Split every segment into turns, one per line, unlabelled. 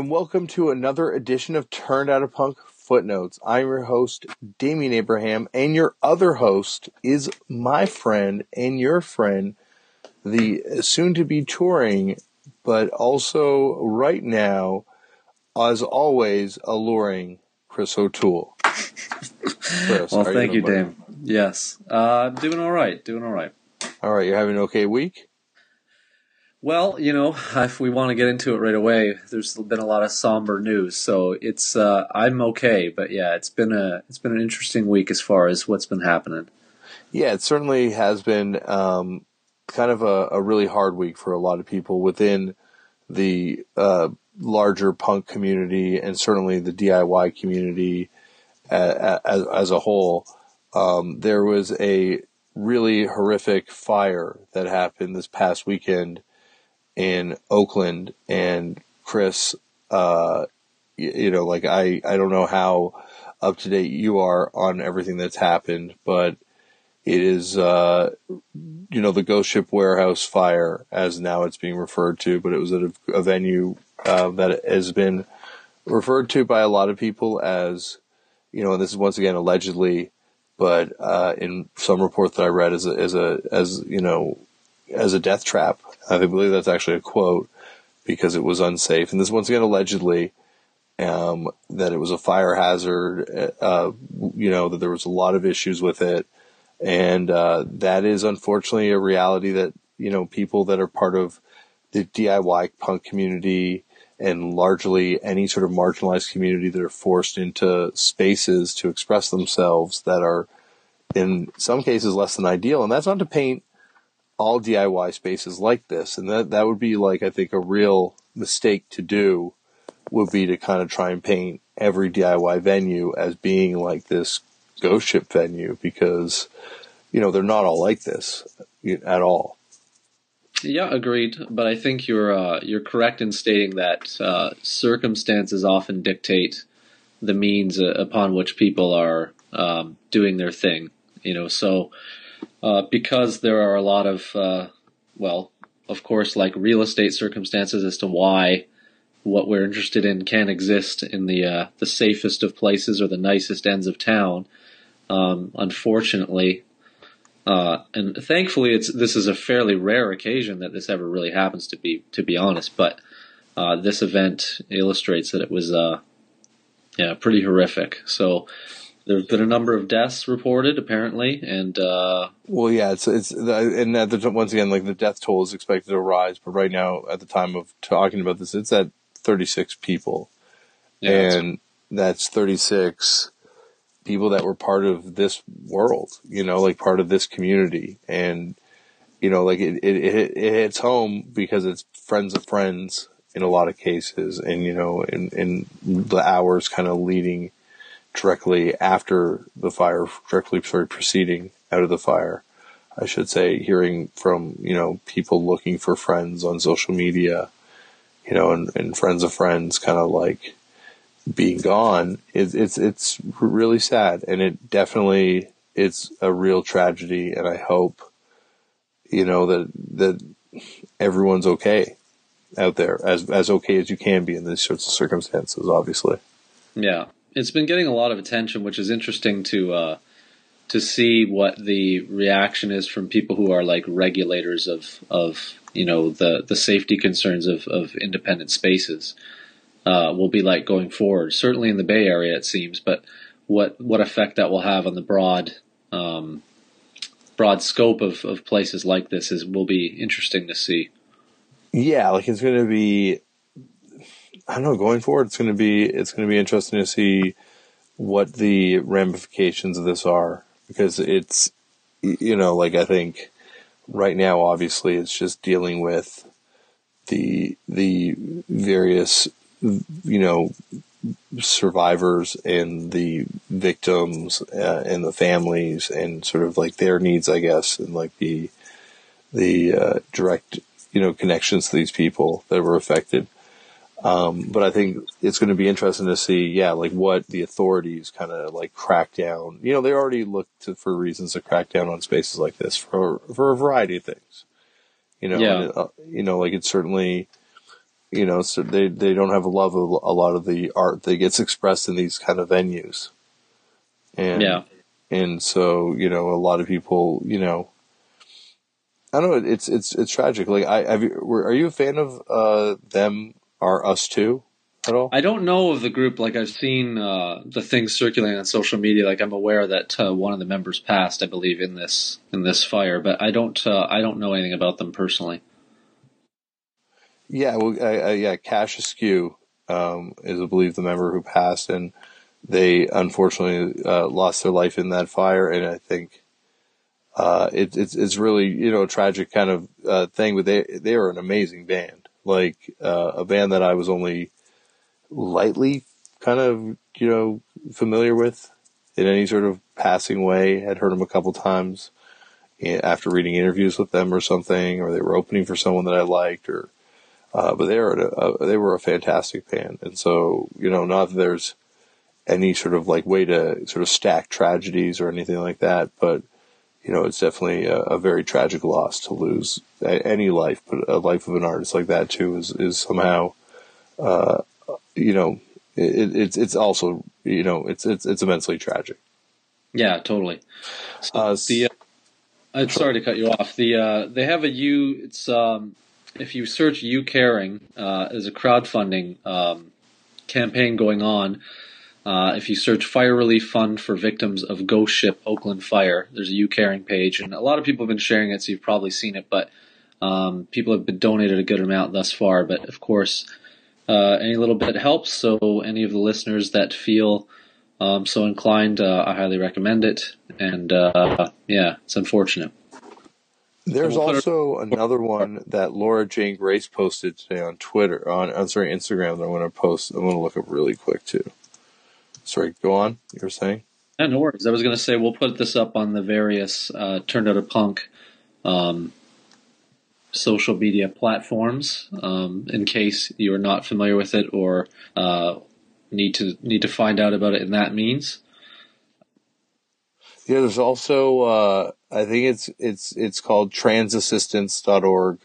And welcome to another edition of Turned Out a Punk Footnotes. I'm your host, Damian Abraham, and your other host is my friend and your friend, the soon to be touring, but also right now, as always, alluring Chris O'Toole.
Chris, well, thank you, Dame. Yes, uh, doing all right. Doing all right.
All right, you're having an okay week.
Well, you know, if we want to get into it right away, there's been a lot of somber news, so it's uh, I'm okay, but yeah, it's been a it's been an interesting week as far as what's been happening.
Yeah, it certainly has been um, kind of a, a, really hard week for a lot of people within the uh, larger punk community and certainly the DIY community as, as, a whole. Um, there was a really horrific fire that happened this past weekend in Oakland and Chris, uh, you, know, like I, I don't know how up to date you are on everything that's happened, but it is, uh, you know, the Ghost Ship Warehouse fire, as now it's being referred to, but it was at a, a venue uh, that has been referred to by a lot of people as, you know, and this is once again allegedly, but uh, in some reports that I read, as a, as a as you know, as a death trap. I believe that's actually a quote because it was unsafe. And this once again allegedly um, that it was a fire hazard. Uh, you know that there was a lot of issues with it, and uh, that is unfortunately a reality that you know people that are part of the DIY punk community and largely any sort of marginalized community that are forced into spaces to express themselves that are in some cases less than ideal. And that's not to paint all DIY spaces like this. And that, that would be like, I think, a real mistake to do would be to kind of try and paint every DIY venue as being like this ghost ship venue because, you know, they're not all like this at all.
Yeah, agreed. But I think you're uh, you're correct in stating that uh, circumstances often dictate the means uh, upon which people are um, doing their thing. You know, so uh, because there are a lot of, uh, well, of course, like real estate circumstances as to why what we're interested in can exist in the uh, the safest of places or the nicest ends of town. Um, unfortunately, uh, and thankfully, it's this is a fairly rare occasion that this ever really happens. To be to be honest, but uh, this event illustrates that it was uh, yeah pretty horrific. So there's been a number of deaths reported, apparently, and uh,
well, yeah, it's it's and the, once again, like the death toll is expected to rise, but right now, at the time of talking about this, it's at 36 people, yeah, and that's, that's 36 people that were part of this world, you know, like part of this community, and you know, like it it, it, it hits home because it's friends of friends in a lot of cases, and you know, in in the hours kind of leading directly after the fire, directly sorry, proceeding out of the fire. I should say, hearing from, you know, people looking for friends on social media, you know, and, and friends of friends kind of like being gone. It, it's, it's really sad and it definitely, it's a real tragedy. And I hope, you know, that, that everyone's okay out there as, as okay as you can be in these sorts of circumstances, obviously.
Yeah it's been getting a lot of attention, which is interesting to uh, to see what the reaction is from people who are like regulators of of you know the the safety concerns of of independent spaces uh, will be like going forward. Certainly in the Bay Area, it seems, but what what effect that will have on the broad um, broad scope of, of places like this is will be interesting to see.
Yeah, like it's going to be I don't know. Going forward, it's going to be it's going to be interesting to see what the ramifications of this are because it's you know like I think right now obviously it's just dealing with the the various you know survivors and the victims uh, and the families and sort of like their needs I guess and like the the uh, direct you know connections to these people that were affected um, but I think it's going to be interesting to see, yeah, like what the authorities kind of like crack down. You know, they already looked to, for reasons to crack down on spaces like this for for a variety of things. You know,
yeah.
it, uh, you know, like it's certainly you know, so they they don't have a love of a lot of the art that gets expressed in these kind of venues. And
Yeah.
and so you know, a lot of people, you know, I don't know. It's it's it's tragic. Like, I have you, were, are you a fan of uh them? Are us too at all?
I don't know of the group. Like I've seen uh, the things circulating on social media. Like I'm aware that uh, one of the members passed, I believe, in this in this fire. But I don't uh, I don't know anything about them personally.
Yeah, well, I, I, yeah, Cash Askew um, is, I believe, the member who passed, and they unfortunately uh, lost their life in that fire. And I think uh, it, it's it's really you know a tragic kind of uh, thing, but they they are an amazing band, like uh, a band that I was only lightly kind of you know familiar with in any sort of passing way. Had heard them a couple times eh, after reading interviews with them or something, or they were opening for someone that I liked, or uh, but they were a, they were a fantastic band, and so you know, not that there's any sort of like way to sort of stack tragedies or anything like that, but you know, it's definitely a, a very tragic loss to lose any life, but a life of an artist like that too is is somehow, uh, you know, it, it's it's also you know it's it's it's immensely tragic.
Yeah, totally. So
Uh,
the uh, I'm sorry to cut you off. The uh, they have a U. It's um, if you search "YouCaring" uh, as a crowdfunding um, campaign going on. Uh, if you search "Fire Relief Fund for Victims of Ghost Ship Oakland Fire," there's a "YouCaring" page, and a lot of people have been sharing it, so you've probably seen it. But um, people have been donated a good amount thus far. But of course, uh, any little bit helps. So any of the listeners that feel um, so inclined, uh, I highly recommend it. And uh, yeah, it's unfortunate.
There's
We'll put it-
also another one that Laura Jane Grace posted today on Twitter, on, on sorry, Instagram that I'm going to post. I'm going to look up really quick too. Sorry, go on. You were saying?
Yeah, no worries. I was going to say we'll put this up on the various uh, Turned Out a Punk um, social media platforms um, in case you are not familiar with it or uh, need to need to find out about it in that means.
Yeah, there's also uh, I think it's it's it's called transassistance.org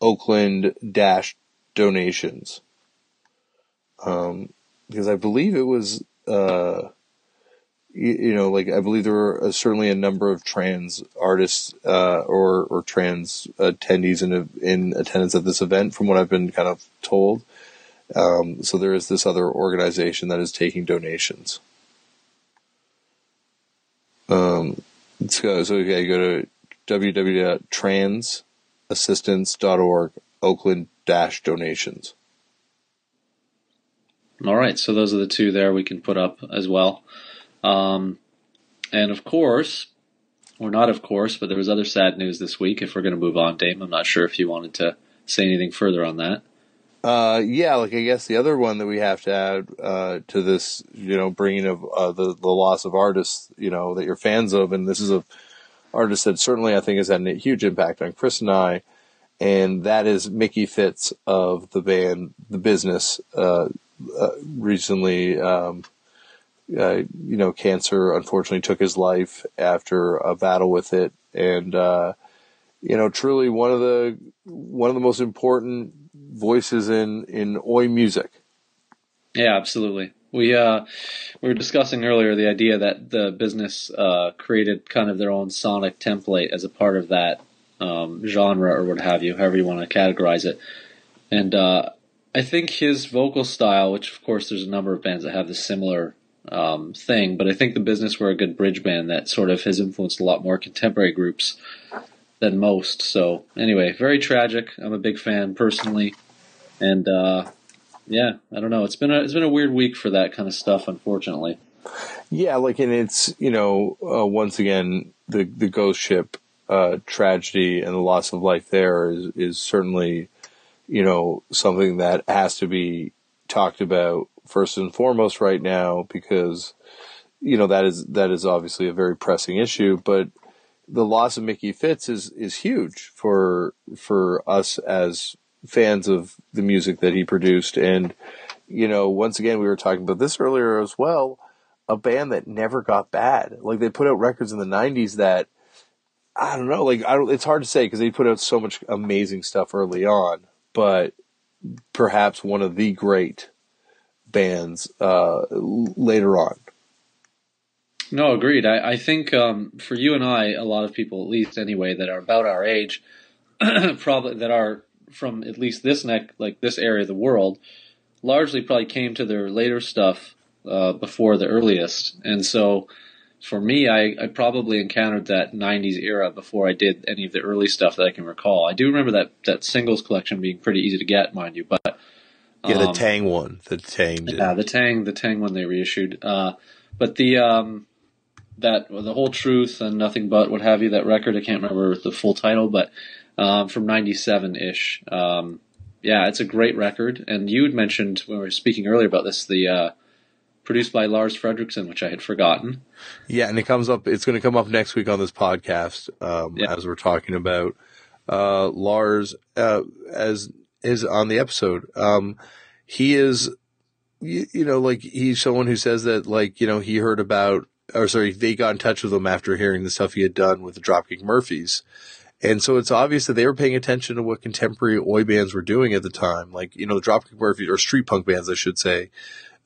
Oakland dash donations. Um, because I believe it was uh, you, you know like I believe there were uh, certainly a number of trans artists uh, or or trans attendees in in attendance at this event from what I've been kind of told. Um, so there is this other organization that is taking donations. Um, let's go. So okay, you go to www.transassistance.org, Oakland dash donations.
All right, so those are the two there we can put up as well. Um, and of course, or not of course, but there was other sad news this week. If we're going to move on, Dame, I'm not sure if you wanted to say anything further on that.
Uh, yeah, like I guess the other one that we have to add uh, to this, you know, bringing of uh, the the loss of artists, you know, that you're fans of, and this is a artist that certainly I think has had a huge impact on Chris and I, and that is Mickey Fitz of the band The Business. Uh, recently, um, uh, you know, cancer unfortunately took his life after a battle with it, and uh, you know, truly one of the one of the most important voices in in oi music.
Yeah, absolutely. We uh, we were discussing earlier the idea that the business uh, created kind of their own sonic template as a part of that um, genre or what have you, however you want to categorize it. And uh, I think his vocal style, which of course there's a number of bands that have this similar um, thing, but I think the business were a good bridge band that sort of has influenced a lot more contemporary groups than most. So anyway, very tragic. I'm a big fan personally, and uh, yeah, I don't know. It's been a it's been a weird week for that kind of stuff, unfortunately.
Yeah, like and it's you know uh, once again the the ghost ship uh, tragedy and the loss of life there is is certainly you know something that has to be talked about first and foremost right now because you know that is that is obviously a very pressing issue, but the loss of Mickey Fitz is is huge for for us as fans of the music that he produced. And you know once again we were talking about this earlier as well a band that never got bad. Like they put out records in the 90s that I don't know like I don't, it's hard to say because they put out so much amazing stuff early on but perhaps one of the great bands uh, later on.
No, agreed. I, I think um, for you and I, a lot of people, at least anyway, that are about our age, probably that are from at least this neck, like this area of the world, largely probably came to their later stuff uh, before the earliest, and so for me, I, I probably encountered that '90s era before I did any of the early stuff that I can recall. I do remember that that singles collection being pretty easy to get, mind you, but
yeah, the um, Tang one, the Tang,
did. yeah, the Tang, the Tang one they reissued. Uh, but the um, that the whole truth and nothing but what have you that record I can't remember the full title, but um, from '97 ish. Um, yeah, it's a great record. And you had mentioned when we were speaking earlier about this the uh, produced by Lars Frederiksen, which I had forgotten.
Yeah, and it comes up. It's going to come up next week on this podcast um, yeah. as we're talking about uh, Lars uh, as is on the episode. Um, he is, you, you, know, like he's someone who says that, like you know, he heard about, or sorry, they got in touch with him after hearing the stuff he had done with the Dropkick Murphys. And so it's obvious that they were paying attention to what contemporary oi bands were doing at the time, like you know the Dropkick Murphys or street punk bands, I should say,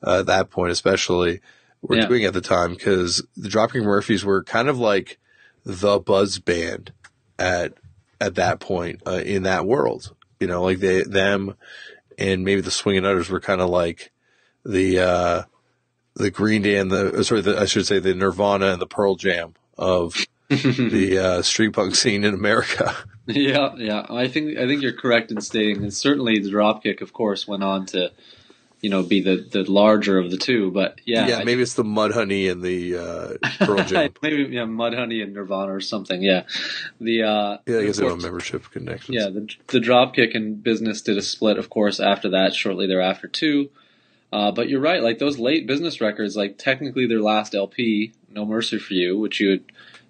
uh, at that point especially were yeah. doing at the time because the Dropkick Murphys were kind of like the buzz band at at that point uh, in that world. You know, like they them and maybe the Swinging Utters were kind of like the uh, the Green Day and the uh, sorry, the, I should say the Nirvana and the Pearl Jam of the uh, street punk scene in America.
Yeah, yeah, I think I think you're correct in stating that certainly the Dropkick, of course, went on to you know, be the, the larger of the two. But yeah,
yeah, maybe it's the Mudhoney and the uh, Pearl Jam.
maybe yeah, Mudhoney and Nirvana or something. Yeah, the uh,
yeah, I guess they have membership connections.
Yeah, the the Dropkick and Business did a split, of course, after that, shortly thereafter too. Uh, but you're right, like those late business records, like technically their last LP, No Mercy for You, which you had,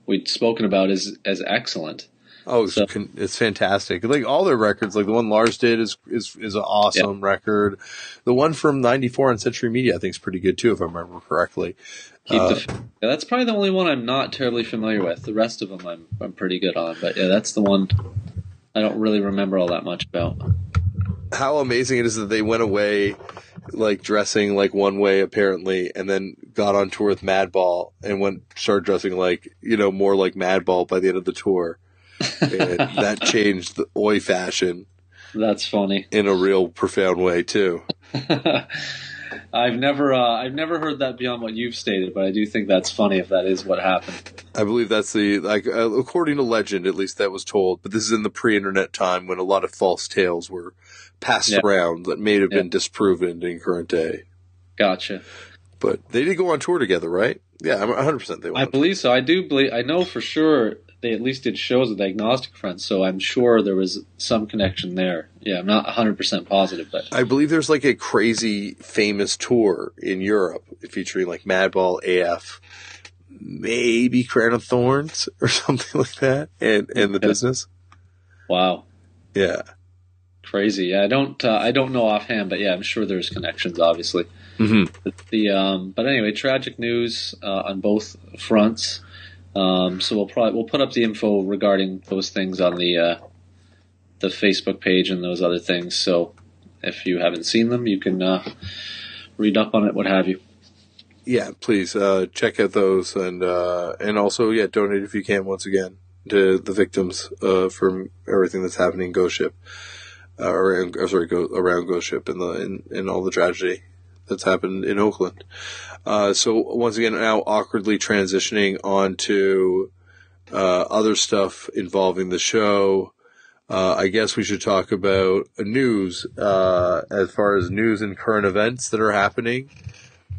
we'd spoken about as as excellent.
Oh, it's, so, it's fantastic! Like all their records, like the one Lars did is is is an awesome yeah. record. The one from '94 on Century Media, I think, is pretty good too, if I remember correctly.
Uh, the, yeah, that's probably the only one I'm not terribly familiar with. The rest of them, I'm I'm pretty good on. But yeah, that's the one I don't really remember all that much about.
How amazing it is that they went away like dressing like one way apparently, and then got on tour with Madball and went started dressing like you know more like Madball by the end of the tour that changed the oi fashion.
That's funny
in a real profound way too.
I've never, uh, I've never heard that beyond what you've stated, but I do think that's funny if that is what happened.
I believe that's the like, uh, according to legend, at least that was told. But this is in the pre-internet time when a lot of false tales were passed yeah. around that may have yeah. been disproven in current day.
Gotcha.
But they did go on tour together, right? Yeah, I'm 100. percent They.
I believe so. I do believe. I know for sure they at least did shows with the Agnostic Front, so I'm sure there was some connection there. Yeah, I'm not 100% positive, but
I believe there's like a crazy famous tour in Europe featuring like Madball, AF, maybe Crown of Thorns or something like that, and and the business.
Wow.
Yeah.
Crazy. Yeah, I don't uh, I don't know offhand, but yeah, I'm sure there's connections, obviously.
Mm-hmm.
The, the um, but anyway, tragic news uh, on both fronts. Um, so we'll probably we'll put up the info regarding those things on the uh, the Facebook page and those other things. So if you haven't seen them, you can uh, read up on it, what have you.
Yeah, please uh, check out those and uh, and also yeah, donate if you can once again to the victims uh, from everything that's happening in Ghost Ship, uh, or, or sorry, go, around Ghost Ship and the and all the tragedy that's happened in Oakland. Uh, so once again, now awkwardly transitioning on to uh, other stuff involving the show. Uh, I guess we should talk about news uh, as far as news and current events that are happening.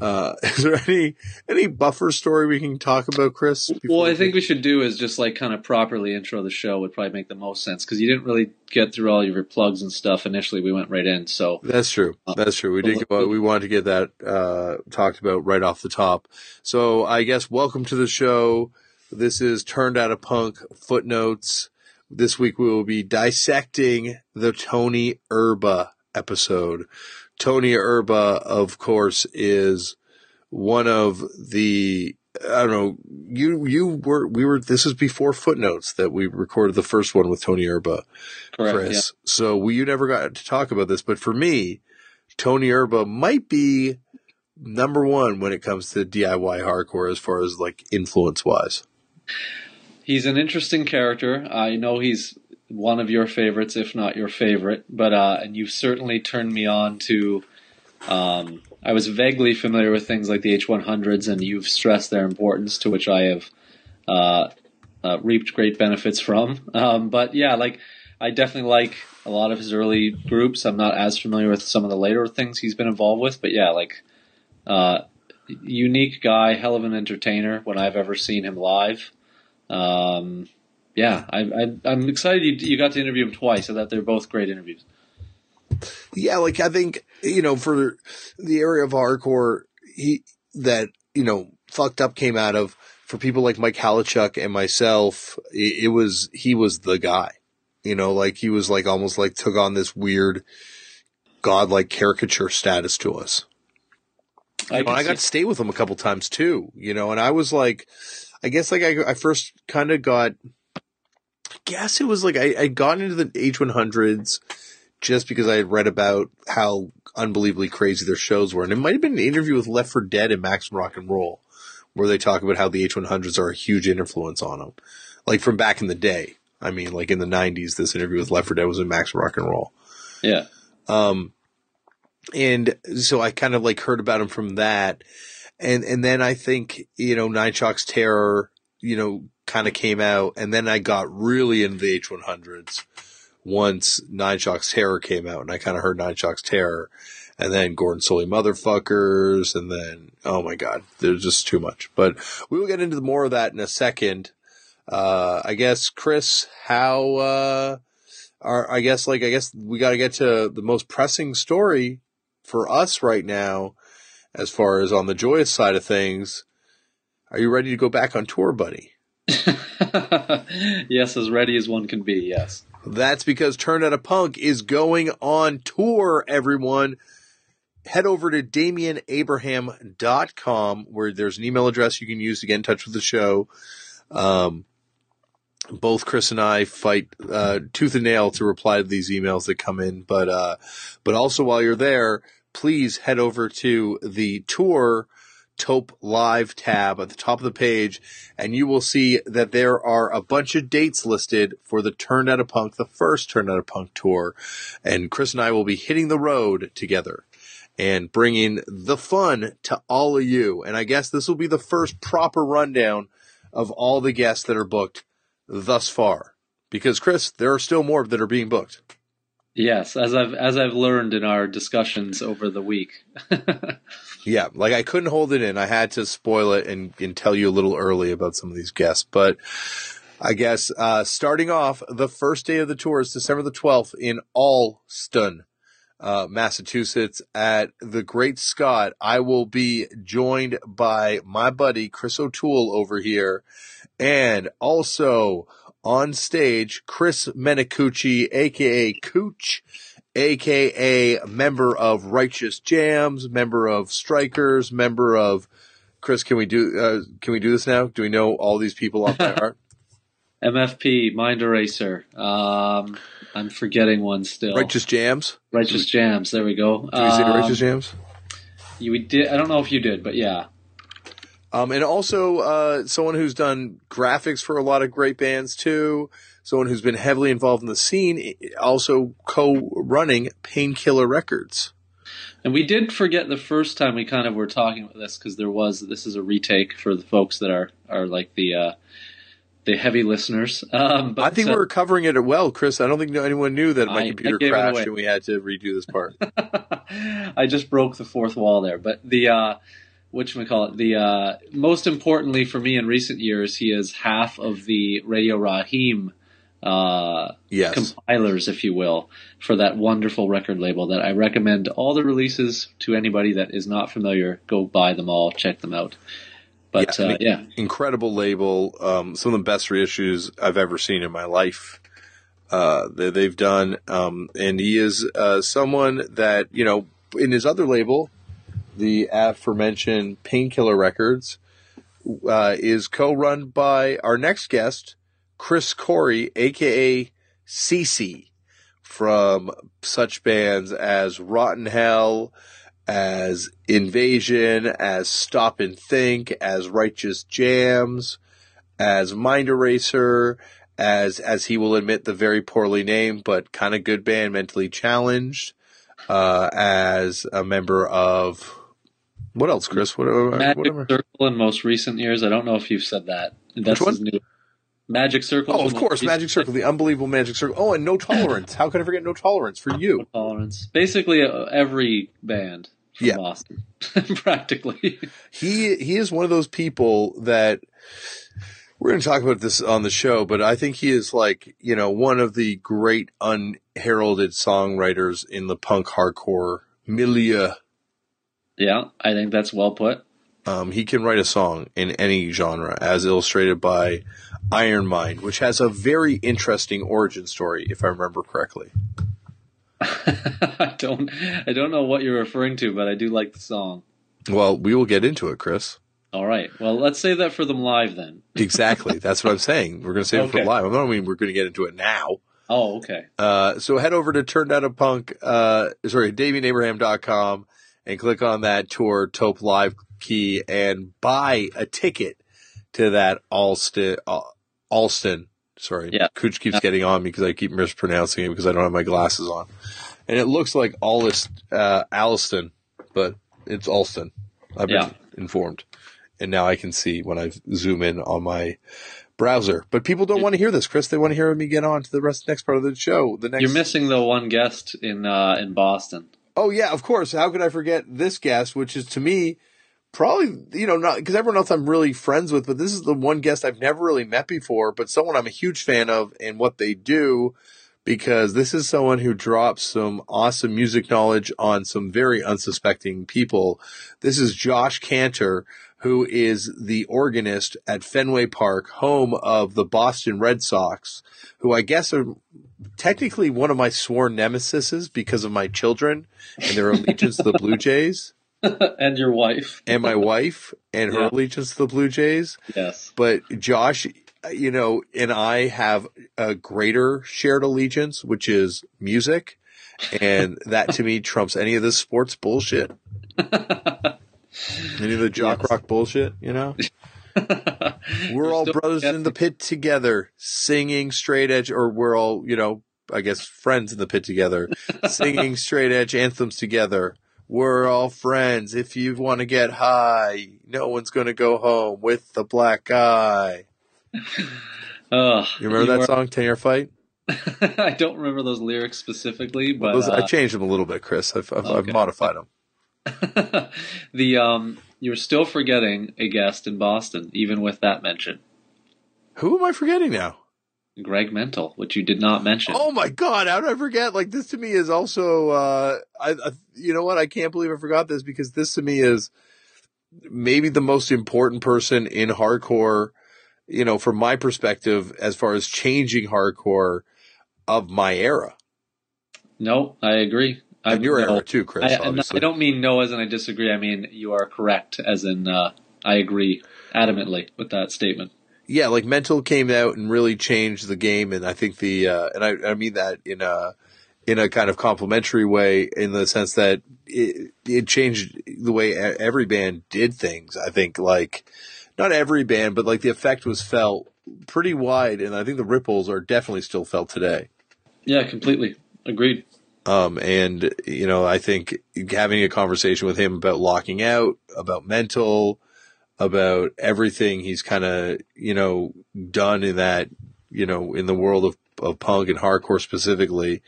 Uh, is there any any buffer story we can talk about, Chris?
Well, I think we should do is just like kind of properly intro the show would probably make the most sense because you didn't really get through all your plugs and stuff initially. We went right in, so
that's true. Uh, that's true. We did. Go, we wanted to get that uh, talked about right off the top. So I guess welcome to the show. This is turned out a punk footnotes. This week we will be dissecting the Tony Erba episode. Tony Erba, of course, is one of the I don't know. You you were we were. This is before footnotes that we recorded the first one with Tony Erba,
Correct.
Chris.
Yeah.
So we you never got to talk about this, but for me, Tony Erba might be number one when it comes to DIY hardcore as far as like influence wise.
He's an interesting character. I know he's one of your favorites, if not your favorite. But uh, and you've certainly turned me on to. Um, I was vaguely familiar with things like the H100s, and you've stressed their importance, to which I have uh, uh, reaped great benefits from. Um, but yeah, like I definitely like a lot of his early groups. I'm not as familiar with some of the later things he's been involved with, but yeah, like uh, unique guy, hell of an entertainer when I've ever seen him live. Um, yeah, I, I, I'm excited you, you got to interview him twice, so that they're both great interviews.
Yeah, like I think you know for the area of hardcore, he that you know fucked up came out of for people like Mike Haliechuk and myself. It, it was he was the guy, you know, like he was like almost like took on this weird godlike caricature status to us.
I,
I got to stay with him a couple times too, you know, and I was like, I guess like I, I first kind of got, guess it was like I, I got into the H100s just because I had read about how unbelievably crazy their shows were. And it might have been an interview with Left for Dead and Maximum Rock and Roll where they talk about how the H100s are a huge influence on them. Like from back in the day. I mean, like in the 90s, this interview with Left for Dead was in Maximum Rock and Roll.
yeah,
Um, and so I kind of like heard about him from that. And, and then I think, you know, Nine Shocks Terror, you know, kind of came out. And then I got really into the H100s once Nine Shocks Terror came out and I kind of heard Nine Shocks Terror and then Gordon Solie Motherfuckers. And then, oh my God, there's just too much, but we will get into more of that in a second. Uh, I guess, Chris, how, uh, are, I guess, like, I guess we got to get to the most pressing story for us right now, as far as on the joyous side of things. Are you ready to go back on tour, buddy?
yes, as ready as one can be. Yes.
That's because Turned Out a Punk is going on tour, everyone. Head over to DamianAbraham.com where there's an email address you can use to get in touch with the show. Um, both Chris and I fight uh, tooth and nail to reply to these emails that come in, but uh, but also while you're there, please head over to the tour TOAP Live tab at the top of the page, and you will see that there are a bunch of dates listed for the Turned Out a Punk, the first Turned Out a Punk tour, and Chris and I will be hitting the road together and bringing the fun to all of you. And I guess this will be the first proper rundown of all the guests that are booked thus far. Because Chris, there are still more that are being booked.
Yes, as I've as I've learned in our discussions over the week.
Yeah, like I couldn't hold it in. I had to spoil it and, and tell you a little early about some of these guests. But I guess uh, starting off, the first day of the tour is December the 12th in Allston, uh, Massachusetts at the Great Scott. I will be joined by my buddy Chris O'Toole over here and also on stage, Chris Menicucci, aka Cooch, aka member of Righteous Jams, member of Strikers, member of Chris. Can we do? Uh, can we do this now? Do we know all these people off by heart?
MFP, Mind Eraser. Um, I'm forgetting one still.
Righteous Jams.
Righteous Jams. There we go.
Did we
Um,
Righteous Jams?
You we did. I don't know if you did, but yeah.
Um, and also uh, someone who's done graphics for a lot of great bands too. Someone who's been heavily involved in the scene, also co-running Painkiller Records.
And we did forget the first time we kind of were talking about this because there was this is a retake for the folks that are are like the uh, the heavy listeners. Um, but
I think
uh,
we were covering it well, Chris. I don't think anyone knew that my
I- I
computer
it
crashed and we had to redo this part.
I just broke the fourth wall there. But the uh which we call it the uh most importantly for me in recent years, he is half of the Radio Raheem uh
yes.
compilers, if you will, for that wonderful record label that I recommend all the releases to anybody that is not familiar. Go buy them all, check them out. But
Yeah,
uh, yeah,
incredible label. Um, some of the best reissues I've ever seen in my life. Uh, that they've done. Um, and he is, uh, someone that, you know, in his other label, the aforementioned Painkiller Records, uh, is co-run by our next guest, Chris Corry, aka CC, from such bands as Rotten Hell, as Invasion, as Stop and Think, as Righteous Jams, as Mind Eraser, as as he will admit the very poorly named but kind of good band Mentally Challenged, uh, as a member of what else, Chris? What,
Magic whatever. Circle in most recent years. I don't know if you've said that. That's
Which one?
new. Magic Circle.
Oh, of course, Magic Circle, the unbelievable Magic Circle. Oh, and No Tolerance. How could I forget No Tolerance for you? No
Tolerance. Basically, uh, every band from yeah. Boston, practically.
He he is one of those people that we're going to talk about this on the show, but I think he is like you know one of the great unheralded songwriters in the punk hardcore milieu.
Yeah, I think that's well put.
Um, he can write a song in any genre, as illustrated by Iron Mind, which has a very interesting origin story, if I remember correctly.
I don't, I don't know what you're referring to, but I do like the song.
Well, we will get into it, Chris.
All right. Well, let's save that for them live then.
exactly. That's what I'm saying. We're going to save okay. it for live. I don't mean we're going to get into it now.
Oh, okay.
Uh, so head over to Turned Out a Punk, uh, sorry, DavyAbraham.com and click on that tour TOAP Live key and buy a ticket to that Allston, uh, Allston. Sorry,
yeah.
Cooch keeps getting on me because I keep mispronouncing it because I don't have my glasses on, and it looks like Alist, uh, Alliston, but it's Allston. I've been yeah. informed, and now I can see when I zoom in on my browser. But people don't want to hear this, Chris. They want to hear me get on to the rest next part of the show. The next
You're missing the one guest in uh, in Boston.
Oh yeah, of course. How could I forget this guest, which is to me probably you know not because everyone else I'm really friends with, but this is the one guest I've never really met before, but someone I'm a huge fan of and what they do because this is someone who drops some awesome music knowledge on some very unsuspecting people. This is Josh Kantor, who is the organist at Fenway Park, home of the Boston Red Sox, who I guess are technically one of my sworn nemesises because of my children and their allegiance to the Blue Jays.
and your wife.
and my wife and her yeah. allegiance to the Blue Jays.
Yes.
But Josh, you know, and I have a greater shared allegiance, which is music. And that to me trumps any of this sports bullshit. any of the jock yes. rock bullshit, you know? we're You're all brothers in the pit together, singing straight edge, or we're all, you know, I guess friends in the pit together, singing straight edge anthems together we're all friends. If you want to get high, no one's going to go home with the black guy.
Oh,
you remember you that are... song, Ten Yard Fight?
I don't remember those lyrics specifically, but
those, uh... I changed them a little bit, Chris. I've, I've, okay. I've modified
them. the um, you're still forgetting a guest in Boston, even with that mention.
Who am I forgetting now?
Greg Mental, which you did not mention.
Oh my God! How did I forget? Like this to me is also, uh, I, I, you know what? I can't believe I forgot this because this to me is maybe the most important person in hardcore. You know, from my perspective, as far as changing hardcore of my era.
No, I agree.
And your no, era too, Chris.
I, I, don't mean no as in I disagree. I mean you are correct as in uh, I agree adamantly with that statement
yeah, like Mental came out and really changed the game, and I think the uh, and I, I mean that in a in a kind of complimentary way, in the sense that it, it changed the way every band did things. I think like not every band, but like the effect was felt pretty wide, and I think the ripples are definitely still felt today.
Yeah, completely agreed.
Um, and you know, I think having a conversation with him about locking out, about mental, about everything he's kind of, you know, done in that, you know, in the world of, of punk and hardcore specifically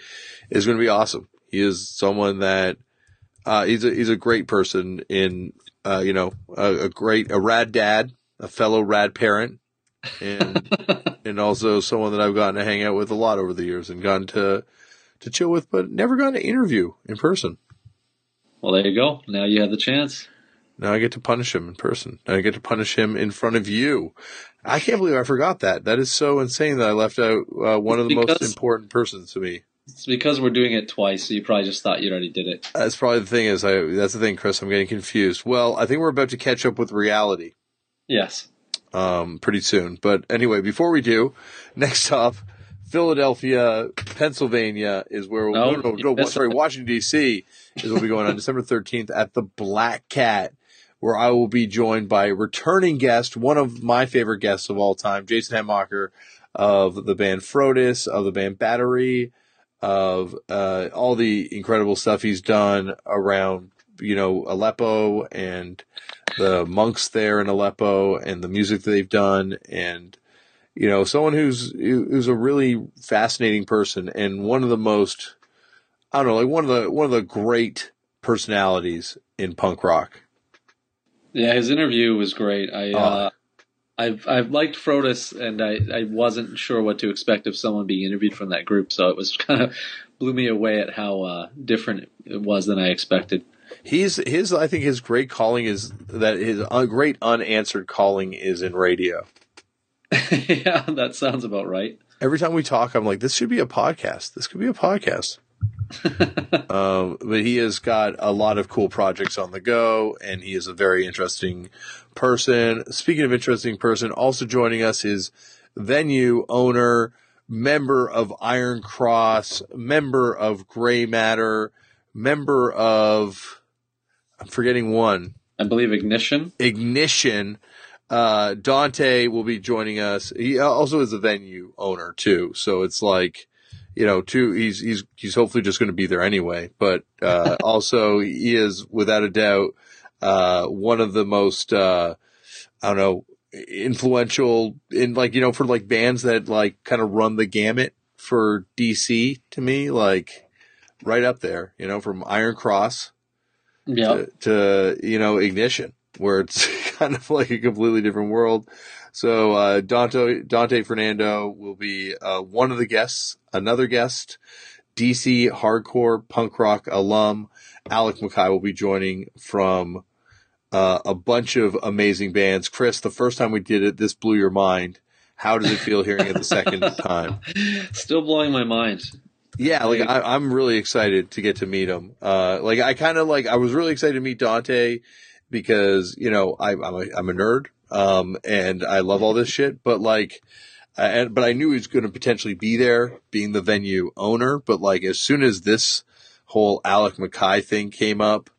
is going to be awesome. He is someone that, uh, he's a, he's a great person in, uh, you know, a, a great, a rad dad, a fellow rad parent, and, and also someone that I've gotten to hang out with a lot over the years and gotten to, to chill with, but never gotten to interview in person.
Well, there you go. Now you have the chance.
Now I get to punish him in person. Now I get to punish him in front of you. I can't believe I forgot that. That is so insane that I left out uh, one of the because, most important persons to me.
It's because we're doing it twice, so you probably just thought you already did it.
That's probably the thing is I, that's the thing, Chris. I'm getting confused. Well, I think we're about to catch up with reality.
Yes.
Um, pretty soon. But anyway, before we do, next up, Philadelphia, Pennsylvania is where we'll,
No,
no, no, no, sorry, Washington D.C. is what we'll be going on December 13th at the Black Cat, where I will be joined by returning guest, one of my favorite guests of all time, Jason Hamacher of the band Frodus, of the band Battery, of uh, all the incredible stuff he's done around, you know, Aleppo and the monks there in Aleppo and the music that they've done and you know someone who's who's a really fascinating person and one of the most I don't know like one of the one of the great personalities in punk rock.
Yeah, his interview was great. I
Oh.
uh, I've I've liked Frodus, and I, I wasn't sure what to expect of someone being interviewed from that group, so it was kind of blew me away at how uh, different it was than I expected.
He's his I think his great calling is that his uh, great unanswered calling is in radio.
yeah, that sounds about right.
Every time we talk, I'm like, this should be a podcast. This could be a podcast. um, but he has got a lot of cool projects on the go, and he is a very interesting person. Speaking of interesting person, also joining us is venue owner, member of Iron Cross, member of Gray Matter, member of I'm forgetting one.
I believe Ignition.
Ignition. Uh, Dante will be joining us. He also is a venue owner too, so it's like, you know, two. He's he's he's hopefully just going to be there anyway. But uh, also, he is without a doubt uh, one of the most uh, I don't know influential in like you know for like bands that like kind of run the gamut for DC to me, like right up there. You know, from Iron Cross
Yeah,
to, to you know ignition where it's kind of like a completely different world so uh, dante dante ferrando will be uh, one of the guests another guest dc hardcore punk rock alum alec mackaye will be joining from uh, a bunch of amazing bands chris the first time we did it this blew your mind how does it feel hearing it the second time
still blowing my mind.
yeah, like I, I'm really excited to get to meet him. Uh, like I kind of like I was really excited to meet Dante because you know I, I'm a I'm a nerd, um, and I love all this shit. But like, and but I knew he was going to potentially be there, being the venue owner. But like as soon as this whole Alec MacKaye thing came up,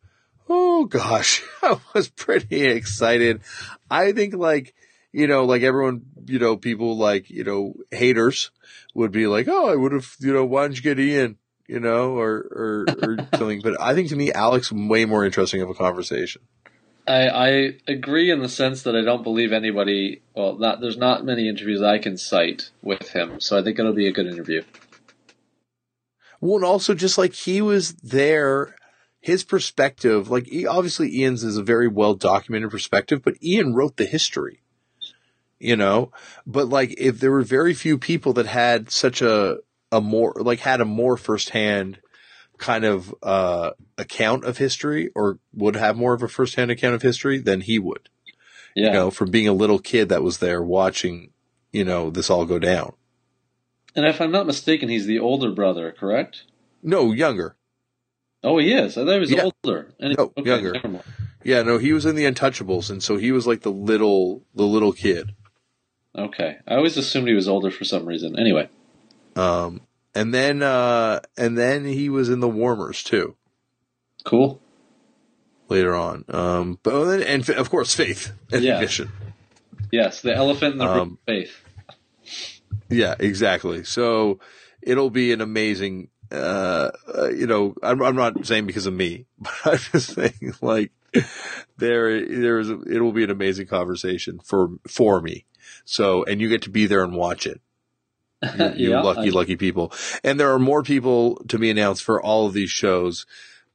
oh gosh, I was pretty excited. I think like you know like everyone you know people like you know haters would be like, oh, I would have, you know, why didn't you get Ian, you know, or or, or something. But I think to me, Alex way more interesting of a conversation.
I, I agree in the sense that I don't believe anybody. Well, not there's not many interviews I can cite with him, so I think it'll be a good interview.
Well, and also just like he was there, his perspective, like he, obviously Ian's is a very well documented perspective, but Ian wrote the history, you know. But like, if there were very few people that had such a a more like had a more firsthand kind of uh account of history, or would have more of a firsthand account of history than he would.
Yeah,
you know, from being a little kid that was there watching, you know, this all go down.
and if I'm not mistaken, he's the older brother, correct?
No, younger.
Oh, he is. I thought he was
Yeah.
older. And
No, younger.
never mind.
Yeah, no, he was in the Untouchables, and so he was like the little, the little kid.
Okay, I always assumed he was older for some reason. Anyway,
Um, and then, uh, and then he was in the Warmers too
cool.
later on. Um, but and, then- and of course, Faith and
Yeah.
Ignition.
Yes, the elephant in the room
Um,
of faith.
Yeah, exactly. So it'll be an amazing. Uh, uh, you know, I'm, I'm not saying because of me, but I'm just saying like there, there's, it will be an amazing conversation for for me. So, and you get to be there and watch it. You, you
Yeah,
lucky,
I-
lucky people. And there are more people to be announced for all of these shows.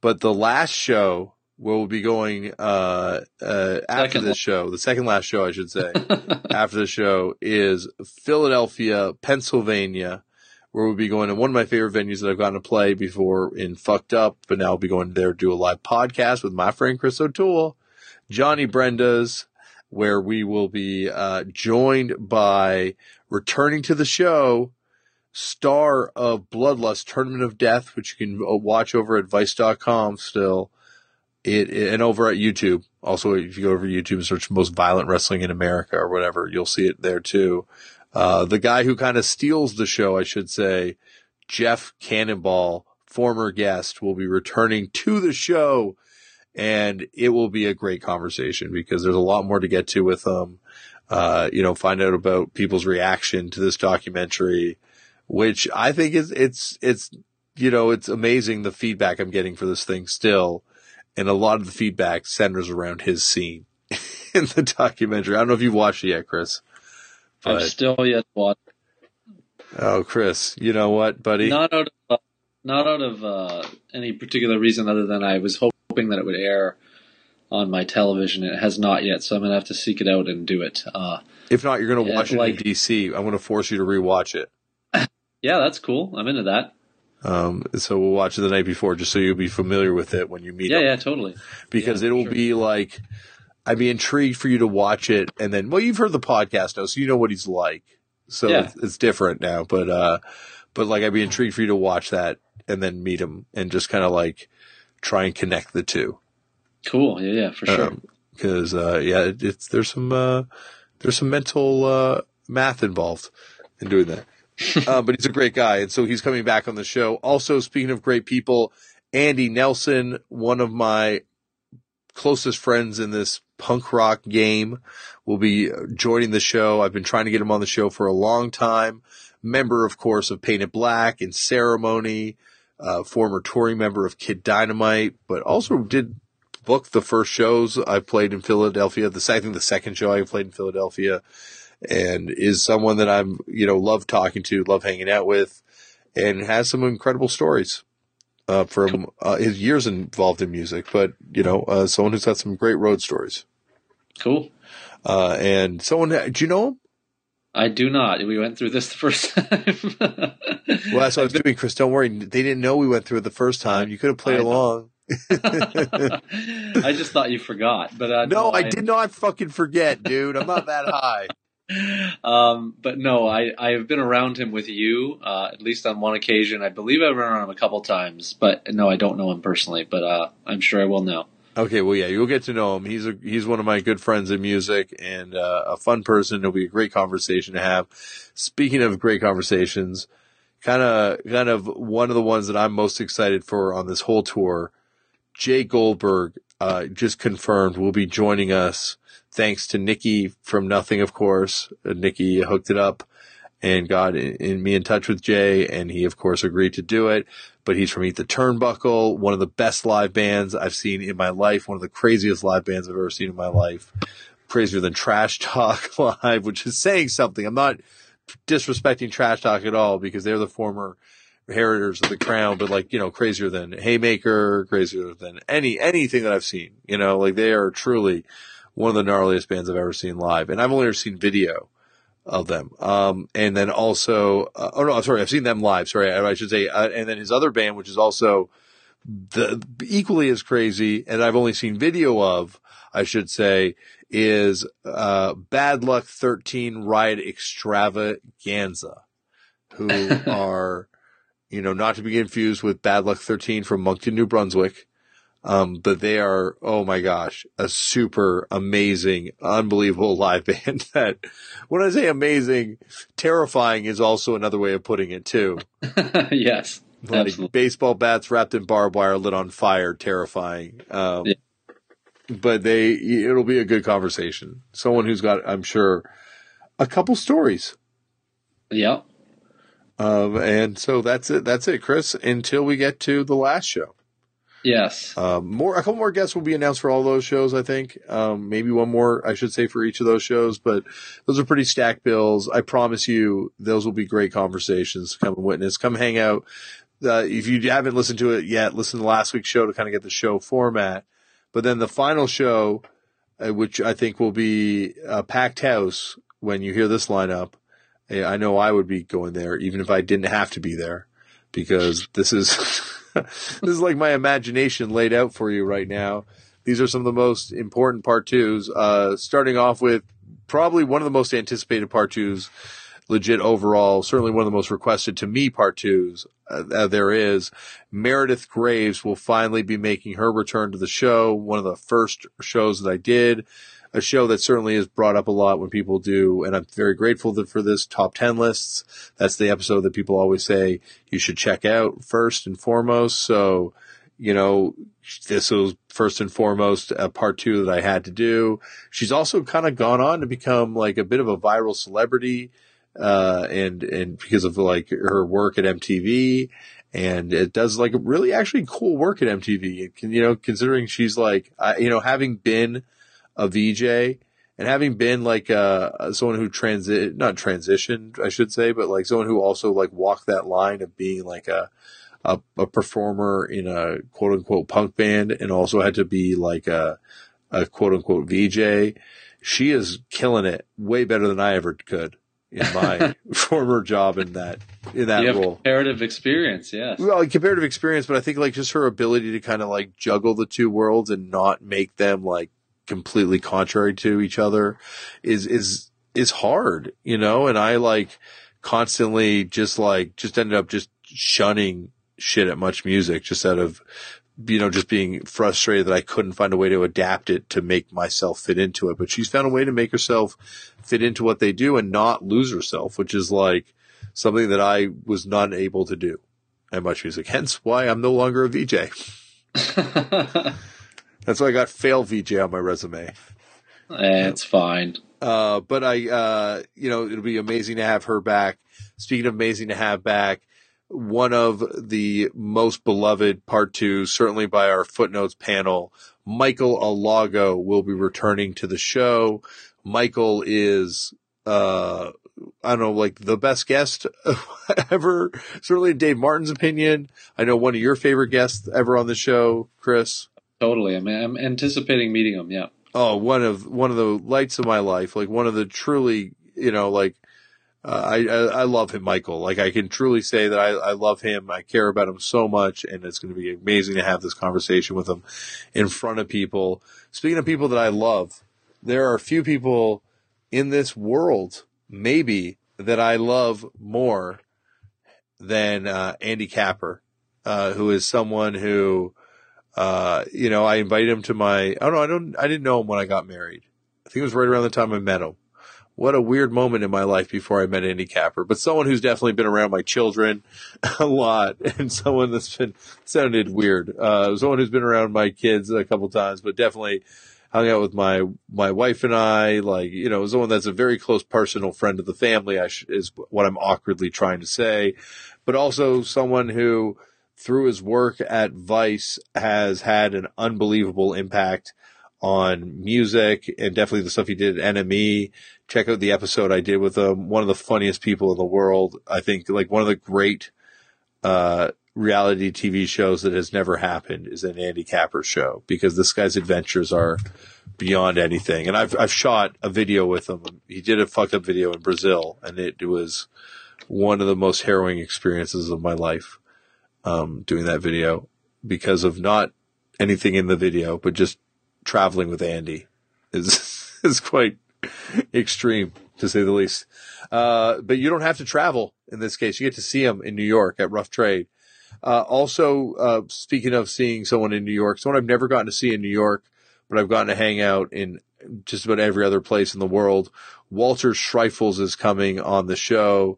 But the last show where we'll be going uh, uh, after this show, the second last show, I should say, after the show is Philadelphia, Pennsylvania, where we'll be going to one of my favorite venues that I've gotten to play before in Fucked Up, but now I'll be going there to do a live podcast with my friend Chris O'Toole, Johnny Brenda's, where we will be uh, joined by returning to the show, star of Bloodlust Tournament of Death, which you can uh, watch over at Vice.com still, it, it, and over at YouTube. Also, if you go over YouTube and search most violent wrestling in America or whatever, you'll see it there too. Uh, the guy who kind of steals the show, I should say, Jeff Cannonball, former guest, will be returning to the show and it will be a great conversation because there's a lot more to get to with them. Uh, you know, find out about people's reaction to this documentary, which I think is, it's, it's, you know, it's amazing the feedback I'm getting for this thing still. And a lot of the feedback centers around his scene in the documentary. I don't know if you've watched it yet, Chris.
But, I've still yet to watch.
Oh, Chris, you know what, buddy?
Not out of, uh, not out of uh, any particular reason other than I was hoping that it would air on my television. It has not yet, so I'm gonna have to seek it out and do it. Uh,
if not, you're gonna watch it like, in DC. I'm gonna force you to rewatch it.
yeah, that's cool. I'm into that.
Um, so we'll watch it the night before, just so you'll be familiar with it when you meet.
Yeah,
him.
yeah, totally.
Because
yeah,
it will
sure.
be like, I'd be intrigued for you to watch it, and then, well, you've heard the podcast now, so you know what he's like. So
Yeah.
it's, it's different now, but uh, but like I'd be intrigued for you to watch that and then meet him and just kind of like try and connect the two.
Cool. Yeah, yeah, for sure.
because uh, yeah, it, it's there's some uh, there's some mental uh, math involved in doing that. uh, but he's a great guy, and so he's coming back on the show. Also, speaking of great people, Andy Nelson, one of my closest friends in this punk rock game, will be joining the show. I've been trying to get him on the show for a long time. Member, of course, of Painted Black and Ceremony, uh, former touring member of Kid Dynamite, but also did book the first shows I played in Philadelphia. The second, the second show I played in Philadelphia, and is someone that I'm, you know, love talking to, love hanging out with, and has some incredible stories. Uh, from uh, his years involved in music, but you know, uh, someone who's got some great road stories.
Cool.
Uh, and someone, do you know him?
I do not. We went through this the first time.
Well, that's what I was doing, Chris. Don't worry. They didn't know we went through it the first time. You could have played
I
along.
I just thought you forgot, but uh,
No, I did not fucking forget, dude. I'm not that high.
Um, but no, I I have been around him with you uh, at least on one occasion. I believe I've been around him a couple times, but no, I don't know him personally. But uh, I'm sure I will now.
Okay, well, yeah, you'll get to know him. He's a he's one of my good friends in music and uh, a fun person. It'll be a great conversation to have. Speaking of great conversations, kind of kind of one of the ones that I'm most excited for on this whole tour. Jay Goldberg uh, just confirmed will be joining us. Thanks to Nikki from Nothing, of course. Uh, Nikki hooked it up and got in, in me in touch with Jay, and he of course agreed to do it. But he's from Eat the Turnbuckle, one of the best live bands I've seen in my life, one of the craziest live bands I've ever seen in my life. Crazier than Trash Talk Live, which is saying something. I'm not disrespecting Trash Talk at all because they're the former heritors of the crown, but like, you know, crazier than Haymaker, crazier than any, anything that I've seen, you know, like they are truly one of the gnarliest bands I've ever seen live. And I've only ever seen video of them. Um, and then also, uh, oh no, I'm sorry, I've seen them live. Sorry, I, I should say, uh, and then his other band, which is also the equally as crazy, and I've only seen video of, I should say, is uh, Bad Luck 13 Riot Extravaganza, who are, you know, not to be confused with Bad Luck 13 from Moncton, New Brunswick. Um, but they are, oh my gosh, a super amazing, unbelievable live band that when I say amazing, terrifying is also another way of putting it too.
yes,
Like
absolutely.
baseball bats wrapped in barbed wire lit on fire, terrifying. Um,
Yeah.
but they, it'll be a good conversation. Someone who's got, I'm sure, a couple stories.
Yeah.
Um, and so that's it. That's it, Chris, until we get to the last show.
Yes.
Um, more, a couple more guests will be announced for all those shows, I think. Um, maybe one more, I should say, for each of those shows, but those are pretty stacked bills. I promise you, those will be great conversations. Come and witness, come hang out. Uh, if you haven't listened to it yet, listen to last week's show to kind of get the show format. But then the final show, uh, which I think will be a packed house when you hear this lineup. I know I would be going there, even if I didn't have to be there, because this is this is like my imagination laid out for you right now. These are some of the most important part twos. Uh, starting off with probably one of the most anticipated part twos legit overall. Certainly one of the most requested to me part twos uh, there is. Meredith Graves will finally be making her return to the show. One of the first shows that I did. A show that certainly is brought up a lot when people do, and I'm very grateful for this top 10 lists. That's the episode that people always say you should check out first and foremost. So, you know, this was first and foremost a part two that I had to do. She's also kind of gone on to become like a bit of a viral celebrity uh, and and because of like her work at MTV, and it does like really actually cool work at MTV. You know, considering she's like, uh, you know, having been a VJ and having been like uh, someone who transit not transitioned, I should say, but like someone who also like walked that line of being like a a, a performer in a quote unquote punk band and also had to be like a a quote unquote VJ. She is killing it way better than I ever could in my former job in that in that
you
role.
comparative experience, yes.
Well, comparative experience, but I think like just her ability to kind of like juggle the two worlds and not make them like completely contrary to each other is is is hard, you know. And I like constantly just like just ended up just shunning shit at MuchMusic just out of you know, just being frustrated that I couldn't find a way to adapt it to make myself fit into it. But she's found a way to make herself fit into what they do and not lose herself, which is like something that I was not able to do at MuchMusic. Hence why I'm no longer a VJ. That's why I got fail VJ on my resume.
That's fine.
Uh, but I, uh, you know, it'll be amazing to have her back. Speaking of amazing to have back, one of the most beloved part two, certainly by our footnotes panel. Michael Alago will be returning to the show. Michael is, uh, I don't know, like the best guest ever. Certainly Dave Martin's opinion. I know one of your favorite guests ever on the show, Chris.
Totally. I mean, I'm anticipating meeting him. Yeah.
Oh, one of, one of the lights of my life. Like one of the truly, you know, like, uh, I, I, I love him, Michael. Like I can truly say that I, I love him. I care about him so much, and it's going to be amazing to have this conversation with him in front of people. Speaking of people that I love, there are few people in this world, maybe that I love more than uh, Andy Capper, uh, who is someone who, uh, you know, I invited him to my. Oh no, I don't. I didn't know him when I got married. I think it was right around the time I met him what a weird moment in my life before I met Andy Capper, but someone who's definitely been around my children a lot and someone that's been sounded weird. Uh, someone who's been around my kids a couple times, but definitely hung out with my, my wife and I, like, you know, someone that's a very close personal friend of the family I sh- is what I'm awkwardly trying to say, but also someone who through his work at Vice has had an unbelievable impact on music and definitely the stuff he did at NME. Check out the episode I did with him. One of the funniest people in the world. I think like one of the great, uh, reality TV shows that has never happened is an Andy Capper show because this guy's adventures are beyond anything. And I've, I've shot a video with him. He did a fucked up video in Brazil and it, it was one of the most harrowing experiences of my life, um, doing that video because of not anything in the video, but just traveling with Andy is is quite extreme to say the least. Uh, but you don't have to travel in this case. You get to see him in New York at Rough Trade. Uh, also, uh, speaking of seeing someone in New York, someone I've never gotten to see in New York, but I've gotten to hang out in just about every other place in the world. Walter Schreifels is coming on the show.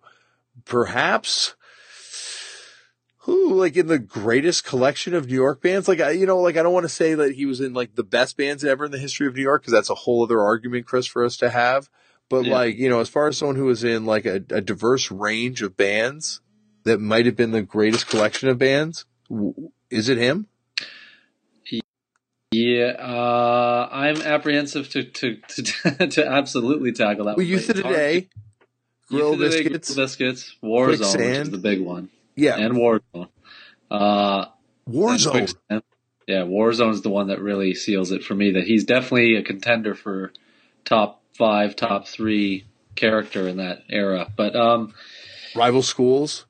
Perhaps who like in the greatest collection of New York bands. Like I, you know, like I don't want to say that he was in like the best bands ever in the history of New York because that's a whole other argument, Chris, for us to have. But yeah. like you know, as far as someone who was in like a, a diverse range of bands that might have been the greatest collection of bands, is it him?
Yeah, uh, I'm apprehensive to to to, to absolutely tackle that.
Well, Youth of Today, Gorilla Biscuits,
Biscuits, Warzone, which is the big one.
Yeah,
and Warzone. Uh,
Warzone.
yeah, Warzone is the one that really seals it for me. That he's definitely a contender for top five, top three character in that era. But um,
Rival Schools,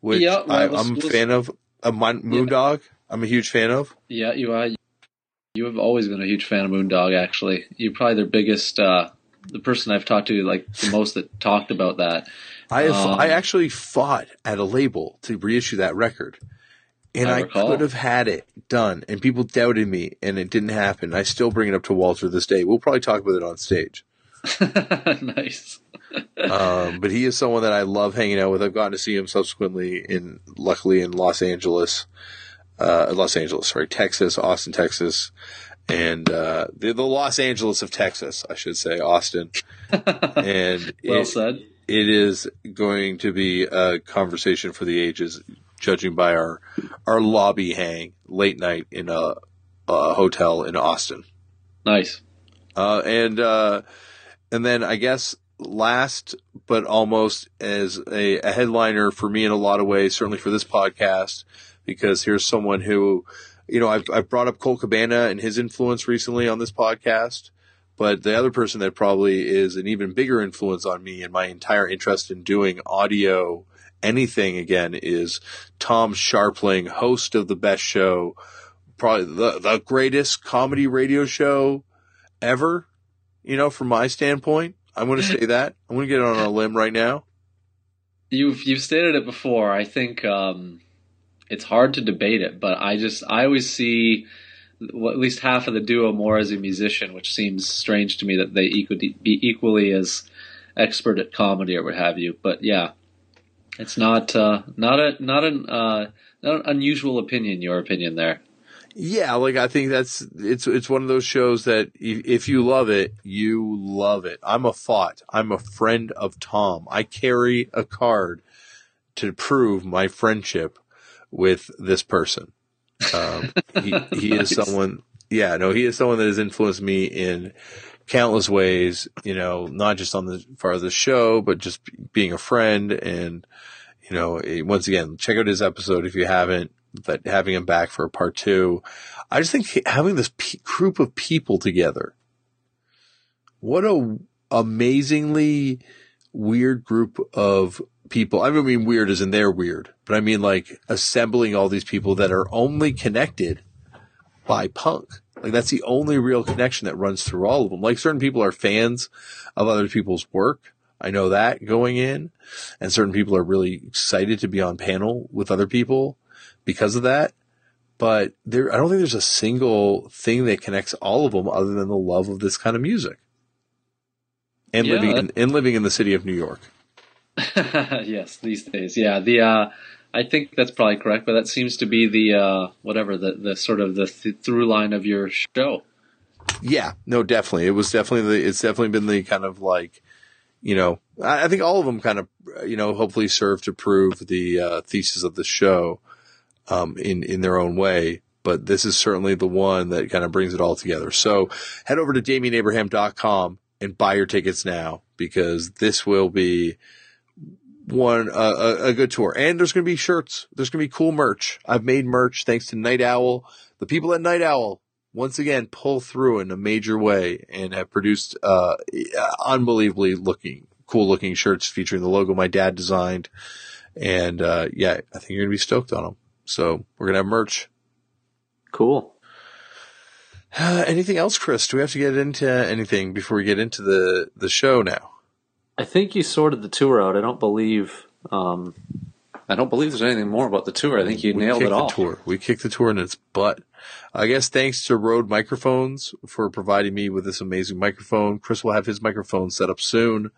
which yeah, I, am a fan of. A Moondog, yeah. I'm a huge fan of.
Yeah, you are. You have always been a huge fan of Moondog. Actually, you're probably their biggest uh, the person I've talked to like the most that talked about that.
I have,
Um,
I actually fought at a label to reissue that record. And
I
I, could have had it done, and people doubted me, and it didn't happen. I still bring it up to Walter this day. We'll probably talk about it on stage.
nice.
um, but he is someone that I love hanging out with. I've gotten to see him subsequently in, luckily in Los Angeles, uh, Los Angeles, sorry, Texas, Austin, Texas, and uh, the, the Los Angeles of Texas, I should say, Austin. And
Well
it-
said.
It is going to be a conversation for the ages, judging by our our lobby hang late night in a, a hotel in Austin.
Nice.
Uh, and uh, and then I guess last but almost as a, a headliner for me in a lot of ways, certainly for this podcast, because here's someone who, you know, I've, I've brought up Cole Cabana and his influence recently on this podcast. But the other person that probably is an even bigger influence on me and my entire interest in doing audio anything again is Tom Scharpling, host of the best show, probably the, the greatest comedy radio show ever, you know, from my standpoint. I'm going to say that. I'm going to get on a limb right now.
You've you've stated it before. I think um, it's hard to debate it, but I just I always see well, at least half of the duo more as a musician, which seems strange to me that they equally be equally as expert at comedy or what have you. But yeah, it's not uh, not a not an uh, not an unusual opinion. Your opinion there.
Yeah, like I think that's it's it's one of those shows that if you love it, you love it. I'm a fought. I'm a friend of Tom. I carry a card to prove my friendship with this person. Um, he he is someone. Yeah, no, he is someone that has influenced me in countless ways. You know, not just on the far the show, but just being a friend and you know, once again, check out his episode if you haven't. That having him back for a part two, I just think having this pe- group of people together, what a amazingly weird group of people. I don't mean weird as in they're weird, but I mean like assembling all these people that are only connected by punk. Like that's the only real connection that runs through all of them. Like certain people are fans of other people's work. I know that going in and certain people are really excited to be on panel with other people because of that. But there, I don't think there's a single thing that connects all of them other than the love of this kind of music and
Yeah,
living in, and living in the city of New York.
yes, these days, yeah. The uh, I think that's probably correct, but that seems to be the uh, whatever the the sort of the th- through line of your show.
Yeah, no, definitely. It was definitely the, it's definitely been the kind of like, you know, I, I think all of them kind of, you know, hopefully serve to prove the uh, thesis of the show, um, in, in their own way. But this is certainly the one that kind of brings it all together. So head over to DamianAbraham.com and buy your tickets now because this will be one, uh, a, a good tour. And there's going to be shirts. There's going to be cool merch. I've made merch thanks to Night Owl. The people at Night Owl once again pull through in a major way and have produced uh, unbelievably looking, cool looking shirts featuring the logo my dad designed. And uh, yeah, I think you're gonna be stoked on them. So we're gonna have merch.
Cool.
Uh, anything else, Chris? Do we have to get into anything before we get into the the show now?
I think you sorted the tour out. I don't believe. Um, I don't believe there's anything more about the tour. I think you
we
nailed
kicked
it all.
The tour. We kicked the tour in its butt. I guess thanks to Rode Microphones for providing me with this amazing microphone. Chris will have his microphone set up soon.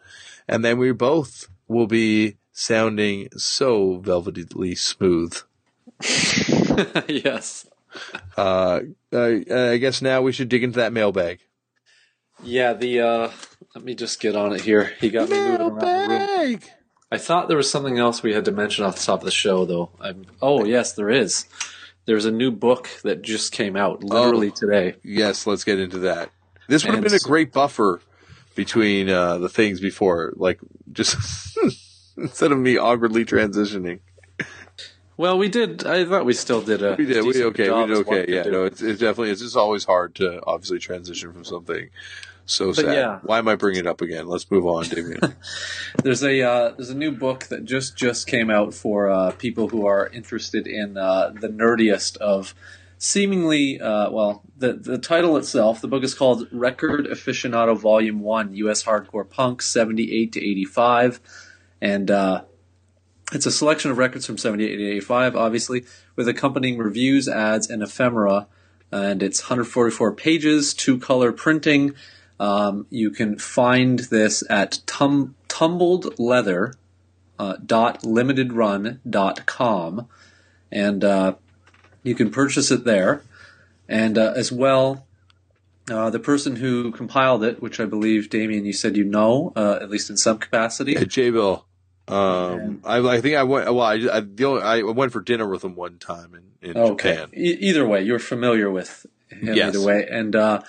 And then we both will be sounding so velvetily smooth.
yes.
Uh, uh, I guess now we should dig into that mailbag.
Yeah. The. Uh, let me just get on it here. He got me moving around the room. I thought there was something else we had to mention off the top of the show, though. I'm, oh, yes, there is. There's a new book that just came out literally
Oh.
today.
Yes, let's get into that. This would have been a great buffer between uh, the things before, like just instead of me awkwardly transitioning.
Well, we did. I thought we still did a.
We did. We okay. We did okay. Yeah. No, it's, it's definitely it's just always hard to obviously transition from something so
But
sad.
yeah.
Why am I bringing it up again? Let's move on, Damian.
There's a uh, there's a new book that just just came out for uh, people who are interested in uh, the nerdiest of seemingly, uh, well, the the title itself, the book is called Record Aficionado Volume One: U.S. Hardcore Punk '78 to '85, and uh, it's a selection of records from '78 to '85, obviously, with accompanying reviews, ads, and ephemera. And it's 144 pages, two color printing. Um, you can find this at tum- tumbled leather uh, dot limitedrun dot com, and uh, you can purchase it there. And uh, as well, uh, the person who compiled it, which I believe Damian, you said you know, uh, at least in some capacity.
Yeah, J Bill. Um, I, I think I went. Well, I, I the only, I went for dinner with him one time in, in
okay.
Japan.
E- either way, you're familiar with him
Yes.
either way, and uh,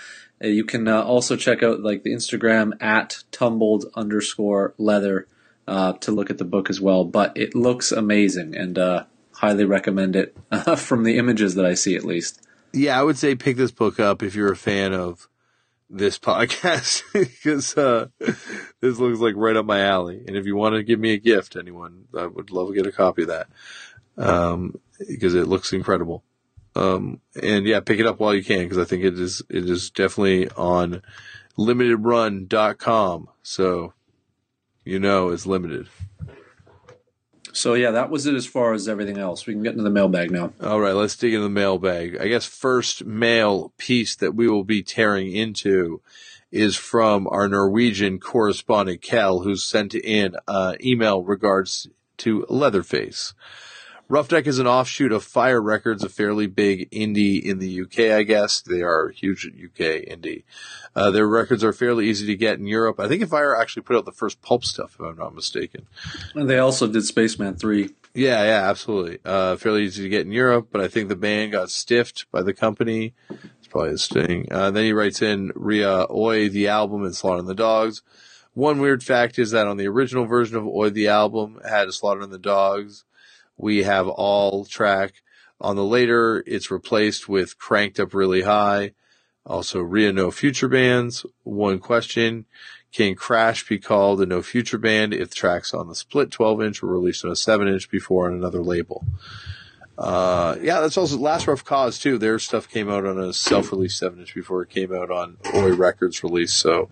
you can uh, also check out like the Instagram at tumbled underscore leather uh, to look at the book as well. But it looks amazing, and uh, highly recommend it from the images that I see at least.
Yeah, I would say pick this book up if you're a fan of this podcast because uh, this looks like right up my alley. And if you want to give me a gift, anyone, I would love to get a copy of that um, because it looks incredible. Um, and yeah, pick it up while you can because I think it is it is definitely on limitedrun.com. So you know it's limited.
So yeah, that was it as far as everything else. We can get into the mailbag now.
All right, let's dig into the mailbag. I guess first mail piece that we will be tearing into is from our Norwegian correspondent Kel, who sent in uh, email regards to Leatherface. Roughneck is an offshoot of Fire Records, a fairly big indie in the UK, I guess. They are huge UK indie. Uh, their records are fairly easy to get in Europe. I think Fire actually put out the first pulp stuff, if I'm not mistaken.
And they also did Spacemen three.
Yeah, yeah, absolutely. Uh, fairly easy to get in Europe, but I think the band got stiffed by the company. It's probably a sting. Uh, then he writes in Ria Oi, the album, and Slaughter Slaughtering the Dogs. One weird fact is that on the original version of Oi, the album, had Slaughter and the Dogs. We have all track. On the later, it's replaced with Cranked Up Really High. Also, Ria No Future Bands. One question. Can Crash be called a No Future band if tracks on the split 12 inch were released on a 7 inch before on another label? Uh, yeah, that's also Last Rough Cause too. Their stuff came out on a self-released 7 inch before it came out on Oi Records release. So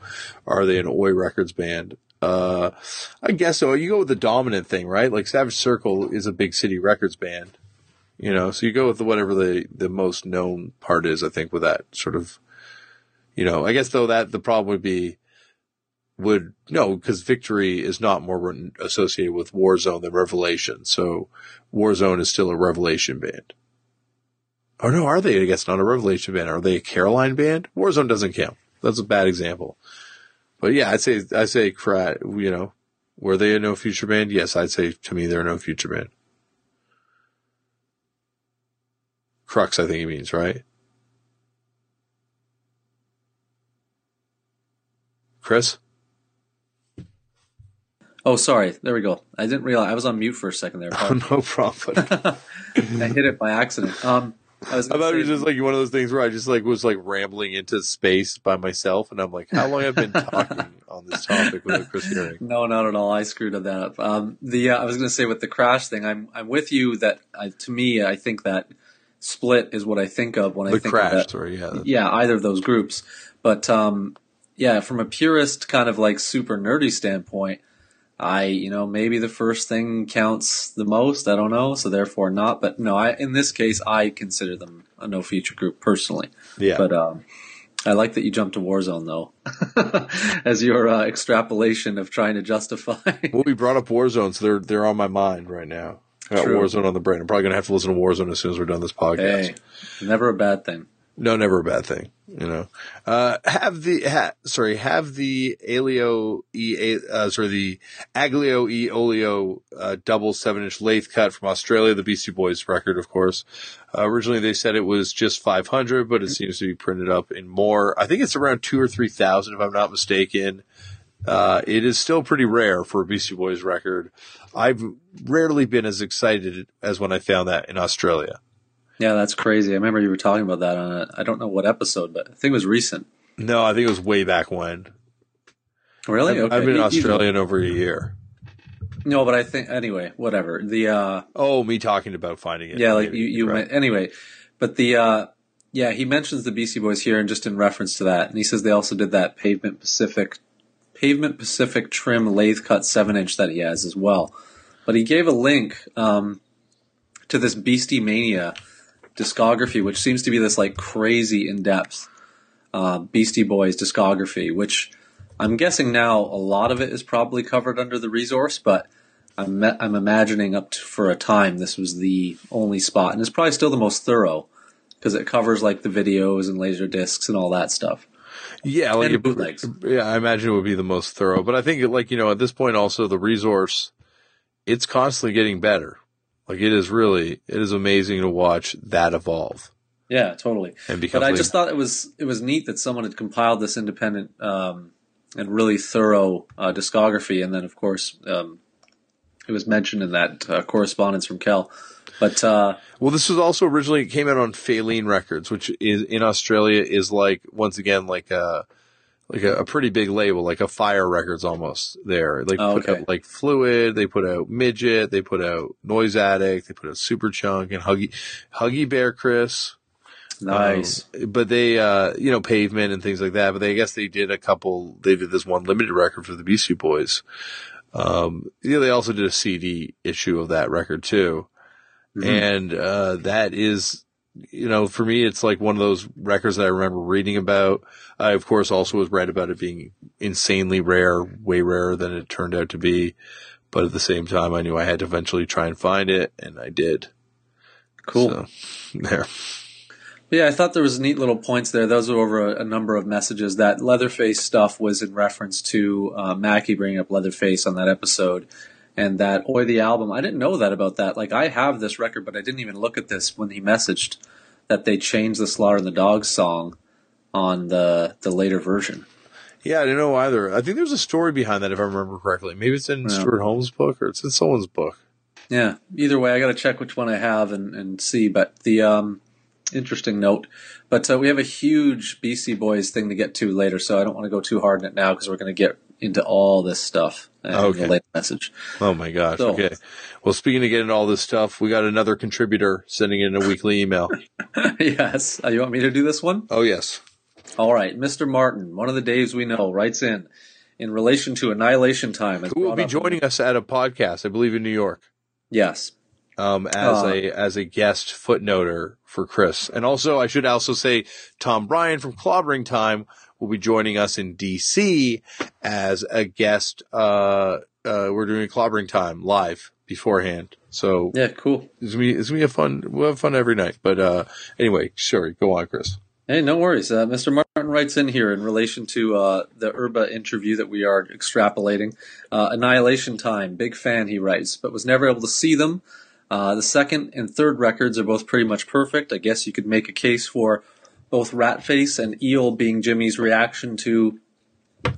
are they an Oi Records band? Uh, I guess so. You go with the dominant thing, right? Like Savage Circle is a big city records band, you know, so you go with the, whatever the, the most known part is, I think, with that sort of, you know, I guess though that the problem would be, would no, because Victory is not more associated with Warzone than Revelation. So Warzone is still a Revelation band. Oh no, are they? I guess not a Revelation band. Are they a Caroline band? Warzone doesn't count. That's a bad example. But yeah, I'd say I say. You know, were they a No Future band? Yes, I'd say to me they're a No Future band. Crux, I think he means right. Chris.
Oh, sorry. There we go. I didn't realize I was on mute for a second there.
Oh, no problem.
I hit it by accident. Um, I was.
I thought it was just like one of those things where I just like was like rambling into space by myself, and I'm like, how long have I been talking on this topic without Chris hearing?
No, not at all. I screwed that up. Um, the uh, I was going to say with the crash thing, I'm I'm with you that I, to me, I think that split is what I think of when I think
crash
of that.
story, yeah.
Yeah, either of those groups. But um, yeah, from a purist kind of like super nerdy standpoint, I you know maybe the first thing counts the most. I don't know, so therefore not. But no, I in this case I consider them a No Future group personally.
Yeah.
But um, I like that you jumped to Warzone though, as your uh, extrapolation of trying to justify.
Well, we brought up Warzone, so they're they're on my mind right now. I got
True.
Warzone on the brain. I'm probably gonna have to listen to Warzone as soon as we're done this podcast.
hey, never a bad thing.
No, never a bad thing. You know, uh, have the ha, sorry, have the Alio E, uh, sorry, the Aglio E Olio uh, double seven inch lathe cut from Australia, the Beastie Boys record, of course. Uh, originally, they said it was just 500, but it seems to be printed up in more. I think it's around two or three thousand, if I'm not mistaken. Uh, it is still pretty rare for a Beastie Boys record. I've rarely been as excited as when I found that in Australia.
Yeah, that's crazy. I remember you were talking about that on a, I don't know what episode, but I think it was recent.
No, I think it was way back when.
Really?
I've, I've been in
You- you-
Australia in over a year.
No, but I think anyway, whatever. The uh
Oh, me talking about finding it.
yeah, like
Maybe,
you you
right.
went anyway. But the uh, yeah, he mentions the Beastie Boys here, and just in reference to that, and he says they also did that Pavement Pacific, Pavement Pacific trim lathe cut seven inch that he has as well. But he gave a link um, to this Beastie Mania discography, which seems to be this like crazy in depth uh, Beastie Boys discography, which I'm guessing now a lot of it is probably covered under the resource, but I'm I'm imagining up to, for a time this was the only spot, and it's probably still the most thorough because it covers like the videos and laser discs and all that stuff.
Yeah, like
And bootlegs.
Yeah, I imagine it would be the most thorough. But I think, like you know, at this point, also the resource, it's constantly getting better. Like it is really, it is amazing to watch that evolve
Yeah, totally.
and become.
But I just thought it was it was neat that someone had compiled this independent um, and really thorough uh, discography, and then of course um, it was mentioned in that uh, correspondence from Kel. But uh,
Well, this was also originally it came out on Fellaheen Records, which is in Australia is like once again like a like a, a pretty big label, like a Fire Records almost. There, they
Oh,
put
okay.
out like Fluid, they put out Midget, they put out Noise Addict, they put out Superchunk and Huggy Huggy Bear Chris.
nice.
Um, but they, uh, you know, pavement and things like that. But they, I guess they did a couple, they did this one limited record for the Beastie Boys. Um, yeah, they also did a CD issue of that record too.
Mhm.
And, uh, that is, you know, for me, it's like one of those records that I remember reading about. I, of course, also was right about it being insanely rare, way rarer than it turned out to be. But at the same time, I knew I had to eventually try and find it, and I did.
cool.
So, there.
Yeah, I thought there was neat little points there. Those were over a, a number of messages. That Leatherface stuff was in reference to uh, Mackie bringing up Leatherface on that episode, and that Oi the album. I didn't know that about that. Like I have this record, but I didn't even look at this when he messaged that they changed the Slaughter and the Dogs song on the the later version.
Yeah, I didn't know either. I think there's a story behind that if I remember correctly. Maybe it's in
Yeah.
Stewart Home's book or it's in someone's book.
Yeah. Either way, I got to check which one I have and, and see. But the um, interesting note. But uh, we have a huge Beastie Boys thing to get to later, so I don't want to go too hard in it now because we're going to get into all this stuff
Okay.
message.
Oh my gosh.
So-
okay. Well, speaking of getting all this stuff, we got another contributor sending in a weekly email.
yes. Uh, you want me to do this one?
oh yes.
All right. Mr. Martin, one of the Daves we know, writes in in relation to Annihilation Time.
Who will be joining us at a podcast, I believe in New York,
Yes.
um, as
Uh.
a, as a guest footnoter for Chris. And also, I should also say Tom Bryan from Clobbering Time will be joining us in DC as a guest. Uh, uh, we're doing Clobbering Time live beforehand. So
Yeah, cool.
It's gonna be it's gonna be a fun. We'll have fun every night. But uh, anyway, sorry. Go on, Chris.
Hey, no worries. Uh, Mr. Martin writes in here in relation to uh, the Erba interview that we are extrapolating. Uh, Annihilation Time, big fan, he writes, but was never able to see them. Uh, the second and third records are both pretty much perfect. I guess you could make a case for both Ratface and Eel being Jimmy's reaction to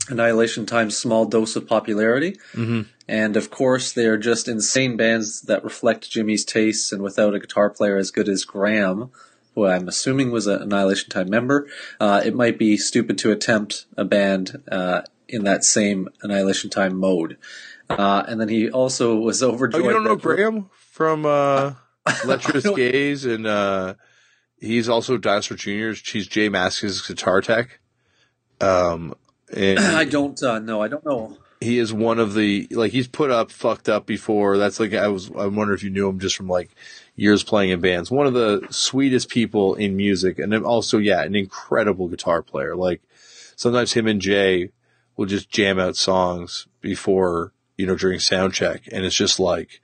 Annihilation Time's small dose of popularity.
Mm-hmm.
And of course, they are just insane bands that reflect Jimmy's tastes, and without a guitar player as good as Graham, who I'm assuming was an Annihilation Time member, uh, it might be stupid to attempt a band uh, in that same Annihilation Time mode. Uh, and then he also was overjoyed.
Oh,
overjoyed.
you don't know Graham from uh, Lecherous
I
Gaze, and uh, he's also Dinosaur Junior's. She's J Mascis' guitar tech. Um, and
I don't uh, know. I don't know.
he is one of the like he's put up fucked up before. That's like I was. I wonder if you knew him just from like years playing in bands. One of the sweetest people in music, and then also yeah, an incredible guitar player. Like sometimes him and Jay will just jam out songs before you know during sound check, and it's just like,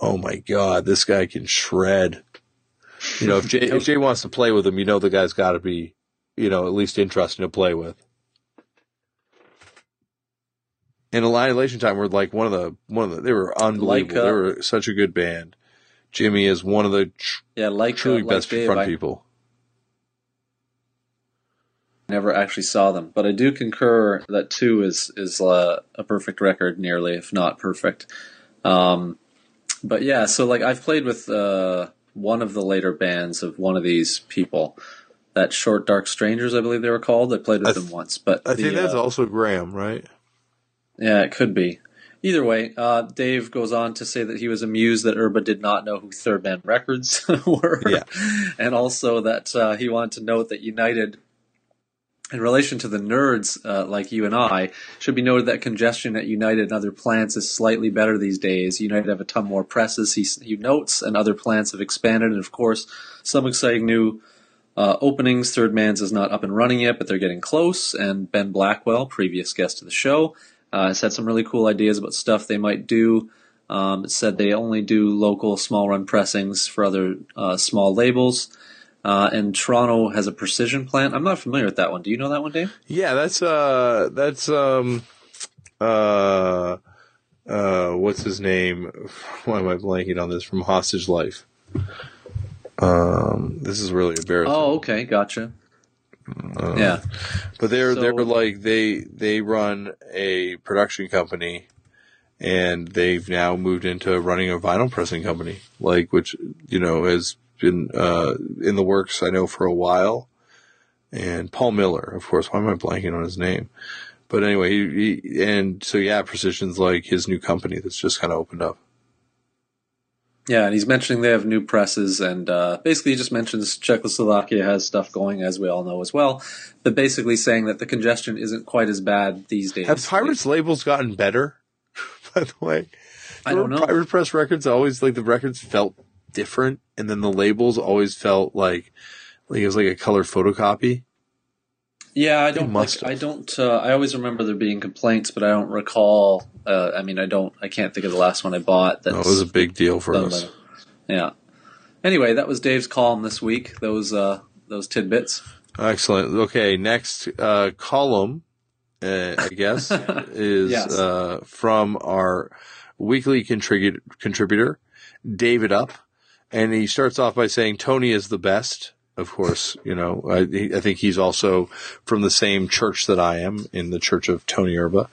oh my god, this guy can shred. You know, if Jay if Jay wants to play with him, you know the guy's got to be, you know, at least interesting to play with. And Annihilation Time were like one of the one of the they were unbelievable.
Like, uh,
they were such a good band. Jimmy is one of the tr-
Yeah, like
truly
uh, like
best
Dave,
front
I
people.
never actually saw them, but I do concur that two is is uh, a perfect record, nearly if not perfect. Um, but yeah, so like I've played with uh, one of the later bands of one of these people, that Short Dark Strangers, I believe they were called. I played with
I th-
them once, but
I think that's
uh,
also Graham, right?
yeah, it could be. Either way, uh, Dave goes on to say that he was amused that Erba did not know who Third Man Records were,
Yeah.
and also that uh, he wanted to note that United, in relation to the nerds uh, like you and I, should be noted that congestion at United and other plants is slightly better these days. United have a ton more presses, he, he notes, and other plants have expanded, and of course, some exciting new uh, openings. Third Man's is not up and running yet, but they're getting close. And Ben Blackwell, previous guest of the show, uh, has had some really cool ideas about stuff they might do. Um, said they only do local small run pressings for other uh, small labels. Uh, and Toronto has a precision plant. I'm not familiar with that one. Do you know that one, Dave?
Yeah, that's uh, that's um, uh, uh, what's his name? Why am I blanking on this? From Hostage Life. Um, this is really embarrassing.
Oh, okay, gotcha. yeah,
But they're
So-
they're like they they run a production company, and they've now moved into running a vinyl pressing company, like which you know has been uh, in the works. I know for a while. And Paul Miller, of course. Why am I blanking on his name? But anyway, he, he, and so yeah, Precision's like his new company that's just kind of opened up.
yeah, and he's mentioning they have new presses, and uh, basically he just mentions Czechoslovakia has stuff going, as we all know as well. But basically saying that the congestion isn't quite as bad these days.
Have Pirates labels gotten better? By the way,
I don't know.
Pirate Press records always like the records felt different, and then the labels always felt like like it was like a color photocopy.
Yeah, I don't. Like, I don't. Uh, I always remember there being complaints, but I don't recall. Uh, I mean, I don't. I can't think of the last one I bought. That
No, was a big deal for us.
Yeah. Anyway, that was Dave's column this week. Those uh, those tidbits.
Excellent. Okay, next uh, column, uh, I guess, is
Yes.
uh, from our weekly contribu- contributor, David Up, and he starts off by saying Tony is the best. Of course, you know, I, I think he's also from the same church that I am in the church of Tony Erba.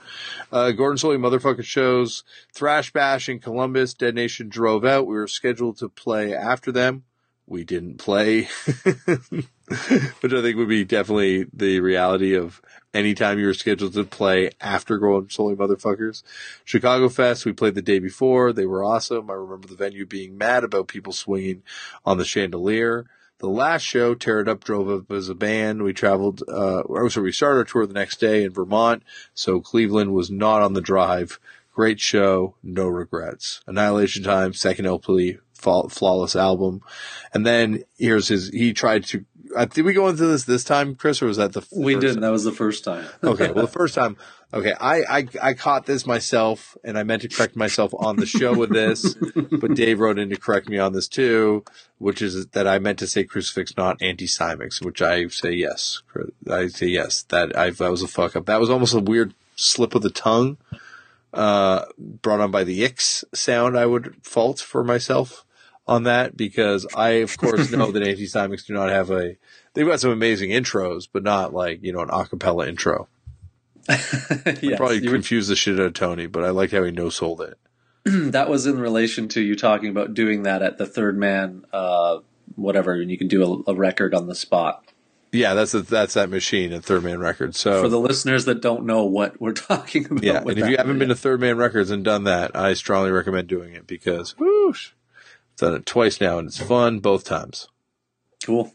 Uh, Gordon Solie motherfucker shows Thrash Bash in Columbus. Dead Nation drove out. We were scheduled to play after them. We didn't play, which I think would be definitely the reality of anytime you were scheduled to play after Gordon Solie motherfuckers. Chicago Fest, we played the day before. They were awesome. I remember the venue being mad about people swinging on the chandelier. The last show, Tear It Up drove up as a band. We traveled, uh, oh, so we started our tour the next day in Vermont. So Cleveland was not on the drive. Great show. No regrets. Annihilation Time, second LP, flawless album. And then here's his, he tried to, uh, did we go into this this time, Chris, or was that the
We
first
did. That was the first time.
okay. Well, the first time, okay, I, I I caught this myself, and I meant to correct myself on the show with this, but Dave wrote in to correct me on this too, which is that I meant to say crucifix, not Anti-Cimex, which I say yes. I say yes. That I that was a fuck up. That was almost a weird slip of the tongue, uh, brought on by the ix sound. I would fault for myself on that because I, of course, know that Anti-Cimex do not have a. They've got some amazing intros, but not like you know an acapella intro.
yes,
Probably confused the shit out of Tony, but I like how he no sold it.
that was in relation to you talking about doing that at the Third Man, uh, whatever, and you can do a, a record on the spot.
Yeah, that's a, that's that machine at Third Man Records. So
For the listeners that don't know what we're talking about,
yeah, and if you haven't been to Third Man Records and done that, I strongly recommend doing it because whoosh, done it twice now and it's fun both times.
cool.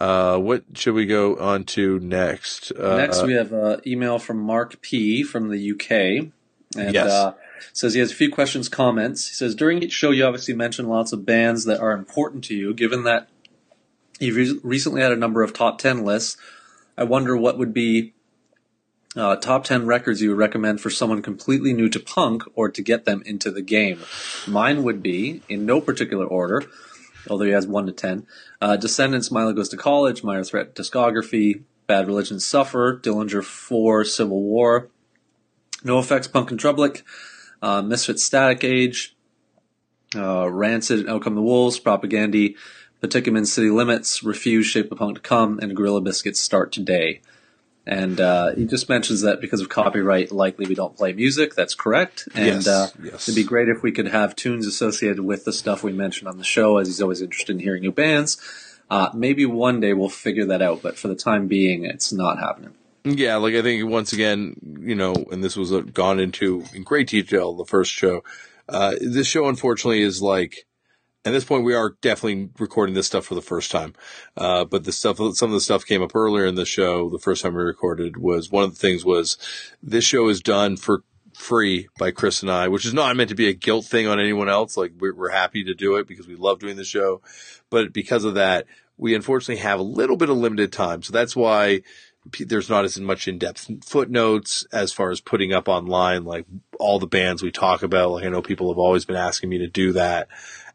Uh, what should we go on to next? Uh,
Next, we have an email from Mark P from the UK, and
Yes.
uh, says he has a few questions, comments. He says during each show, you obviously mention lots of bands that are important to you. Given that you've re- recently had a number of top ten lists, I wonder what would be uh, top ten records you would recommend for someone completely new to punk or to get them into the game. Mine would be in no particular order. Although he has one to ten, uh, Descendents, Milo Goes to College, Minor Threat discography, Bad Religion Suffer, Dillinger 4, Civil War, NOFX, Punk in Drublic, uh, Misfit Static Age, uh, Rancid, Out Come the Wolves, Propagandhi, Potemkin City Limits, Refuse, Shape of Punk to Come, and Gorilla Biscuits Start Today. And uh, he just mentions that because of copyright, likely we don't play music. That's correct. And
Yes,
uh,
yes.
it'd be great if we could have tunes associated with the stuff we mentioned on the show, as he's always interested in hearing new bands. Uh, maybe one day we'll figure that out, but for the time being, it's not happening.
Yeah, like I think once again, you know, and this was uh, gone into in great detail the first show. Uh, this show, unfortunately, is like at this point we are definitely recording this stuff for the first time. Uh, but the stuff, some of the stuff came up earlier in the show. The first time we recorded was one of the things was this show is done for free by Chris and I, which is not meant to be a guilt thing on anyone else. Like we're, we're happy to do it because we love doing the show, but because of that, we unfortunately have a little bit of limited time. So that's why there's not as much in-depth footnotes as far as putting up online, like all the bands we talk about. Like I know people have always been asking me to do that.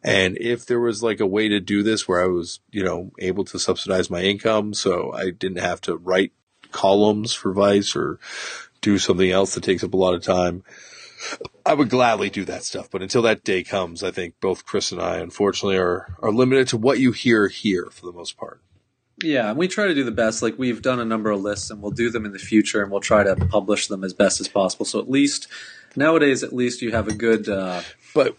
And if there was like a way to do this where I was, you know, able to subsidize my income so I didn't have to write columns for Vice or do something else that takes up a lot of time, I would gladly do that stuff. But until that day comes, I think both Chris and I, unfortunately, are, are limited to what you hear here for the most part.
Yeah, and we try to do the best. Like we've done a number of lists, and we'll do them in the future, and we'll try to publish them as best as possible. So at least nowadays, at least you have a good. Uh,
but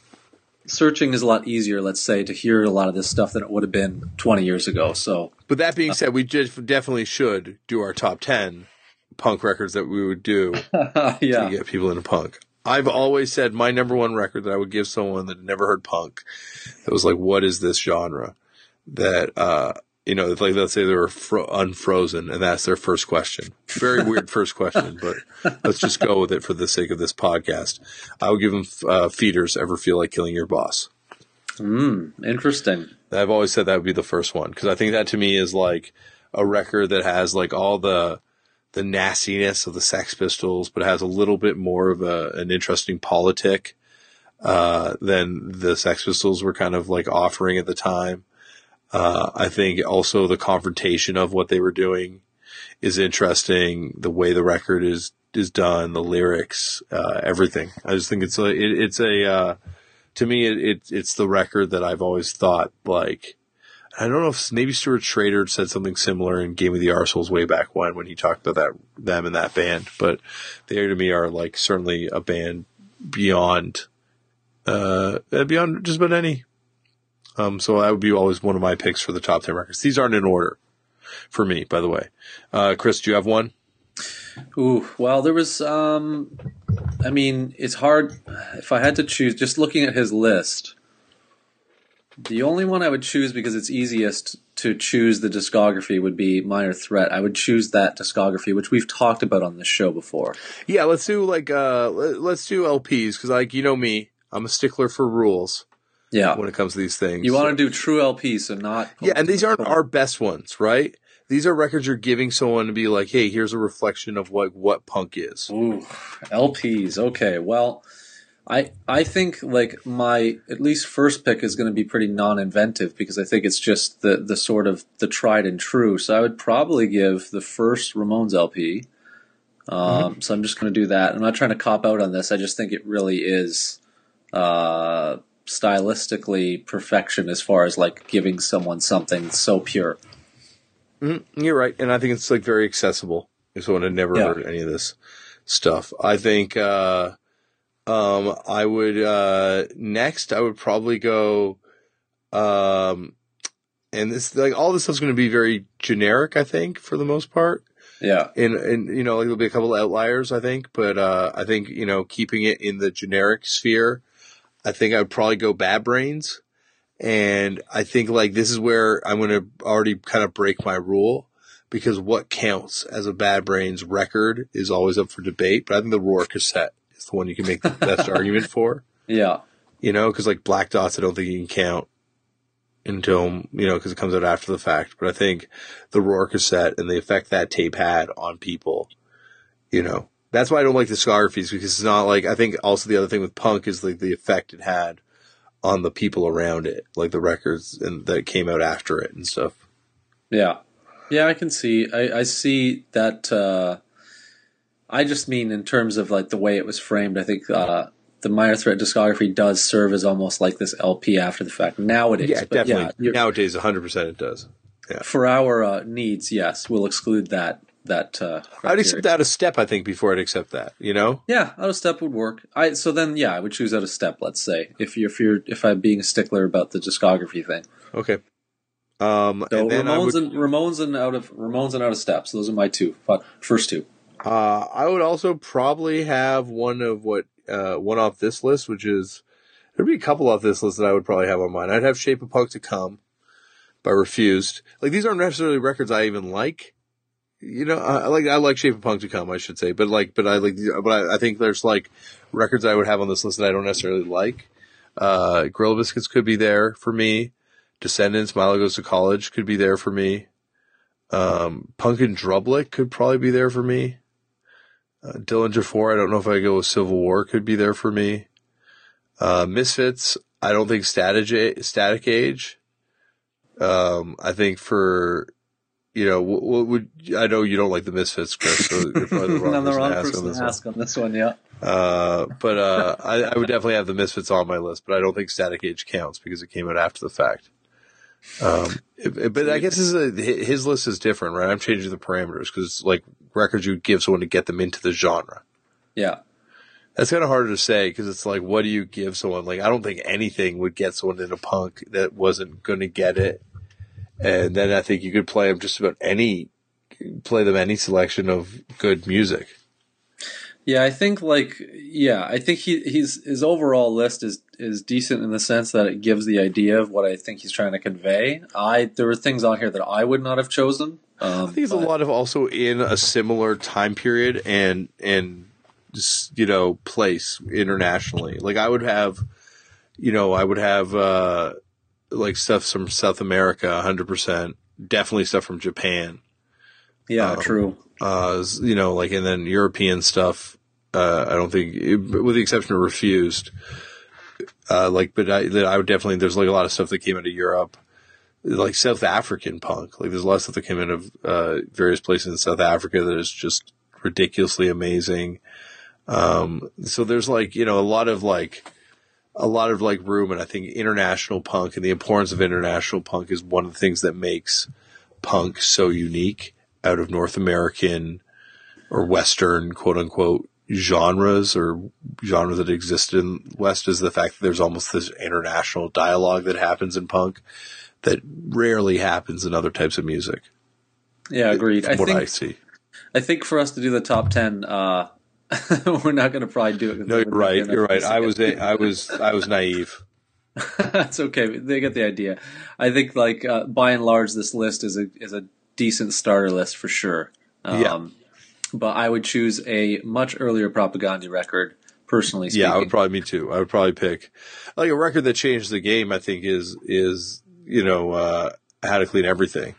searching is a lot easier, let's say, to hear a lot of this stuff than it would have been 20 years ago. So,
but that being said, we just definitely should do our top 10 punk records that we would do
yeah.
to get people into punk. I've always said my number one record that I would give someone that never heard punk that was like, what is this genre? That, uh, you know, like let's say they were fro- unfrozen and that's their first question. Very weird first question, but let's just go with it for the sake of this podcast. I would give them uh, Feederz. Ever feel like killing your boss?
Hmm. Interesting.
I've always said that would be the first one because I think that to me is like a record that has like all the the nastiness of the Sex Pistols, but has a little bit more of a an interesting politic uh, than the Sex Pistols were kind of like offering at the time. Uh, I think also the confrontation of what they were doing is interesting. The way the record is is done, the lyrics, uh, everything. I just think it's a it, it's a uh, to me it, it, it's the record that I've always thought like. I don't know if maybe Stuart Schrader said something similar in Game of the Arseholes way back when when he talked about that them and that band, but they to me are like certainly a band beyond uh beyond just about any um, so that would be always one of my picks for the top 10 records. These aren't in order for me, by the way. Uh, Chris, do you have one?
Ooh, well, there was, um, I mean, it's hard. If I had to choose, just looking at his list, the only one I would choose because it's easiest to choose the discography would be Minor Threat. I would choose that discography, which we've talked about on this show before.
Yeah, let's do like, uh, let's do LPs because, like, you know me, I'm a stickler for rules.
Yeah.
When it comes to these things.
You want to do true LPs, so not.
Yeah, and these aren't our best ones, right? These are records you're giving someone to be like, hey, here's a reflection of what, what punk is.
Ooh, LPs. Okay. Well, I, I think like my at least first pick is going to be pretty non-inventive because I think it's just the, the sort of the tried and true. So I would probably give the first Ramones LP. Um, mm-hmm. So I'm just going to do that. I'm not trying to cop out on this. I just think it really is uh, stylistically perfection as far as like giving someone something so pure.
Mm-hmm. You're right, and I think it's like very accessible. If someone had never yeah. heard any of this stuff, I think uh, um, I would uh, next. I would probably go. Um, and this like all this stuff's going to be very generic. I think for the most part.
Yeah.
And, and, you know, there'll be a couple of outliers, I think, but, uh, I think, you know, keeping it in the generic sphere, I think I would probably go Bad Brains. And I think like this is where I'm going to already kind of break my rule because what counts as a Bad Brains record is always up for debate. But I think the Roar cassette is the one you can make the best argument for.
Yeah.
You know, because like Black Dots, I don't think you can count until, you know, because it comes out after the fact. But I think the Roar cassette and the effect that tape had on people, you know, that's why I don't like discographies because it's not like I think also the other thing with punk is like the effect it had on the people around it, like the records and that came out after it and stuff.
Yeah, yeah, I can see. I, I see that. Uh, I just mean in terms of like the way it was framed. I think uh, the Minor Threat discography does serve as almost like this LP after the fact nowadays.
Yeah, definitely. Yeah, nowadays, 100 percent it does. Yeah.
For our uh, needs, yes, we'll exclude that that. Uh,
I'd accept out of step. I think before I'd accept that. You know.
Yeah, out of step would work. I so then yeah, I would choose out of step. Let's say if you're if you're if I'm being a stickler about the discography thing.
Okay. Um,
So
and then
Ramones
would,
and Ramones and out of Ramones and out of steps. Those are my two first two.
uh, I would also probably have one of what uh, one off this list, which is there'd be a couple off this list that I would probably have on mine. I'd have "Shape of Punk" to come by Refused. Like these aren't necessarily records I even like. You know, I like I like "Shape of Punk" to come, I should say, but like, but I like, but I, I think there's like records I would have on this list that I don't necessarily like. Uh, Gorilla Biscuits could be there for me. Descendents, Milo Goes to College could be there for me. Um, Punk in Drublic could probably be there for me. Uh, Dillinger 4, I don't know if I go with Civil War could be there for me. Uh, Misfits, I don't think Static, Static Age. Um, I think for, you know, what, what would, I know you don't like the Misfits, Chris, so you're probably the wrong
I'm the
person
wrong
to ask
person
on this
to
one.
ask on this one. Yeah.
Uh, but uh, I, I would definitely have the Misfits on my list, but I don't think Static Age counts because it came out after the fact. Um, it- but I guess this is a, his list is different, right? I'm changing the parameters because it's like records you give someone to get them into the genre.
Yeah.
That's kind of harder to say because it's like, what do you give someone? Like, I don't think anything would get someone into punk that wasn't going to get it. And then I think you could play them just about any, play them any selection of good music.
Yeah, I think like yeah, I think he he's his overall list is is decent in the sense that it gives the idea of what I think he's trying to convey. I there were things on here that I would not have chosen. Um,
I think it's a lot of also in a similar time period and and just, you know place internationally. Like I would have, you know, I would have uh like stuff from South America, hundred percent. Definitely stuff from Japan.
Yeah,
um,
true.
Uh, you know, like and then European stuff. Uh, I don't think, with the exception of Refused. Uh, like, but I, I would definitely. There's like a lot of stuff that came out of Europe like South African punk. Like there's a lot of stuff that came out of uh, various places in South Africa that is just ridiculously amazing. Um, so there's like you know a lot of like a lot of like room, and I think international punk and the importance of international punk is one of the things that makes punk so unique out of North American or Western quote unquote genres or genres that existed in West is the fact that there's almost this international dialogue that happens in punk that rarely happens in other types of music.
Yeah, agreed.
From
I
what
think
I see.
I think for us to do the top ten, uh, we're not going to probably do it.
No, you're right. You're right. I was
enough.
I was I was naive.
That's okay. They get the idea. I think, like uh, by and large, this list is a is a decent starter list for sure. Um,
Yeah.
But I would choose a much earlier Propagandhi record, personally speaking.
Yeah, I would probably me too. I would probably pick like a record that changed the game. I think is is you know uh, how to clean everything.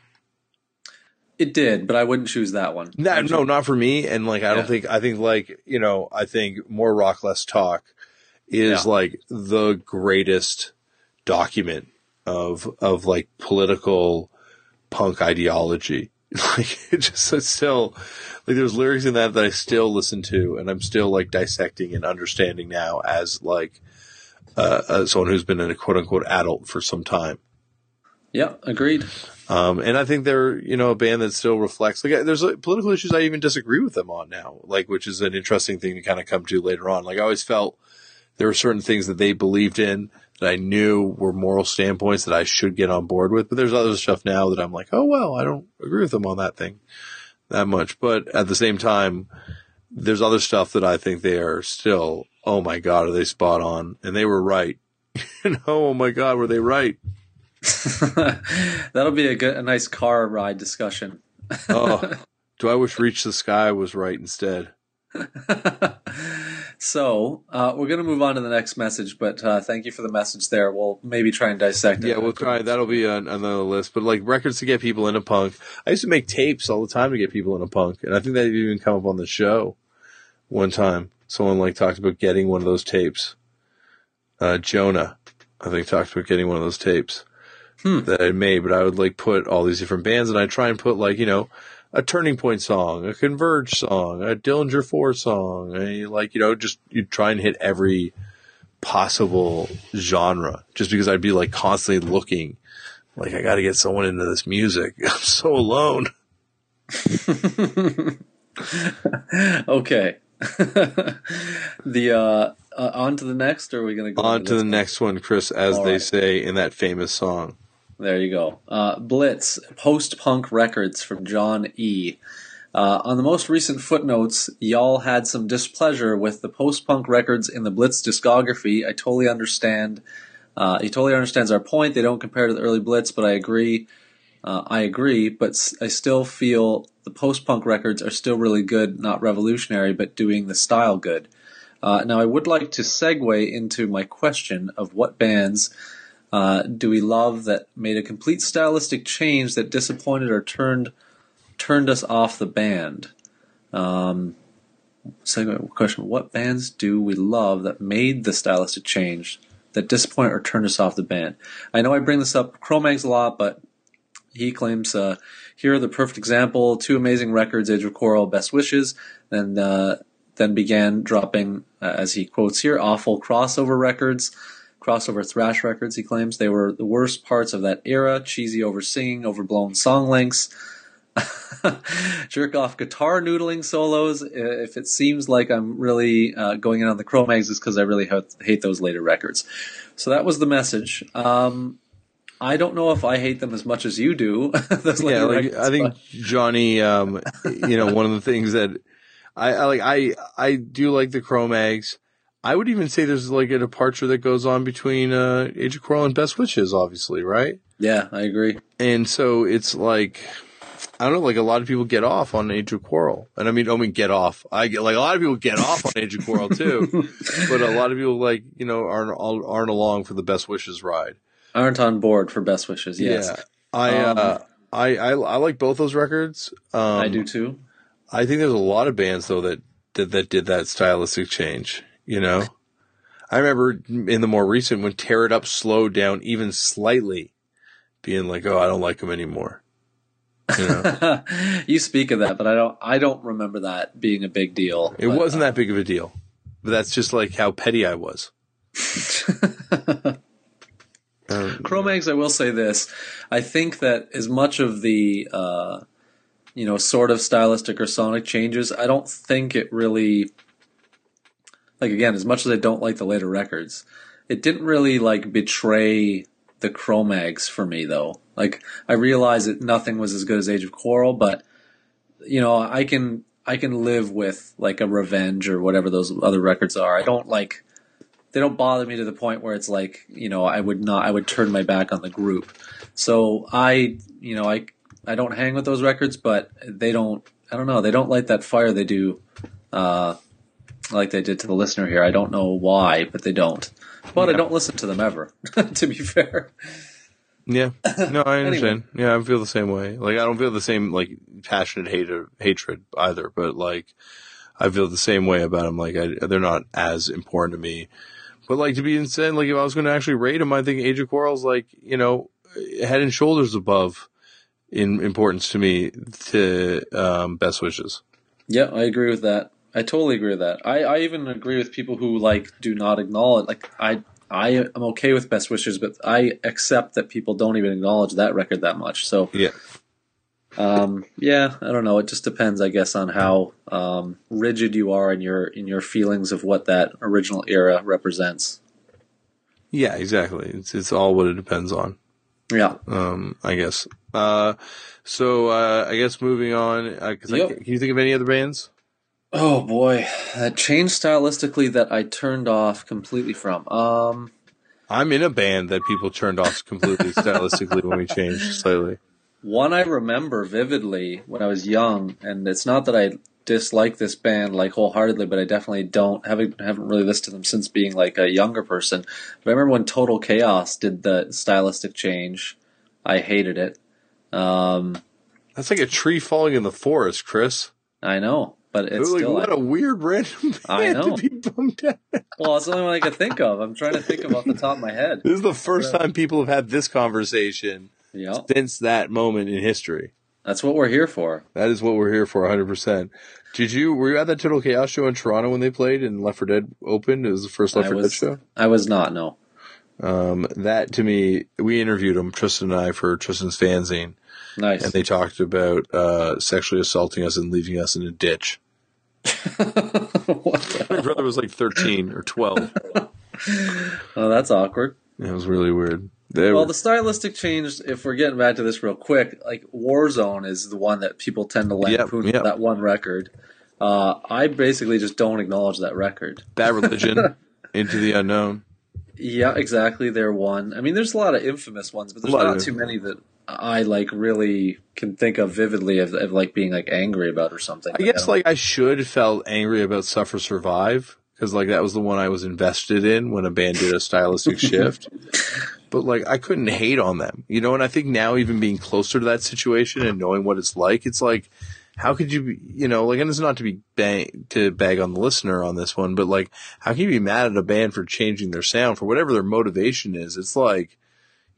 It did, but I wouldn't choose that one.
No, no,
choose-
not for me. And like, I
Yeah.
don't think, I think like, you know, I think more rock, less talk is
Yeah.
like the greatest document of, of like political punk ideology. Like it just, it's still, like there's lyrics in that that I still listen to and I'm still like dissecting and understanding now as like, uh, uh someone who's been in a quote unquote adult for some time.
Yeah, agreed.
Um, and I think they're, you know, a band that still reflects, like, there's like, political issues I even disagree with them on now, like, which is an interesting thing to kind of come to later on. Like, I always felt there were certain things that they believed in that I knew were moral standpoints that I should get on board with. But there's other stuff now that I'm like, oh, well, I don't agree with them on that thing that much. But at the same time, there's other stuff that I think they are still, oh my God, are they spot on? And they were right. you know, oh my God, were they right?
That'll be a good, a nice car ride discussion.
Oh, do I wish Reach the Sky was right instead?
so uh, we're going to move on to the next message, but uh, thank you for the message there. We'll maybe try and dissect it.
Yeah, we'll try. That'll be on another list. But like records to get people into punk. I used to make tapes all the time to get people into punk, and I think that even come up on the show one time. Someone like talked about getting one of those tapes. Uh, Jonah, I think, talked about getting one of those tapes
Hmm.
that I made. But I would like put all these different bands, and I try and put like you know a Turning Point song, a Converge song, a Dillinger Four song, a, like you know just you try and hit every possible genre just because I'd be like constantly looking like I got to get someone into this music. I'm so alone.
okay. the uh, uh, on to the next, or are we going to go
On to the next one, Chris, as
All
they
right.
say in that famous song.
There you go. Uh, Blitz, post punk records from John E. Uh, on the most recent footnotes, y'all had some displeasure with the post punk records in the Blitz discography. I totally understand. Uh, he totally understands our point. They don't compare to the early Blitz, but I agree. Uh, I agree, but I still feel the post punk records are still really good, not revolutionary, but doing the style good. Uh, now, I would like to segue into my question of what bands uh, do we love that made a complete stylistic change that disappointed or turned turned us off the band. Um, segue question: What bands do we love that made the stylistic change that disappointed or turned us off the band? I know I bring this up Cro-Mags a lot, but he claims uh, here are the perfect example: two amazing records, Age of Quarrel, Best Wishes, and uh, then began dropping, uh, as he quotes here, awful crossover records, crossover thrash records. He claims they were the worst parts of that era: cheesy over singing, overblown song lengths. jerk off guitar noodling solos. If it seems like I'm really uh, going in on the Cro-Mags, it's because I really hate those later records. So that was the message. Um, I don't know if I hate them as much as you do. those
yeah, like
records,
I think
but-
Johnny, um, you know, one of the things that I, I like, I I do like the Cro-Mags. I would even say there's like a departure that goes on between uh, Age of Quarrel and Best Wishes, obviously, right?
yeah, I agree.
And so it's like I don't know, like a lot of people get off on Age of Quarrel, and I mean, I mean, get off. I get like a lot of people get off on Age of Quarrel too, but a lot of people like you know aren't aren't along for the Best Wishes ride.
Aren't on board for best wishes. Yes,
Yeah, I
Um,
uh, I, I I like both those records. Um,
I do too.
I think there's a lot of bands though that that, that did that stylistic change. You know, I remember in the more recent when Tear It Up slowed down even slightly, being like, "Oh, I don't like him anymore." You know,
you speak of that, but I don't. I don't remember that being a big deal.
it
But,
wasn't that big of a deal, but that's just like how petty I was. Um,
Cro-Mags, I will say this. I think that as much of the, uh, you know, sort of stylistic or sonic changes, I don't think it really, like again, as much as I don't like the later records, it didn't really like betray the Cro-Mags for me though. Like I realize that nothing was as good as Age of Quarrel, but you know, I can I can live with like a Revenge or whatever those other records are. I don't like they don't bother me to the point where it's like you know I would not I would turn my back on the group. So I you know I I don't hang with those records, but they don't I don't know they don't light that fire they do uh, like they did to the listener here. I don't know why, but they don't. But I don't listen to them ever. to be fair,
yeah, no, I understand. Yeah, I feel the same way. Like I don't feel the same like passionate hate or hatred either, but like I feel the same way about them. Like I, they're not as important to me. But like to be insane, like if I was going to actually rate them, I think Age of Quarrel's like you know head and shoulders above in importance to me to um, Best Wishes.
yeah, I agree with that. I totally agree with that. I, I even agree with people who like do not acknowledge. Like I I am okay with Best Wishes, but I accept that people don't even acknowledge that record that much. So
Yeah,
Um, yeah, I don't know. It just depends, I guess, on how um, rigid you are in your in your feelings of what that original era represents.
yeah, exactly. It's it's all what it depends on.
Yeah,
Um, I guess. Uh, so uh, I guess moving on. Uh I
Yep.
ca- can you think of any other bands?
Oh boy, that changed stylistically that I turned off completely from. Um,
I'm in a band that people turned off completely stylistically when we changed slightly.
one I remember vividly when I was young, and it's not that I dislike this band like wholeheartedly, but I definitely don't haven't haven't really listened to them since being like a younger person. But I remember when Total Chaos did the stylistic change. I hated it. Um,
That's like a tree falling in the forest, Chris.
I know, but it's
like,
still.
what a weird random
I know.
to be bummed out.
well, it's the only one I could think of. I'm trying to think of off the top of my head.
This is the first time people have had this conversation
Yeah,
since that moment in history.
that's what we're here for.
That is what we're here for, 100%. Did you, were you at that Total Chaos show in Toronto when they played and Left for Dead opened? It was the first Left
I
4 Dead show?
I was not. No.
Um, that to me, we interviewed him, Tristan and I, for Tristan's fanzine,
Nice.
and they talked about uh, sexually assaulting us and leaving us in a ditch.
what the-
My brother was like 13 or 12.
Oh, that's awkward.
It was really weird. They
Well,
were-
the stylistic change, if we're getting back to this real quick, like Warzone is the one that people tend to lampoon
Yep, yep.
that one record. Uh, I basically just don't acknowledge that record.
Bad Religion, Into the Unknown.
Yeah, exactly. They're one. I mean, there's a lot of infamous ones, but there's not too many that I like really can think of vividly of, of like being like angry about or something.
I guess
don't-
like I should have felt angry about Suffer Survive because like that was the one I was invested in when a band did a stylistic shift. But like I couldn't hate on them, you know. And I think now even being closer to that situation and knowing what it's like, it's like how could you be, you know, like and it's not to be bang to bag on the listener on this one, but like how can you be mad at a band for changing their sound for whatever their motivation is? It's like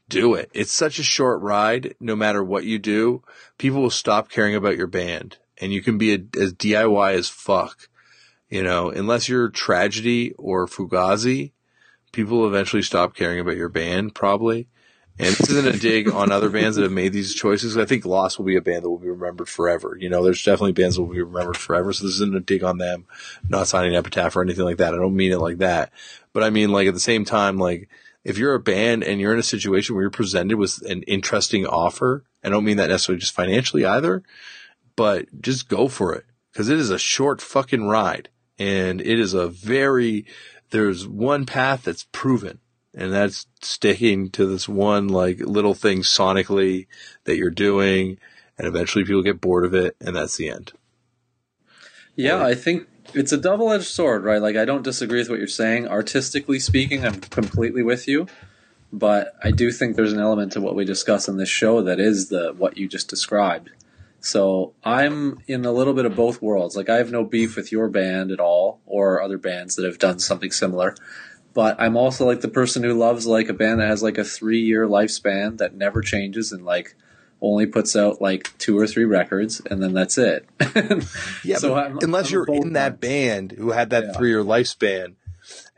do it. It's such a short ride. No matter what you do, people will stop caring about your band and you can be a, as DIY as fuck. You know, unless you're tragedy or Fugazi, people eventually stop caring about your band probably. And this isn't a dig on other bands that have made these choices. I think Lost will be a band that will be remembered forever. You know, there's definitely bands that will be remembered forever. So this isn't a dig on them not signing Epitaph or anything like that. I don't mean it like that. But I mean, like at the same time, like if you're a band and you're in a situation where you're presented with an interesting offer, I don't mean that necessarily just financially either, but just go for it because it is a short fucking ride and it is a very, there's one path that's proven and that's sticking to this one like little thing sonically that you're doing and eventually people get bored of it and that's the end.
Yeah, I think it's a double edged sword, right? Like, I don't disagree with what you're saying. Artistically speaking, I'm completely with you. But I do think there's an element to what we discuss in this show that is the what you just described. So I'm in a little bit of both worlds. Like I have no beef with your band at all, or other bands that have done something similar. But I'm also like the person who loves like a band that has like a three year lifespan that never changes and like only puts out like two or three records and then that's it.
Yeah,
So I'm-
unless
I'm
you're in that
ends.
band who had that
Yeah.
three year lifespan,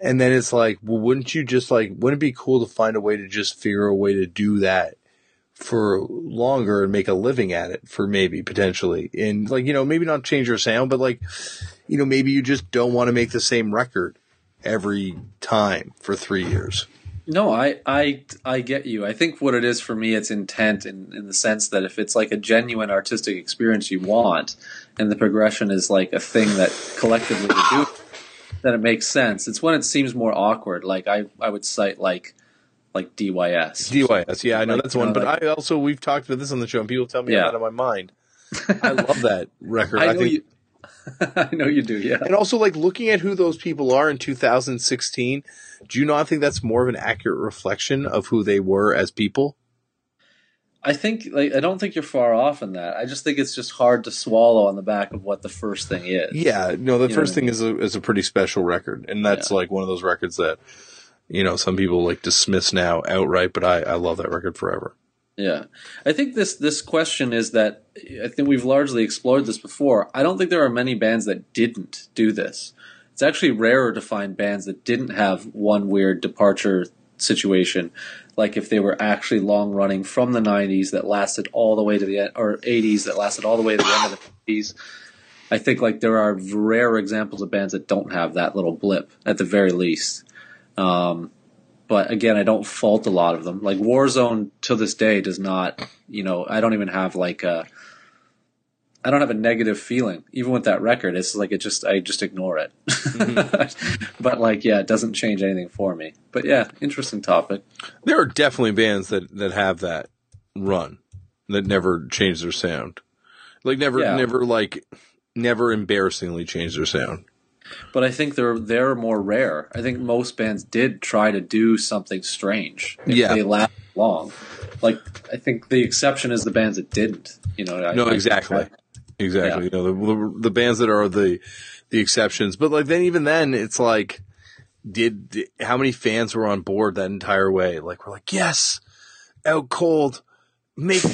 and then it's like, well, wouldn't you just like, wouldn't it be cool to find a way to just figure a way to do that for longer and make a living at it for maybe potentially, and like you know maybe not change your sound, but like you know maybe you just don't want to make the same record every time for three years.
No, I, I, I get you. I think what it is for me, it's intent in, in the sense that if it's like a genuine artistic experience you want, and the progression is like a thing that collectively we do, then it makes sense. It's when it seems more awkward. Like I, I would cite like, like DYS.
DYS, yeah, I know
Like,
that's
you
one,
know,
but
like-
I also we've talked about this on the show, and people tell me
Yeah.
I'm out of my mind. I love that record.
I
I think
you. I know you do. Yeah.
And also, like looking at who those people are in 2016, do you not think that's more of an accurate reflection of who they were as people?
I think like I don't think you're far off in that. I just think it's just hard to swallow on the back of what the first thing is.
Yeah, no. The
You
first
what I
thing is a is a pretty special record, and that's like one of those records that you know some people like dismiss now outright, but I I love that record forever.
Yeah, I think this this question is that I think we've largely explored this before. I don't think there are many bands that didn't do this. It's actually rarer to find bands that didn't have one weird departure situation, like if they were actually long running from the '90s that lasted all the way to the end, or '80s that lasted all the way to the end of the '80s. I think like there are rare examples of bands that don't have that little blip at the very least. Um, but again, I don't fault a lot of them. Like Warzone to this day does not, you know, I don't even have like a, I don't have a negative feeling even with that record. It's like it just, I just ignore it. Mm-hmm. but like, yeah, it doesn't change anything for me. But yeah, interesting topic.
There are definitely bands that that have that run that never change their sound, like never
Yeah.
never like never embarrassingly change their sound.
But I think they're they're more rare. I think most bands did try to do something strange.
Yeah.
they last long. Like I think the exception is the bands that didn't. You know. I-
No,
I-
exactly. Exactly. You know, the, the bands that are the the exceptions, but like then even then, it's like, did, did- how many fans were on board that entire way? Like we're like, yes, out cold, make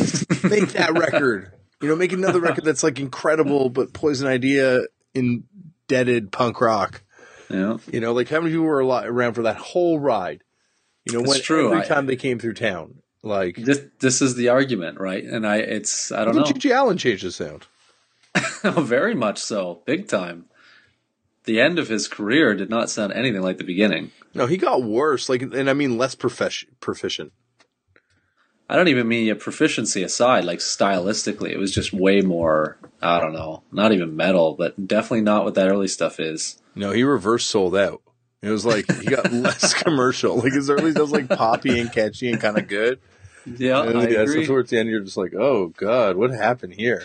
make that record. You know, make another record that's like incredible, but Poison Idea indebted punk rock.
Yeah.
You know, like how many people were around for that whole ride? You know,
It's
when
true.
every
I-
time they came through town, like
This this is the argument, right? And I it's I don't know.
GG Allin changed the sound.
Very much so. Big time. The end of his career did not sound anything like the beginning.
No, he got worse. Like, and I mean less proficient.
I don't even mean your proficiency aside, like stylistically, it was just way more. I don't know, not even metal, but definitely not what that early stuff is.
No, he reverse sold out. It was like he got less commercial. Like his early stuff was like poppy and catchy and kind of good.
Yeah,
And
I
yeah,
agree.
so towards the end, you're just like, oh god, what happened here?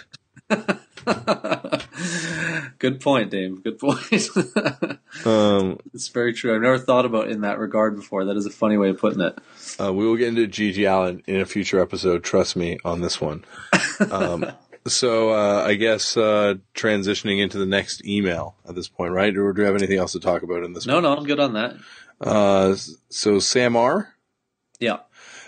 Good point, Dave. Good point.
Um,
it's very true. I've never thought about it in that regard before. That is a funny way of putting it.
uh, we will get into GG Allin in a future episode. Trust me on this one. Um, so uh, I guess uh, transitioning into the next email at this point, right? Or do we have anything else to talk about in this?
No, no, I'm good on that.
Uh, so Sam R.
Yeah.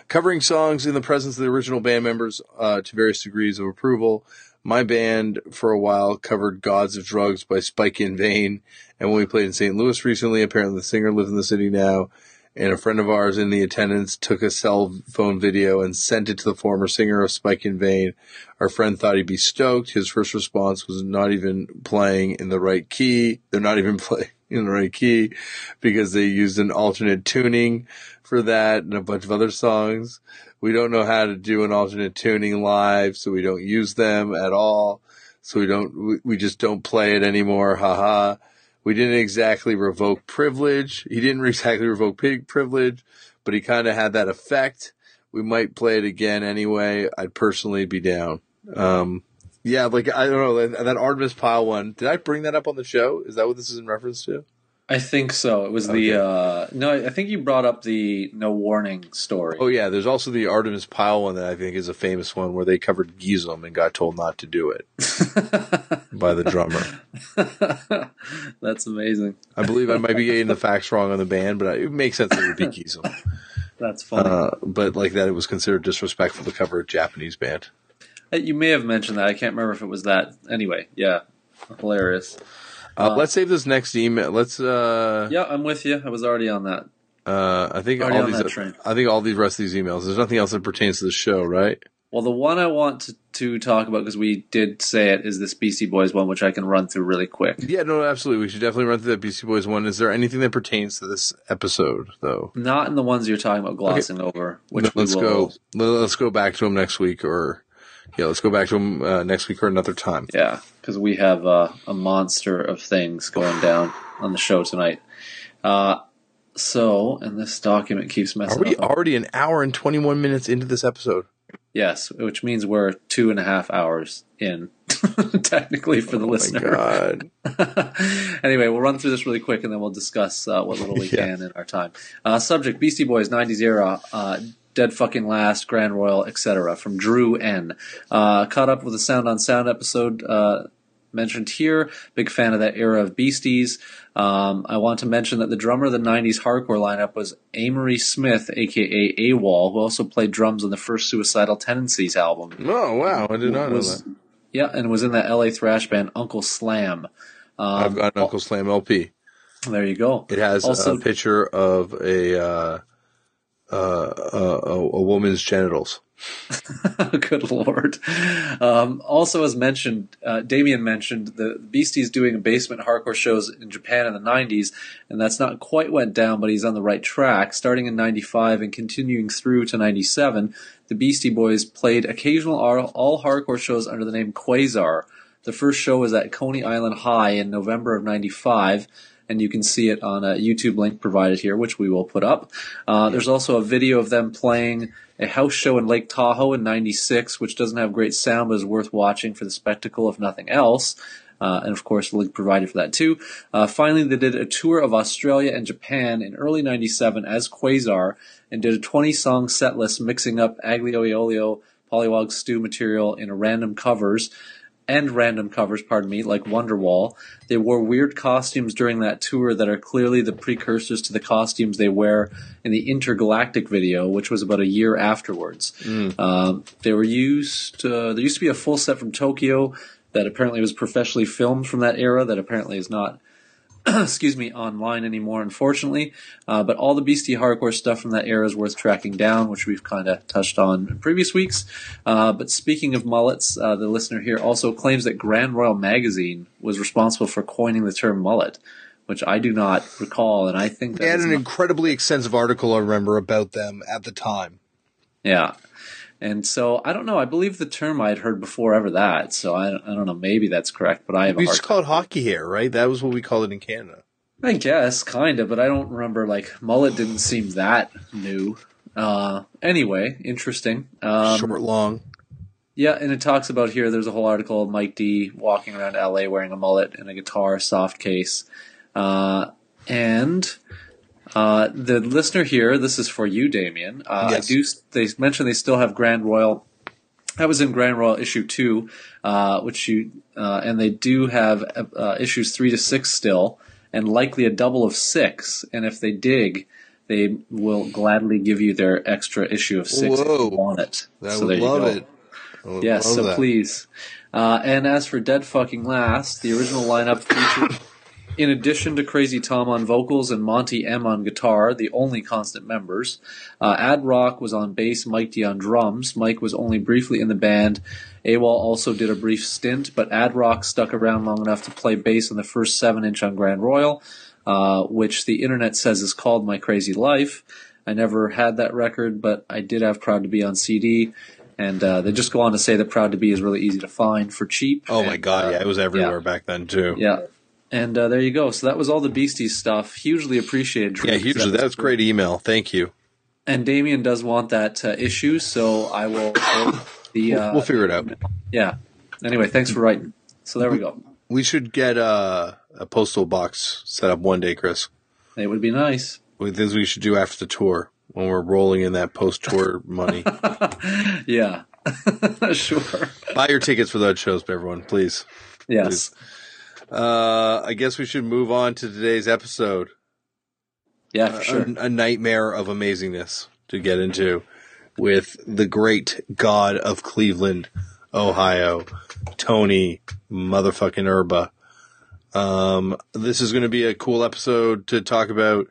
covering songs in the presence of the original band members uh, to various degrees of approval. My band, for a while, covered Gods of Drugs by Spike in Vain. And when we played in St. Louis recently, apparently the singer lives in the city now. And a friend of ours in the attendance took a cell phone video and sent it to the former singer of Spike in Vain. Our friend thought he'd be stoked. His first response was not even playing in the right key. They're not even playing in the right key because they used an alternate tuning for that and a bunch of other songs. We don't know how to do an alternate tuning live, so we don't use them at all. So we don't, we, just don't play it anymore. Haha. We didn't exactly revoke privilege. He didn't exactly revoke privilege, but he kind of had that effect. We might play it again anyway. I'd personally be down. Um, yeah, like I don't know that, that Artimus Pyle one. Did I bring that up on the show? Is that what this is in reference to?
I think so. It was the uh no, I think you brought up the no warning story.
Oh yeah, there's also the Artimus Pyle one that I think is a famous one where they covered GISM and got told not to do it by the drummer.
That's amazing.
I believe I might be getting the facts wrong on the band, but it makes sense that it would be GISM.
That's funny.
Uh, but like that, it was considered disrespectful to cover a Japanese band.
Uh, you may have mentioned that. I can't remember if it was that. Anyway, yeah. Hilarious.
Uh,
Uh,
let's save this next email. Let's. Uh,
Yeah, I'm with you. I was already on that.
uh, I think
Already
all these. I think all these rest of these emails. There's nothing else that pertains to the show, right?
Well, the one I want to, to talk about because we did say it is this Beastie Boys one, which I can run through really quick.
Yeah, no, absolutely. We should definitely run through that Beastie Boys one. Is there anything that pertains to this episode, though?
Not in the ones you're talking about glossing over, which
No, let's
will.
go. Let's go back to them next week, or yeah, let's go back to them uh, next week or another time.
Yeah, because we have uh, a monster of things going down on the show tonight. Uh, so, and this document keeps messing.
Are we
up.
already an hour and twenty one minutes into this episode?
Yes, which means we're two and a half hours in, technically, for the
Oh my
listener.
god!
anyway, we'll run through this really quick and then we'll discuss uh, what little we
Yeah.
can in our time. Uh, subject Beastie Boys 90s era, uh, Dead Fucking Last, Grand Royal, etc. from Drew N. Uh, caught up with the Sound on Sound episode uh, mentioned here. Big fan of that era of Beasties. Um, I want to mention that the drummer of the 90s hardcore lineup was Amery Smith, aka AWOL, who also played drums on the first Suicidal Tendencies album.
Oh wow! I did not know that.
Yeah, and was in that LA thrash band Uncle Slam. Um,
I've got an Uncle Slam LP.
There you go.
It has
Also-
a picture of a uh, uh, a, a, woman's genitals.
Good lord. Um, also, as mentioned, uh, Damian mentioned the Beasties doing basement hardcore shows in Japan in the 90s, and that's not quite went down, but he's on the right track. Starting in 95 and continuing through to 97, the Beastie Boys played occasional all, all hardcore shows under the name Quasar. The first show was at Coney Island High in November of 95. And you can see it on a YouTube link provided here, which we will put up. Uh, there's also a video of them playing a house show in Lake Tahoe in 96, which doesn't have great sound, but is worth watching for the spectacle, if nothing else. Uh, and of course, the link provided for that too. Uh, finally, they did a tour of Australia and Japan in early 97 as Quasar and did a 20 song set list mixing up Aglio e Olio, Pollywog Stew material in random covers and random covers, pardon me, like Wonderwall. They wore weird costumes during that tour that are clearly the precursors to the costumes they wear in the Intergalactic video, which was about a year afterwards. Um, they were used. Uh, there used to be a full set from Tokyo that apparently was professionally filmed from that era. That apparently is not. excuse me, online anymore, unfortunately. Uh, but all the Beastie hardcore stuff from that era is worth tracking down, which we've kind of touched on in previous weeks. Uh, but speaking of mullets, uh, the listener here also claims that Grand Royal Magazine was responsible for coining the term mullet, which I do not recall, and I think
They had an
not-
incredibly extensive article I remember about them at the time.
Yeah. And so I don't know. I believe the term I'd heard before ever that. So I, I don't know. Maybe that's correct, but I have
We just call it hockey hair, right? That was what we called it in Canada.
I guess, kind of, but I don't remember. Like mullet didn't seem that new. Uh, anyway, interesting. Um,
Short, long.
yeah, and it talks about here. There's a whole article of Mike D walking around LA wearing a mullet and a guitar soft case, uh, and uh, the listener here. This is for you, Damian. Uh,
Yes.
I do. They mentioned they still have Grand Royal. That was in Grand Royal issue two, uh, which you uh, and they do have uh, issues three to six still, and likely a double of six. And if they dig, they will gladly give you their extra issue of six if
Whoa.
you want it.
I
So
would
you
love
go.
it.
Yes, so
that.
please. Uh, and as for Dead Fucking Last, the original lineup featured, in addition to Crazy Tom on vocals and Monty M on guitar, the only constant members. Uh, Ad Rock was on bass, Mike D on drums. Mike was only briefly in the band. AWOL also did a brief stint, but Ad Rock stuck around long enough to play bass on the first 7 inch on Grand Royal, uh, which the internet says is called My Crazy Life. I never had that record, but I did have Proud to Be on CD. And uh, they just go on to say that Proud to Be is really easy to find for cheap.
Oh my god,
uh,
yeah, it was everywhere
yeah.
back then too.
Yeah. And uh, there you go. So that was all the Beasties stuff. Hugely appreciated.
Yeah, hugely. That was great email. Thank you.
And Damian does want that uh, issue, so I will. the uh,
We'll figure it out.
Yeah. Anyway, thanks for writing. So there we go.
We should get uh, a postal box set up one day, Chris.
It would be nice.
With this, we should do after the tour when we're rolling in that post tour money.
Yeah. sure.
Buy your tickets for those shows, everyone, please.
Yes.
Uh, I guess we should move on to today's episode.
Yeah, for sure.
A, a nightmare of amazingness to get into with the great god of Cleveland, Ohio, Tony motherfucking Erba. Um, this is going to be a cool episode to talk about,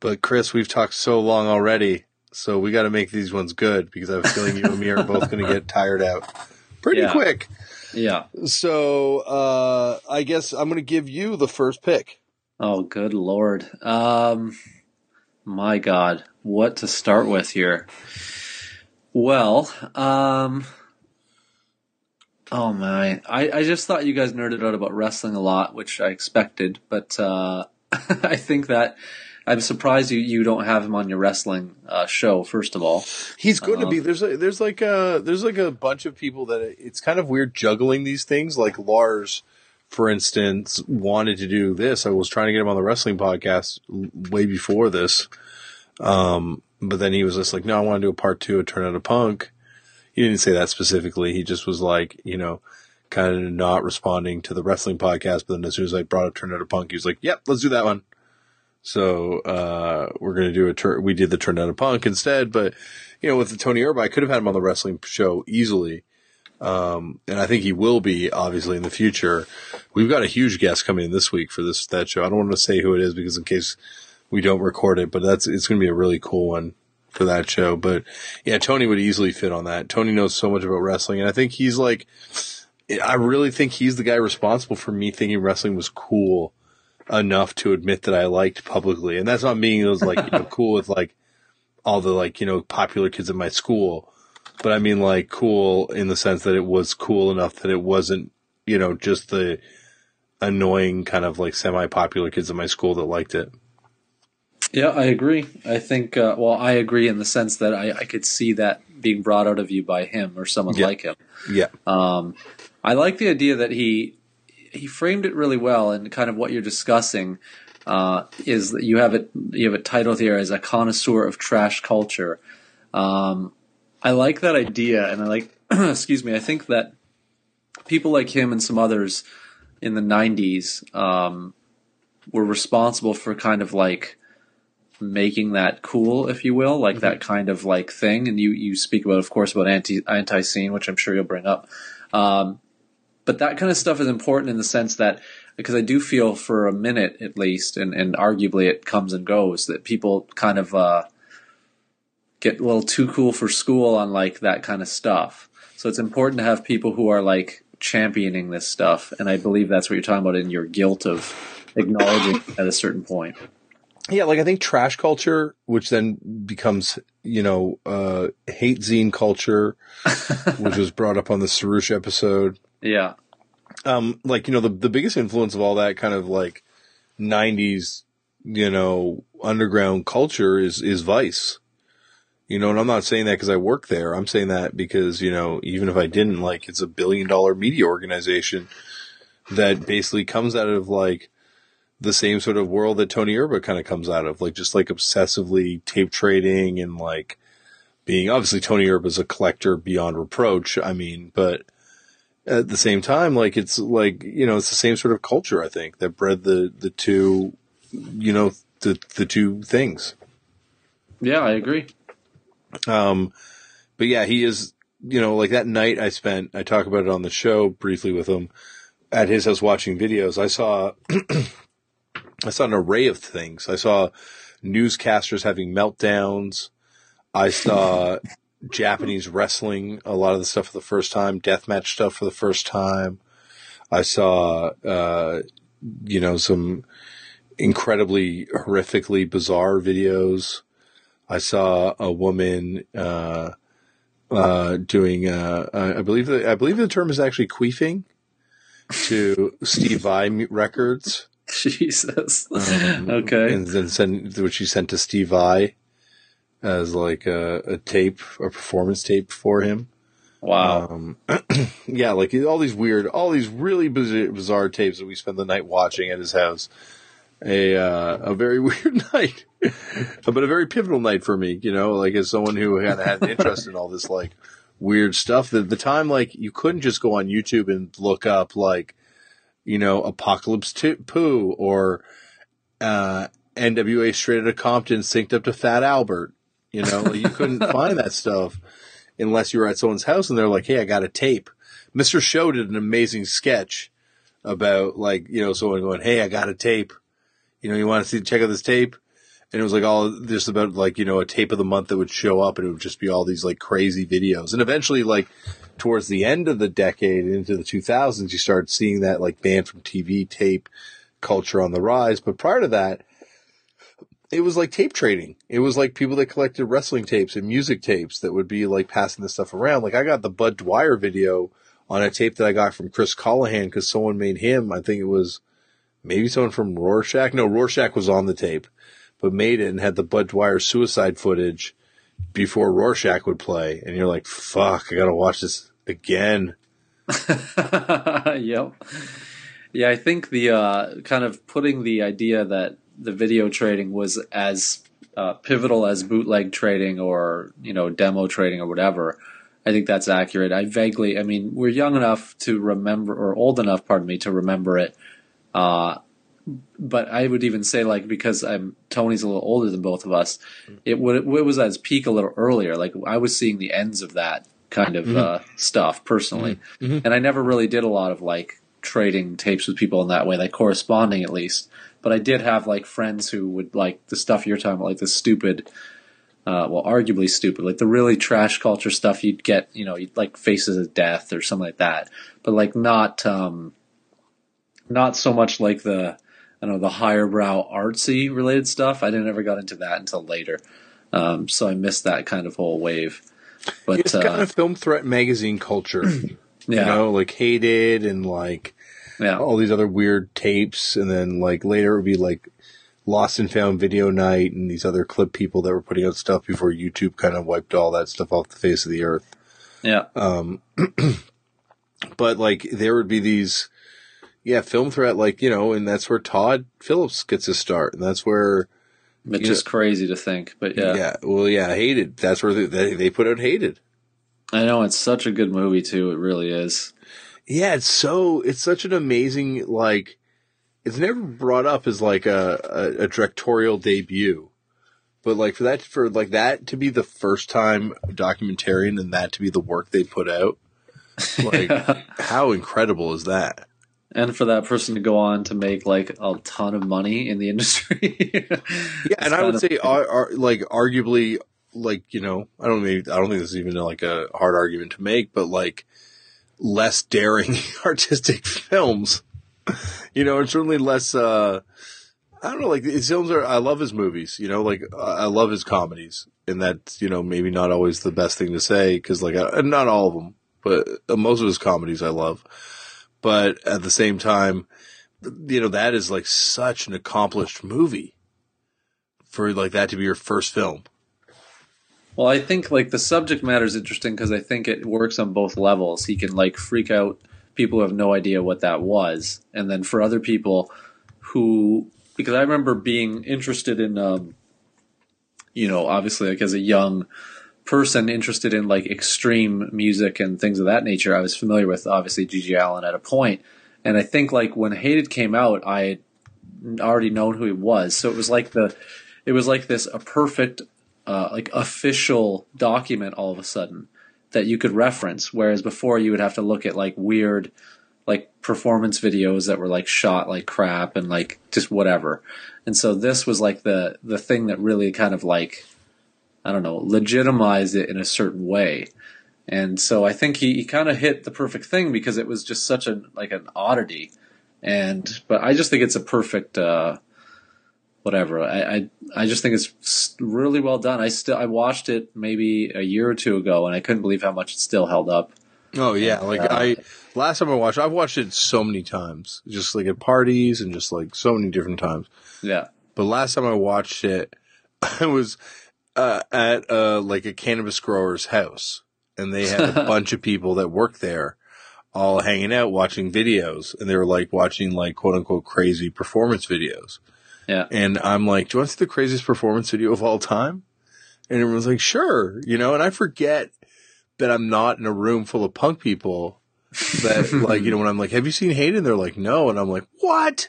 but Chris, we've talked so long already, so we got to make these ones good because I have a feeling you and me are both going to get tired out pretty
Yeah.
quick.
Yeah.
So, uh, I guess I'm going to give you the first pick.
Oh, good lord. Um, my God, what to start with here? Well, um, oh my, I, I just thought you guys nerded out about wrestling a lot, which I expected, but uh, I think that I'm surprised you, you don't have him on your wrestling uh, show. First of all,
He's going to be there's a, there's like a there's like a bunch of people that it's kind of weird juggling these things. Like Lars, for instance, wanted to do this. I was trying to get him on the wrestling podcast way before this, um, but then he was just like, "No, I want to do a part two of Turned Out a Punk." He didn't say that specifically. He just was like, you know, kind of not responding to the wrestling podcast. But then as soon as I brought up Turned Out a Punk, he was like, "Yep, let's do that one." So uh, we're gonna do a tur- we did the turned out a punk instead, but you know with the Tony Erba, I could have had him on the wrestling show easily, um, and I think he will be obviously in the future. We've got a huge guest coming in this week for this that show. I don't want to say who it is because in case we don't record it, but that's it's gonna be a really cool one for that show. But yeah, Tony would easily fit on that. Tony knows so much about wrestling, and I think he's like, I really think he's the guy responsible for me thinking wrestling was cool enough to admit that I liked publicly. And that's not being those like, you know, cool with like all the like, you know, popular kids at my school. But I mean like cool in the sense that it was cool enough that it wasn't, you know, just the annoying kind of like semi popular kids at my school that liked it.
yeah, I agree. I think, uh, well, I agree in the sense that I, I could see that being brought out of you by him or someone
Yeah.
like him.
Yeah.
Um, I like the idea that he he framed it really well, and kind of what you're discussing uh, is that you have it you have it titled here as a connoisseur of trash culture. Um, I like that idea, and I like excuse me. I think that people like him and some others in the '90s um, were responsible for kind of like making that cool, if you will, like that kind of like thing. And you you speak about, of course, about anti anti scene, which I'm sure you'll bring up. Um, but that kind of stuff is important in the sense that because I do feel for a minute at least, and, and arguably it comes and goes, that people kind of uh, get a little too cool for school on like that kind of stuff. So it's important to have people who are like championing this stuff, and I believe that's what you're talking about in your guilt of acknowledging at a certain point.
yeah, like I think trash culture, which then becomes, you know, uh, hate zine culture, which was brought up on the Sarouche episode.
Yeah.
Um, like, you know, the, the biggest influence of all that kind of like 90s, you know, underground culture is, is Vice. You know, and I'm not saying that because I work there. I'm saying that because, you know, even if I didn't, like, it's a billion dollar media organization that basically comes out of like the same sort of world that Tony Erba kind of comes out of, like just like obsessively tape trading and like being obviously Tony Erba is a collector beyond reproach. I mean, but at the same time, like it's like, you know, it's the same sort of culture, I think, that bred the, the two, you know, the, the two things.
Yeah, I agree.
Um, but yeah, he is, you know, like that night I spent, I talk about it on the show briefly with him at his house watching videos. I saw, I saw an array of things. I saw newscasters having meltdowns. I saw Japanese wrestling, a lot of the stuff for the first time, deathmatch stuff for the first time. I saw, uh, you know, some incredibly horrifically bizarre videos. I saw a woman, uh, uh, doing, uh, I believe the, I believe the term is actually queefing to Steve Vai records.
Jesus. Um, okay.
And then send, which she sent to Steve Vai as like a, a tape, a performance tape for him.
Wow.
Um, yeah, like all these weird, all these really bizarre, bizarre tapes that we spent the night watching at his house. A uh, a very weird night, but a very pivotal night for me. You know, like as someone who had had an interest in all this like weird stuff. At the time, like you couldn't just go on YouTube and look up like you know, Apocalypse t- Pooh or uh, NWA Straight Outta Compton synced up to Fat Albert. You know, like you couldn't find that stuff unless you were at someone's house and they're like, "Hey, I got a tape." Mr. Show did an amazing sketch about like you know someone going, "Hey, I got a tape." You know, you want to see check out this tape, and it was like all just about like you know a tape of the month that would show up, and it would just be all these like crazy videos, and eventually like towards the end of the decade into the 2000s, you started seeing that like banned from TV tape culture on the rise. But prior to that, it was like tape trading. It was like people that collected wrestling tapes and music tapes that would be like passing this stuff around. Like I got the Bud Dwyer video on a tape that I got from Chris Colohan because someone made him. I think it was maybe someone from Rorschach. No, Rorschach was on the tape, but made it and had the Bud Dwyer suicide footage before Rorschach would play. And you're like, fuck, I gotta watch this again.
yep. Yeah, I think the uh, kind of putting the idea that the video trading was as uh, pivotal as bootleg trading or you know demo trading or whatever. I think that's accurate. I vaguely, I mean, we're young enough to remember, or old enough, pardon me, to remember it. Uh, but I would even say like because I'm Tony's a little older than both of us, it would it was at its peak a little earlier. Like I was seeing the ends of that kind of mm-hmm. uh, stuff personally, mm-hmm. mm-hmm. and I never really did a lot of like trading tapes with people in that way, like corresponding at least. But I did have like friends who would like the stuff you're talking about, like the stupid. Uh, well, arguably stupid, like the really trash culture stuff you'd get, you know, you'd like Faces of Death or something like that, but like not, um, not so much like the, I don't know, the higher brow artsy related stuff. I didn't ever got into that until later. Um, so I missed that kind of whole wave. But
it's uh, kind of film threat magazine culture. yeah. You know, like hated and like
yeah.
all these other weird tapes. And then like later it would be like lost and found video night and these other clip people that were putting out stuff before YouTube kind of wiped all that stuff off the face of the earth.
Yeah.
Um, but like there would be these, yeah, film threat, like, you know, and that's where Todd Phillips gets his start. And that's where.
It's just know, crazy to think, but yeah.
Yeah. Well, yeah, hated. That's where they, they put out hated.
I know. It's such a good movie, too. It really is.
Yeah. It's so, it's such an amazing, like, it's never brought up as like a, a, a directorial debut. But like for that, for like that to be the first time documentarian and that to be the work they put out, like how incredible is that?
and for that person to go on to make like a ton of money in the industry.
yeah, and I would of- say, are, are, like, arguably, like you know, I don't maybe I don't think this is even like a hard argument to make, but like less daring artistic films, you know, and certainly less. uh I don't know, like his films are. I love his movies. You know, like uh, I love his comedies, and that's you know maybe not always the best thing to say because like I, not all of them, but uh, most of his comedies I love. But at the same time, you know that is like such an accomplished movie for like that to be your first film.
Well, I think like the subject matter is interesting because I think it works on both levels. He can like freak out people who have no idea what that was, and then for other people who, because I remember being interested in, um, you know, obviously like as a young person interested in like extreme music and things of that nature, I was familiar with obviously GG Allin at a point, and I think like when Hated came out, I had already known who he was, so it was like the, it was like this a perfect uh, like official document all of a sudden that you could reference. Whereas before you would have to look at like weird like performance videos that were like shot like crap and like just whatever. And so this was like the the thing that really kind of like I don't know, legitimized it in a certain way. And so I think he, he kind of hit the perfect thing because it was just such a like an oddity. And but I just think it's a perfect uh whatever. I, I, I just think it's really well done. I still I watched it maybe a year or two ago, and I couldn't believe how much it still held up.
Oh yeah, like uh, I last time I watched, I've watched it so many times, just like at parties and just like so many different times.
Yeah.
But last time I watched it, I was uh, at uh, like a cannabis grower's house, and they had a bunch of people that work there, all hanging out watching videos, and they were like watching like quote unquote crazy performance videos.
Yeah.
And I'm like, do you want to see the craziest performance video of all time? And everyone's like, sure, you know, and I forget that I'm not in a room full of punk people that like, you know, when I'm like, have you seen Hated? They're like, no. And I'm like, what?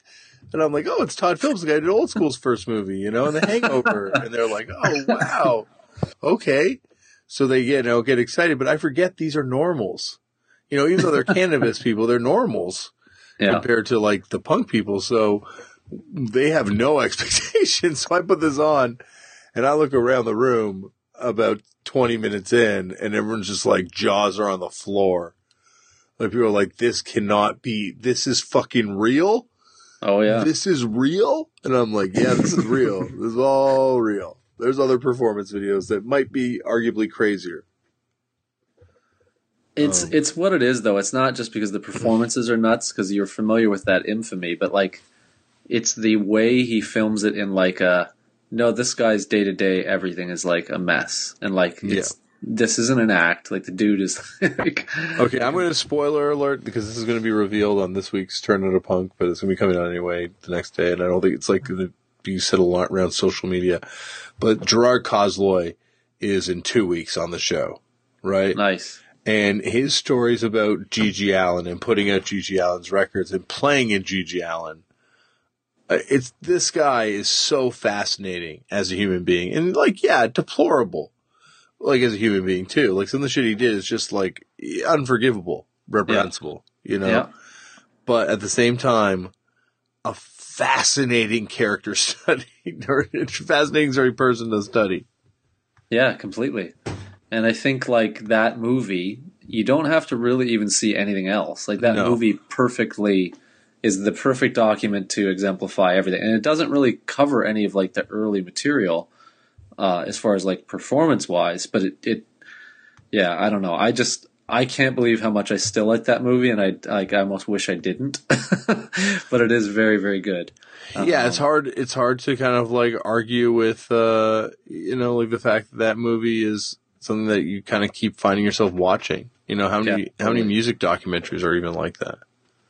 And I'm like, oh, it's Todd Phillips, the guy who did Old School's first movie, you know, and The Hangover. and they're like, oh, wow. Okay. So they, you know, get excited, but I forget these are normals. You know, even though they're cannabis people, they're normals yeah. compared to like the punk people. So they have no expectations. So I put this on and I look around the room about 20 minutes in and everyone's just like jaws are on the floor. Like people are like, this cannot be, this is fucking real.
Oh yeah.
This is real. And I'm like, yeah, this is real. this is all real. There's other performance videos that might be arguably crazier.
It's um, it's what it is though. It's not just because the performances are nuts because you're familiar with that infamy, but like it's the way he films it in like a no, this guy's day to day everything is like a mess, and like it's yeah. this isn't an act. Like the dude is like
okay. I'm going to spoiler alert because this is going to be revealed on this week's Turned Out a Punk, but it's going to be coming out anyway the next day, and I don't think it's like going to be said a lot around social media. But Gerard Cosloy is in two weeks on the show, right?
Nice.
And his stories about GG Allin and putting out GG Allin's records and playing in GG Allin uh, Uh, it's this guy is so fascinating as a human being, and like, yeah, deplorable, like as a human being too. Like some of the shit he did is just like unforgivable, reprehensible, yeah. you know. Yeah. But at the same time, a fascinating character study, or fascinating story person to study.
Yeah, completely. And I think like that movie, you don't have to really even see anything else. Like that no. movie perfectly is the perfect document to exemplify everything. And it doesn't really cover any of like the early material uh, as far as like performance wise, but it, it, yeah, I don't know. I just I can't believe how much I still like that movie, and I like I almost wish I didn't, but it is very very good.
Yeah, um, it's hard. It's hard to kind of like argue with, uh, you know, like the fact that that movie is something that you kind of keep finding yourself watching. You know, how many yeah, how many music documentaries are even like that?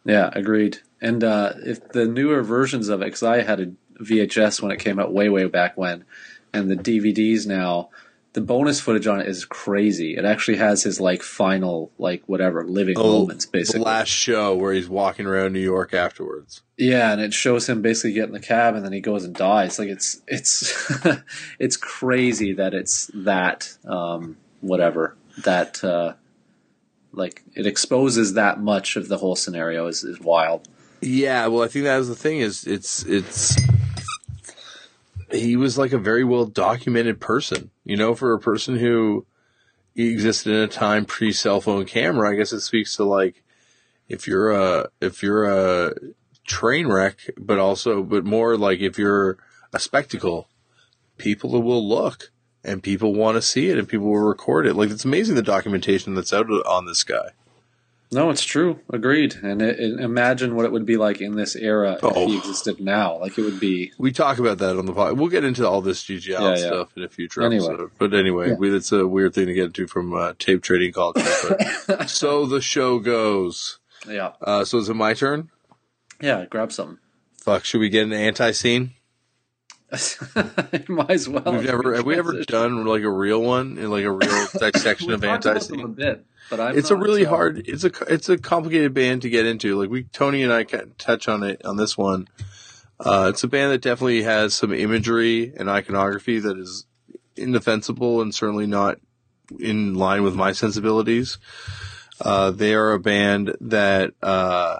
Yeah, agreed. And uh, if the newer versions of it, because I had a VHS when it came out way, way back when, and the DVDs now, the bonus footage on it is crazy. It actually has his like final, like whatever living oh, moments, basically.
The last show where he's walking around New York afterwards.
Yeah, and it shows him basically getting the cab, and then he goes and dies. Like it's it's it's crazy that it's that um, whatever that uh, like it exposes that much of the whole scenario is, is wild.
Yeah, well, I think that was the thing. Is it's it's he was like a very well documented person. You know, for a person who existed in a time pre cell phone camera, I guess it speaks to like if you're a if you're a train wreck, but also, but more like if you're a spectacle, people will look and people want to see it and people will record it. Like it's amazing the documentation that's out on this guy.
No, it's true. Agreed. And it, it, imagine what it would be like in this era oh. if he existed now. Like it would be.
We talk about that on the pod. We'll get into all this GGL yeah, stuff yeah. in a future anyway. episode. But anyway, yeah. we, it's a weird thing to get into from uh, tape trading culture. so the show goes.
Yeah.
Uh, so is it my turn?
Yeah, grab something.
Fuck, should we get an Antiseen?
Might as well.
We've never have we ever done like a real one in like a real section of Antiseen? A bit, but I'm it's a really so. hard. It's a it's a complicated band to get into. Like we Tony and I can touch on it on this one. Uh, it's a band that definitely has some imagery and iconography that is indefensible and certainly not in line with my sensibilities. Uh, they are a band that uh,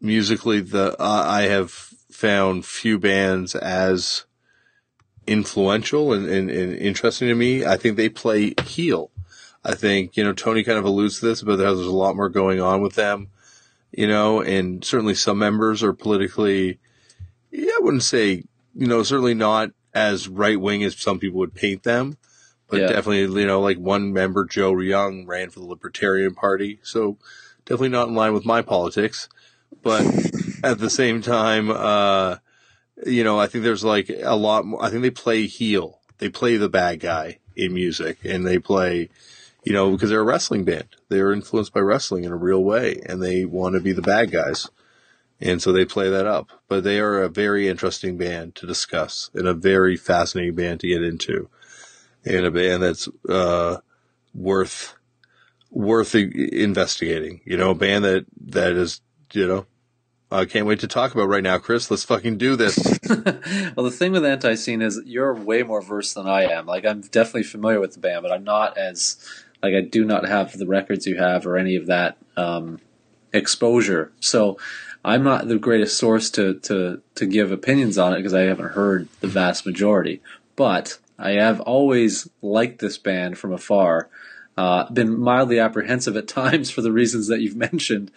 musically the uh, I have found few bands as influential and, and, and, interesting to me. I think they play heel. I think, you know, Tony kind of alludes to this, but there's a lot more going on with them, you know, and certainly some members are politically, yeah, I wouldn't say, you know, certainly not as right wing as some people would paint them, but yeah. definitely, you know, like one member, Joe Young, ran for the Libertarian Party. So definitely not in line with my politics but at the same time, uh, you know, I think there's like a lot more, I think they play heel. They play the bad guy in music and they play, you know, because they're a wrestling band. They're influenced by wrestling in a real way and they want to be the bad guys. And so they play that up. But they are a very interesting band to discuss and a very fascinating band to get into. And a band that's, uh, worth, worth investigating. You know, a band that, that is you know, I can't wait to talk about right now, Chris. Let's fucking do this.
well, the thing with Antiseen is you're way more versed than I am. Like, I'm definitely familiar with the band, but I'm not as like I do not have the records you have or any of that um, exposure. So I'm not the greatest source to to to give opinions on it because I haven't heard the vast majority. But I have always liked this band from afar. Uh, been mildly apprehensive at times for the reasons that you've mentioned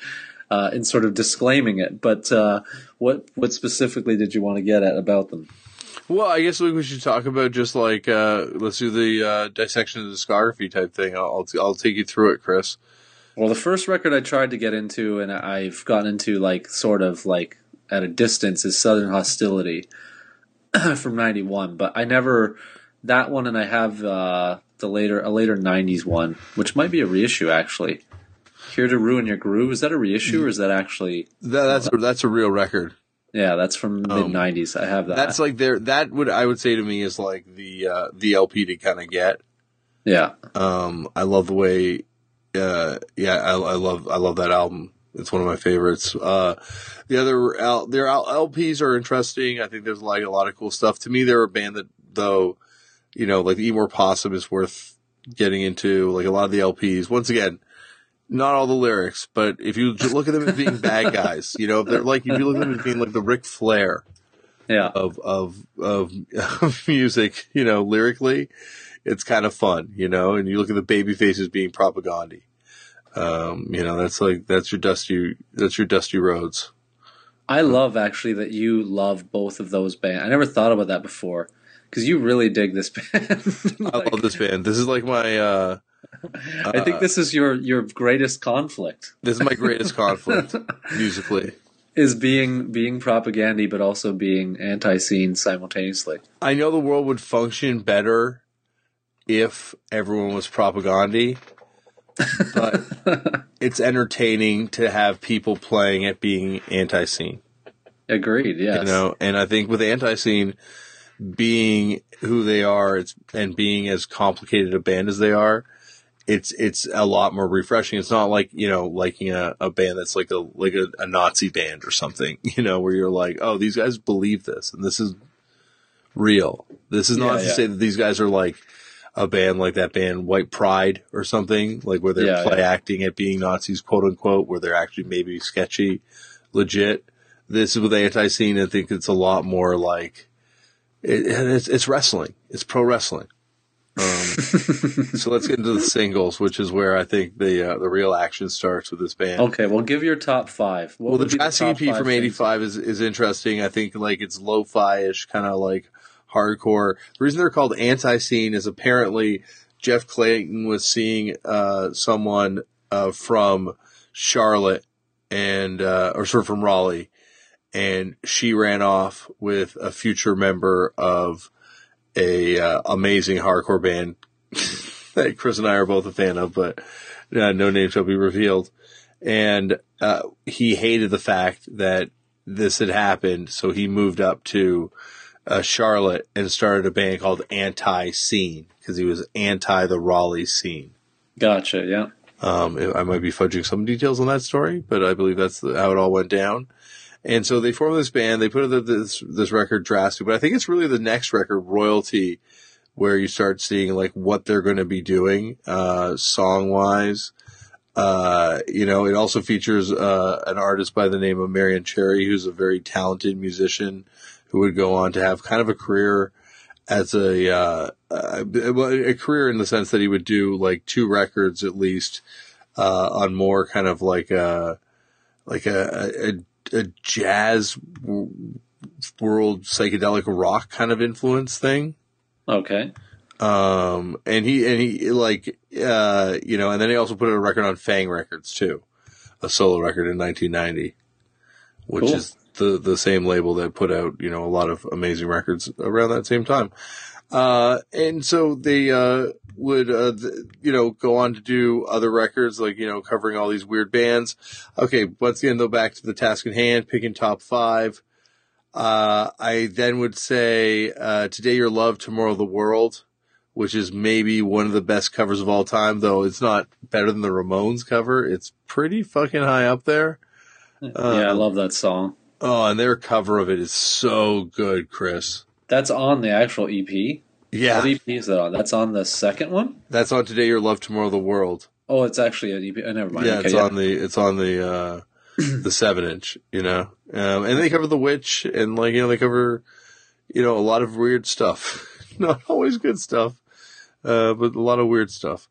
uh, in sort of disclaiming it. But uh, what what specifically did you want to get at about them?
Well, I guess we should talk about just like uh, let's do the uh, dissection of the discography type thing. I'll I'll take you through it, Chris.
Well, the first record I tried to get into, and I've gotten into like sort of like at a distance, is Southern Hostility from '91. But I never that one, and I have uh, the later a later '90s one, which might be a reissue actually. Here to Ruin Your Groove. Is that a reissue or is that actually?
That, that's a, that's a real record.
Yeah, that's from mid '90s. I have that.
That's like there. That would I would say to me is like the uh, the LP to kind of get.
Yeah.
Um, I love the way. Uh, yeah, I, I love I love that album. It's one of my favorites. Uh, the other L, their LPs are interesting. I think there's like a lot of cool stuff. To me, they're a band that though, you know, like Eat Possum is worth getting into. Like a lot of the LPs. Once again, not all the lyrics, but if you look at them as being bad guys, you know, if they're like, if you look at them as being like the Ric Flair
yeah.
of, of, of, of music, you know, lyrically, it's kind of fun, you know, and you look at the baby faces being Propagandhi, Um, you know, that's like, that's your dusty, that's your Dusty Rhodes.
I love actually that you love both of those bands. I never thought about that before because you really dig this band.
like, I love this band. This is like my, uh,
I think uh, this is your your greatest conflict.
This is my greatest conflict musically.
Is being being Propagandhi, but also being Antiseen simultaneously.
I know the world would function better if everyone was Propagandhi, but it's entertaining to have people playing at being Antiseen.
Agreed. Yes.
You know, and I think with Antiseen being who they are, it's and being as complicated a band as they are, it's it's a lot more refreshing. It's not like you know liking a, a band that's like a like a, a, Nazi band or something, you know, where you're like, oh, these guys believe this and this is real. This is not yeah, to yeah. say that these guys are like a band like that band White Pride or something, like where they're yeah, play acting at being Nazis, quote unquote, where they're actually maybe sketchy, legit. This is with Antiseen. I think it's a lot more like it, it's it's wrestling. It's pro wrestling Um, so let's get into the singles, which is where I think the uh, the real action starts with this band.
Okay, well, give your top five. What
well, the
Drastic
EP from '85 is is interesting. I think like it's lo-fi ish, kind of like hardcore. The reason they're called Antiseen is apparently Jeff Clayton was seeing uh, someone uh, from Charlotte and uh, or sort of from Raleigh, and she ran off with a future member of a uh, amazing hardcore band that Chris and I are both a fan of, but uh, no name shall be revealed. And uh, he hated the fact that this had happened, so he moved up to uh, Charlotte and started a band called Antiseen because he was anti the Raleigh scene.
Gotcha. Yeah.
Um, I might be fudging some details on that story, but I believe that's how it all went down. And so they formed this band. They put out this this record drastic, but I think it's really the next record, Royalty, where you start seeing like what they're going to be doing uh, song wise. Uh, you know, it also features uh, an artist by the name of Marion Cherry, who's a very talented musician who would go on to have kind of a career as a uh, well, a career in the sense that he would do like two records at least uh, on more kind of like a like a, a, a jazz world psychedelic rock kind of influence thing.
Okay.
Um, and he, and he like, uh, you know, and then he also put out a record on Fang Records too, a solo record in 1990, which
Cool.
is the, the same label that put out, you know, a lot of amazing records around that same time. Uh, and so they, uh, would, uh, th- you know, go on to do other records, like, you know, covering all these weird bands. Okay. Once again, though, back to the task at hand, picking top five. Uh, I then would say, uh, Today Your Love, Tomorrow the World, which is maybe one of the best covers of all time, though it's not better than the Ramones cover. It's pretty fucking high up there.
yeah, I
Um,
love that song.
Oh, and their cover of it is so good, Chris.
That's on the actual EP.
Yeah.
What EP is that on? That's on the second one.
That's on Today Your Love, Tomorrow the World.
Oh, it's actually an EP. Oh, never mind.
yeah,
okay,
it's
yeah.
on the it's on the uh the seven inch, you know. Um and they cover the witch and like you know, they cover you know, a lot of weird stuff. Not always good stuff. Uh but a lot of weird stuff.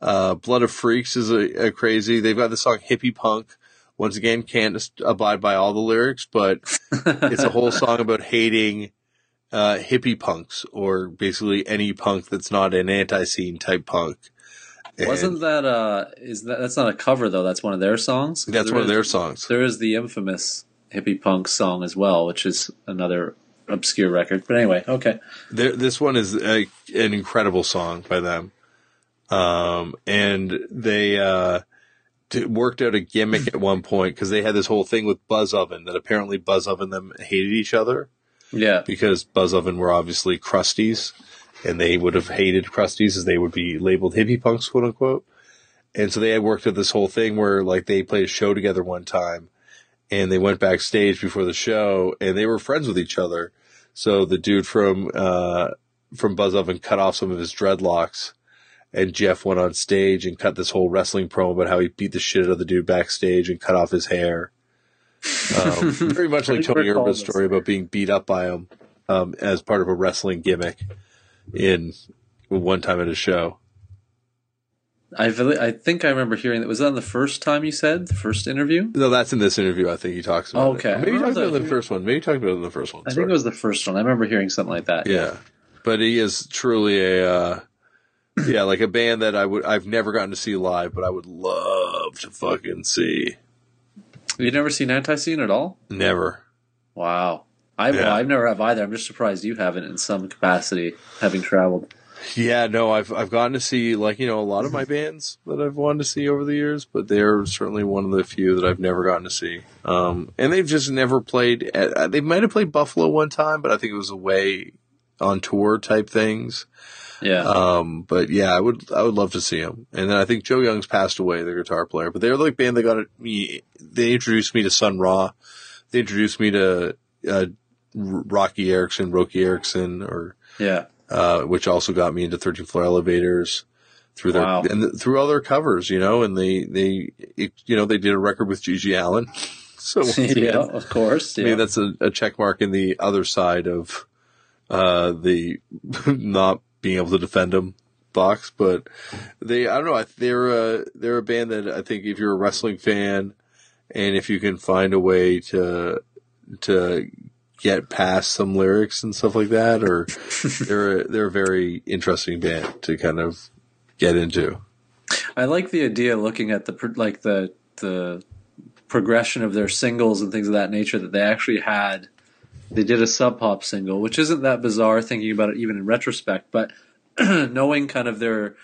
Uh Blood of Freaks is a, a crazy. They've got the song Hippie Punk. Once again, can't abide by all the lyrics, but it's a whole song about hating uh, hippie punks or basically any punk that's not an Antiseen type punk. And
Wasn't that uh? Is that that's not a cover though? That's one of their songs?
that's one of their songs?
There is the infamous hippie punk song as well, which is another obscure record. But anyway, okay.
There, this one is a, an incredible song by them. Um, and they, uh, worked out a gimmick at one point because they had this whole thing with Buzzoven that apparently Buzzoven them hated each other
Yeah.
because Buzzoven were obviously crusties and they would have hated crusties as they would be labeled hippie punks, quote unquote. And so they had worked at this whole thing where like they played a show together one time and they went backstage before the show and they were friends with each other. So the dude from, uh, from Buzz Oven cut off some of his dreadlocks and Jeff went on stage and cut this whole wrestling promo about how he beat the shit out of the dude backstage and cut off his hair. Um, very much like Tony
recall
Urban's
this.
story about being beat up by him um, as part of a wrestling gimmick in one time at a show.
I really, I think I remember hearing that. Was that on the first time you said the first interview?
No, that's in this interview. I think he talks about.
Okay.
it. maybe he
I
talks
remember
about in the first one. Maybe he talked about it in the first one.
I
Sorry.
think it was the first one. I remember hearing something like that.
Yeah, but he is truly a uh, yeah, like a band that I would I've never gotten to see live, but I would love to fucking see.
You've never seen Antiseen at all?
Never.
Wow. I well,
Yeah.
I've never have either. I'm just surprised you haven't in some capacity, having traveled.
Yeah, no, I've I've gotten to see like you know a lot of my mm-hmm. bands that I've wanted to see over the years, but they're certainly one of the few that I've never gotten to see. Um, and they've just never played. At, they might have played Buffalo one time, but I think it was away on tour type things.
Yeah.
Um, but yeah, I would I would love to see him. And then I think Joe Young's passed away, the guitar player. But they're like band that got me. They introduced me to Sun Ra. They introduced me to uh, Roky Erickson, Roky Erickson, or
yeah.
uh, which also got me into 13 Floor Elevators through their
Wow.
and th- through all their covers, you know. And they they it, you know they did a record with GG Allin. So once
yeah, of course.
I
Yeah.
mean, that's a, a check mark in the other side of uh, the not being able to defend him box, but they I don't know they're a they're a band that I think if you're a wrestling fan and if you can find a way to to get past some lyrics and stuff like that, or they're a, they're a very interesting band to kind of get into.
I like the idea looking at the like the the progression of their singles and things of that nature that they actually had they did a sub pop single which isn't that bizarre thinking about it even in retrospect but knowing kind of their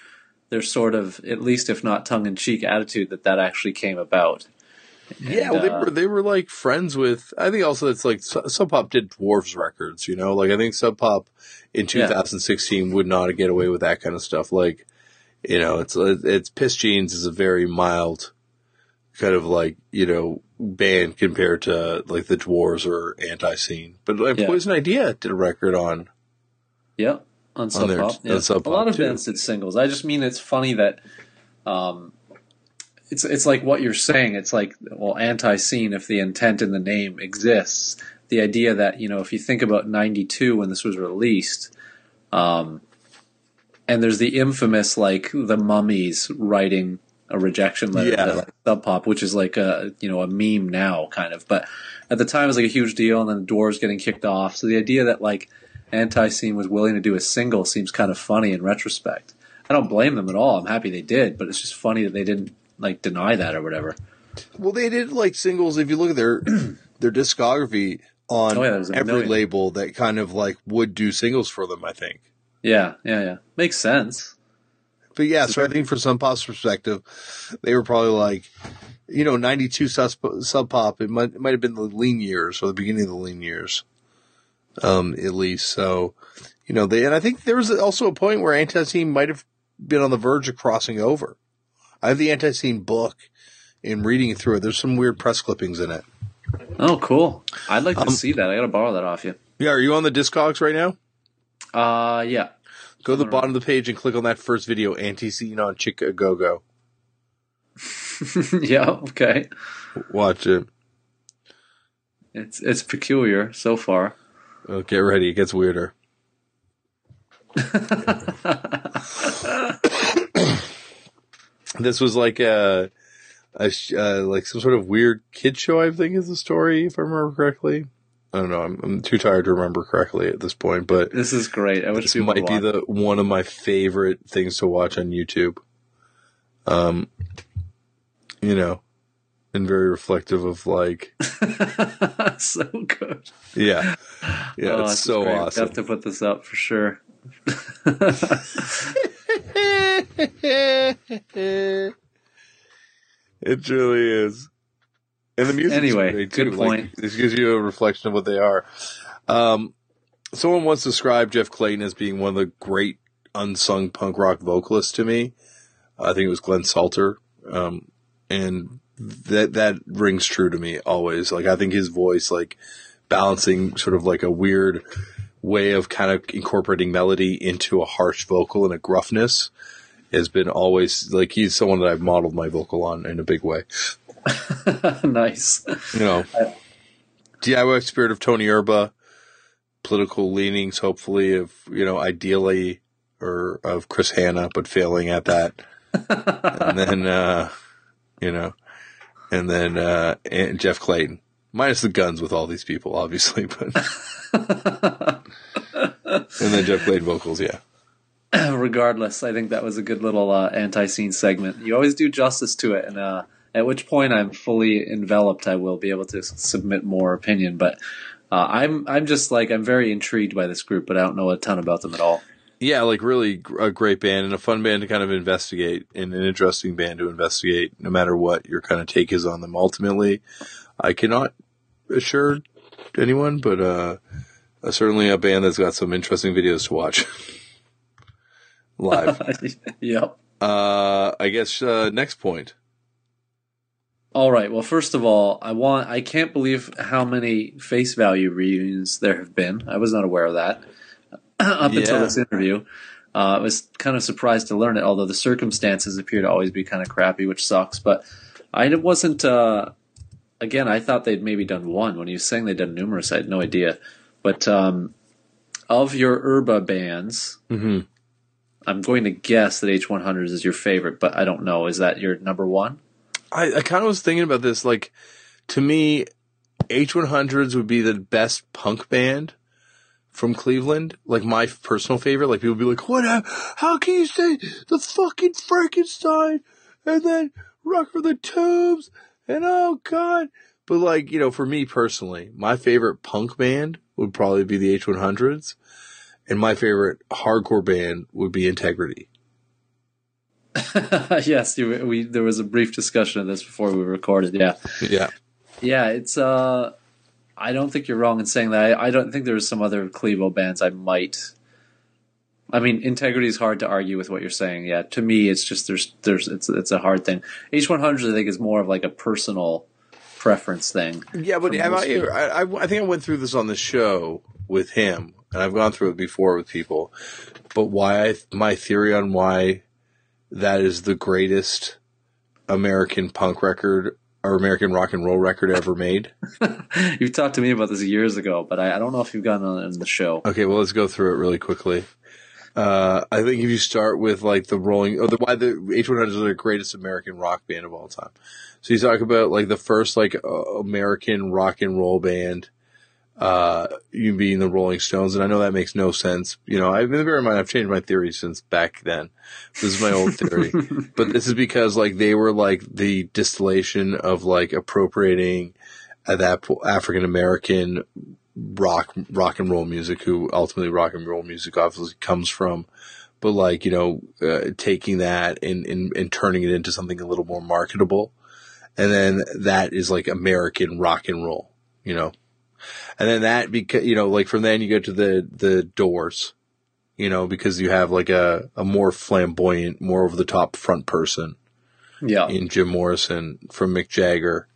their sort of at least if not tongue in cheek attitude that that actually came about
yeah, well, they uh, were they were like friends with. I think also it's like Sub Pop did Dwarves Records. You know, like I think Sub Pop in 2016 yeah. would not get away with that kind of stuff. Like, you know, it's it's Pissed Jeans is a very mild kind of like you know band compared to like the Dwarves or Antiseen. But like, yeah. Poison Idea did a record on.
Yeah, on Sub Pop. Yeah. A lot of too. bands did singles. I just mean it's funny that. Um, it's it's like what you're saying. It's like well, Antiseen if the intent in the name exists. The idea that you know, if you think about '92 when this was released, um, and there's the infamous like the mummies writing a rejection letter yeah. like, Sub Pop, which is like a you know a meme now kind of, but at the time it was like a huge deal, and then the Dwarves getting kicked off. So the idea that like Antiseen was willing to do a single seems kind of funny in retrospect. I don't blame them at all. I'm happy they did, but it's just funny that they didn't like deny that or whatever.
Well, they did like singles. If you look at their their discography on oh, yeah, every million. label, that kind of like would do singles for them. I think.
Yeah, yeah, yeah. Makes sense.
But yeah, so I think from Sub Pop's perspective, they were probably like, you know, ninety two sub pop. It might it might have been the lean years or the beginning of the lean years, um, at least. So, you know, they and I think there was also a point where Antiseen might have been on the verge of crossing over. I have the Antiseen book and reading through it. There's some weird press clippings in it.
Oh, cool. I'd like to um, see that. I got to borrow that off you.
Yeah. Are you on the Discogs right now?
Uh, yeah.
Go to the bottom of the page and click on that first video, Antiseen on Chicago.
yeah. Okay.
Watch it.
It's it's peculiar so far.
Oh, get ready. It gets weirder. This was like a, a uh, like some sort of weird kid show. I think is the story, if I remember correctly. I don't know. I'm, I'm too tired to remember correctly at this point, but
this is great. I wish
this might be the one of my favorite things to watch on YouTube. Um, you know, and very reflective of like
so good.
Yeah, yeah, oh, it's so great. awesome.
I have to put this up for sure.
it truly is. And the music
anyway, good point.
Like, this gives you a reflection of what they are. Um, someone once described Jeff Clayton as being one of the great unsung punk rock vocalists to me. I think it was Glenn Salter. Um, and that, that rings true to me always. Like, I think his voice, like, balancing sort of like a weird way of kind of incorporating melody into a harsh vocal and a gruffness has been always like he's someone that I've modeled my vocal on in a big way.
nice.
You know, DIY spirit of Tony Erba, political leanings, hopefully, of, you know, ideally, or of Chris Hannah, but failing at that. and then, uh, you know, and then, uh, and Jeff Clayton. Minus the guns with all these people, obviously, but. and then Jeff Clayton vocals, yeah.
regardless, I think that was a good little uh, Antiseen segment. You always do justice to it, and uh, at which point I'm fully enveloped, I will be able to submit more opinion. But uh, I'm I'm just like I'm very intrigued by this group, but I don't know a ton about them at all.
Yeah, like really a great band and a fun band to kind of investigate, and an interesting band to investigate, no matter what your kind of take is on them. Ultimately, I cannot assure anyone, but uh, certainly a band that's got some interesting videos to watch. live.
yep.
Uh, I guess uh, next point.
All right. Well, first of all, I want. I can't believe how many face value reunions there have been. I was not aware of that up yeah. until this interview. Uh, I was kind of surprised to learn it, although the circumstances appear to always be kind of crappy, which sucks. But I wasn't. Uh, again, I thought they'd maybe done one. When you was saying they'd done numerous, I had no idea. But um, of your Erba bands,
mm-hmm
I'm going to guess that H100 is your favorite, but I don't know. Is that your number one?
I, I kind of was thinking about this. Like, to me, H100s would be the best punk band from Cleveland. Like my personal favorite. Like people be like, what? How can you say the fucking Frankenstein and then Rocket from the Tombs and oh god. But like you know, for me personally, my favorite punk band would probably be the H100s, and my favorite hardcore band would be Integrity.
yes, you, we there was a brief discussion of this before we recorded. Yeah,
yeah,
yeah. It's uh, I don't think you're wrong in saying that. I, I don't think there's some other Clevo bands I might. I mean, integrity is hard to argue with what you're saying. Yeah, to me, it's just there's there's it's it's a hard thing. H100 I think is more of like a personal preference thing.
Yeah, but I, I, I think I went through this on the show with him, and I've gone through it before with people. But why I, my theory on why that is the greatest American punk record or American rock and roll record ever made.
you've talked to me about this years ago, but I, I don't know if you've gotten on in the show.
Okay, well, let's go through it really quickly. Uh, I think if you start with like the Rolling, or the why the H100s are the greatest American rock band of all time. So you talk about like the first like uh, American rock and roll band uh, you being the Rolling Stones. And I know that makes no sense. You know, I bear in mind, I've changed my theory since back then. This is my old theory, but this is because like they were like the distillation of like appropriating at that African American rock, rock and roll music, who ultimately rock and roll music obviously comes from. But like, you know, uh, taking that and, and, and turning it into something a little more marketable. And then that is like American rock and roll, you know? And then that because you know like from then you go to the the doors you know because you have like a, a more flamboyant more over the top front person
yeah.
in jim morrison from mick jagger.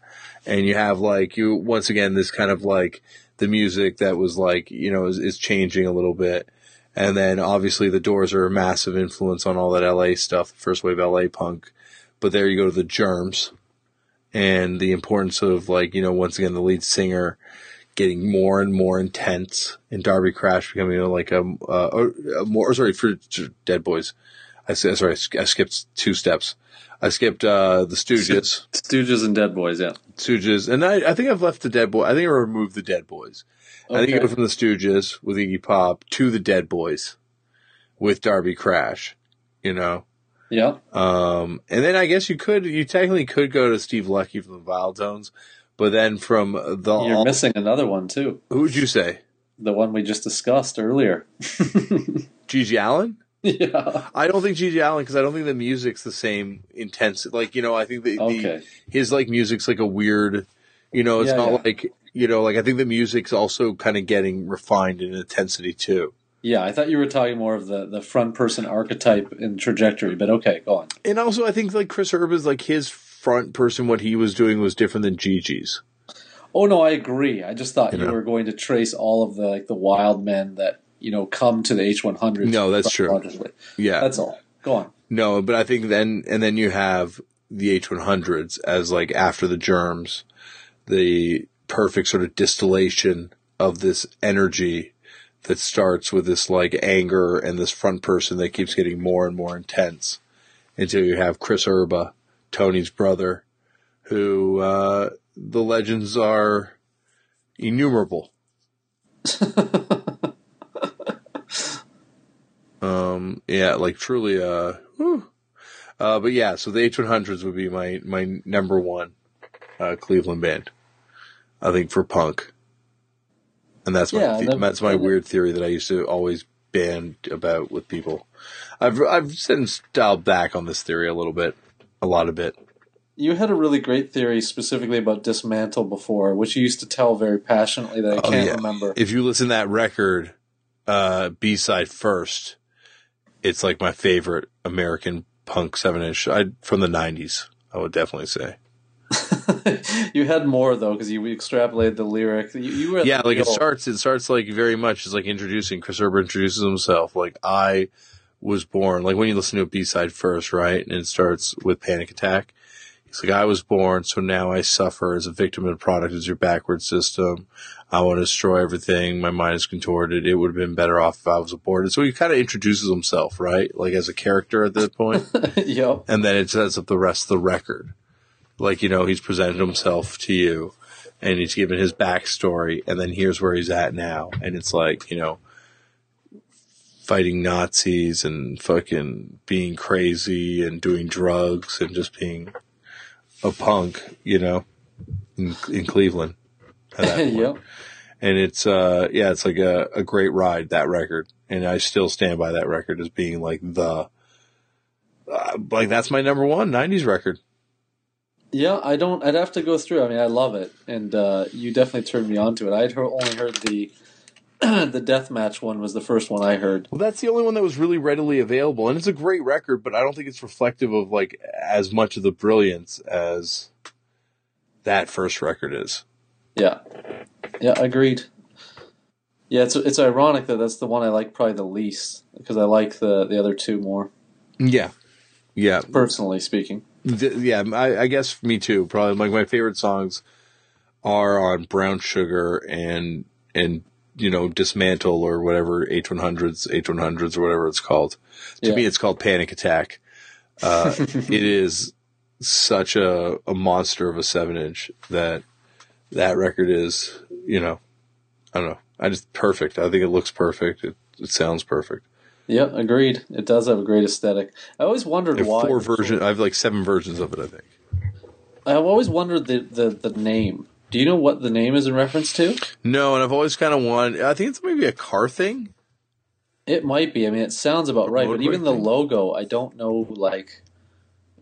And you have like you once again this kind of like the music that was like you know is, is changing a little bit. And then obviously the doors are a massive influence on all that la stuff first wave la punk. But there you go to the germs and the importance of like you know once again the lead singer getting more and more intense, and Darby Crash becoming you like a, a, a, more sorry for Dead Boys. I sorry, I skipped two steps. I skipped uh, the Stooges,
Stooges and Dead Boys, yeah,
Stooges, and I, I think I've left the Dead Boys. I think I removed the Dead Boys. Okay. I think I go from the Stooges with Iggy Pop to the Dead Boys with Darby Crash. You know.
Yeah.
Um, and then I guess you could, you technically could go to Steve Lucky from the Vile Tones, but then from the
you're all, missing another one too.
Who would you say?
The one we just discussed earlier.
GG Allin.
Yeah.
I don't think GG Allin because I don't think the music's the same intense. Like you know, I think the,
okay.
the his like music's like a weird. You know, it's yeah, not yeah. like you know, like I think the music's also kind of getting refined in intensity too.
Yeah, I thought you were talking more of the, the front person archetype and trajectory, but okay, go on.
And also, I think like Chris Herb Erba's like his front person, what he was doing was different than GG's.
Oh no, I agree. I just thought you, know? were going to trace all of the like the wild men that you know come to the H one hundred.
No, that's true. Yeah,
that's all. Go on.
No, but I think then and then you have the H one hundreds as like after the germs, the perfect sort of distillation of this energy that starts with this like anger and this front person that keeps getting more and more intense until you have Chris Erba Tony's brother, who uh, the legends are innumerable. um, yeah, like truly, uh, uh, but yeah, so the H100s would be my, my number one, uh, Cleveland band. I think for punk. And that's my, yeah, the, that's my weird theory that I used to always band about with people. I've, I've since dialed back on this theory a little bit a lot of it.
You had a really great theory specifically about dismantle before, which you used to tell very passionately that I oh, can't yeah. remember.
If you listen to that record, uh, B side first, it's like my favorite American punk seven inch from the nineties. I would definitely say.
you had more though because you extrapolated the lyric. You, you were
yeah, like it starts. It starts like very much as like introducing. Chris Erba introduces himself. Like I was born. Like when you listen to a B side first, right? And it starts with Panic Attack. He's like, I was born, so now I suffer as a victim of the product of your backward system. I want to destroy everything. My mind is contorted. It would have been better off if I was aborted. So he kind of introduces himself, right? Like as a character at that point.
yep.
And then it sets up the rest of the record. Like, you know, he's presented himself to you and he's given his backstory and then here's where he's at now. And it's like, you know, fighting Nazis and fucking being crazy and doing drugs and just being a punk, you know, in, in Cleveland.
yep.
And it's, uh, yeah, it's like a, a great ride, that record. And I still stand by that record as being like the, uh, like that's my number one 90s record.
Yeah, I don't. I'd have to go through. I mean, I love it, and uh, you definitely turned me on to it. I'd only heard the the deathmatch one was the first one I heard.
Well, that's the only one that was really readily available, and it's a great record, but I don't think it's reflective of like as much of the brilliance as that first record is.
Yeah, yeah, agreed. Yeah, it's it's ironic that that's the one I like probably the least because I like the the other two more
Yeah, yeah,
personally speaking.
Th- yeah. I, I guess me too. Probably like my favorite songs are on Brown Sugar and and you know Dismantle or whatever H one hundreds H one hundreds or whatever it's called. To
Yeah.
me, it's called Panic Attack. Uh, it is such a, a monster of a seven inch that that record is, you know, I don't know. I just perfect. I think it looks perfect. It, it sounds perfect.
Yeah, agreed. It does have a great aesthetic. I always wondered
I
why.
four versions. I have like seven versions of it. I think.
I've always wondered the, the the name. Do you know what the name is in reference to?
No, and I've always kind of wanted. I think it's maybe a car thing.
It might be. I mean, it sounds about right, but even the
thing.
logo, I don't know, like,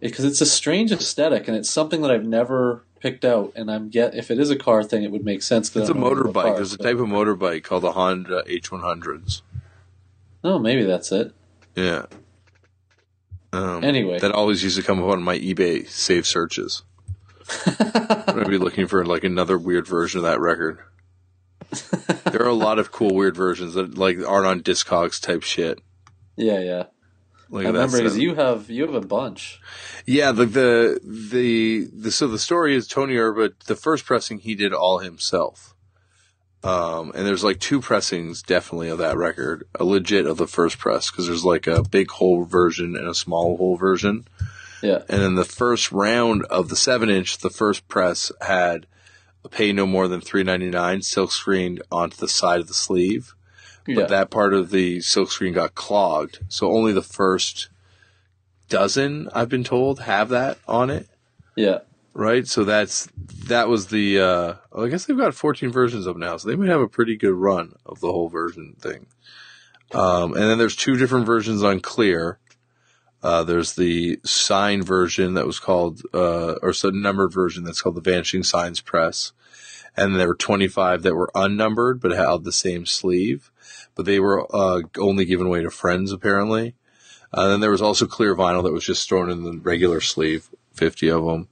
because it's a strange aesthetic, and it's something that I've never picked out. And I'm get if it is a car thing, it would make sense.
It's a motorbike.
cars,
There's a type of motorbike called the Honda H100s.
Oh, maybe that's it.
Yeah. Um,
Anyway.
that always used to come up on my eBay save searches. I'm gonna be looking for like another weird version of that record. there are a lot of cool weird versions that like aren't on Discogs type shit.
Yeah, yeah.
Like
I remember because you have you have a bunch.
Yeah, the, the the the so the story is Tony Erba. The first pressing he did all himself, um, and there's like two pressings definitely of that record, a legit of the first press because there's like a big hole version and a small hole version,
Yeah,
and then the first round of the seven inch, the first press had a pay no more than three ninety nine silk screened onto the side of the sleeve, but
yeah,
that part of the silk screen got clogged, so only the first dozen I've been told have that on it
yeah.
right? So that's that was the. Uh, I guess they've got 14 versions of now, so they might have a pretty good run of the whole version thing. Um, and then there's two different versions on Clear. Uh, there's the sign version that was called, uh, or some numbered version that's called the Vanishing Signs Press. And there were 25 that were unnumbered but had the same sleeve, but they were uh, only given away to friends apparently. Uh, then there was also clear vinyl that was just thrown in the regular sleeve, 50 of them.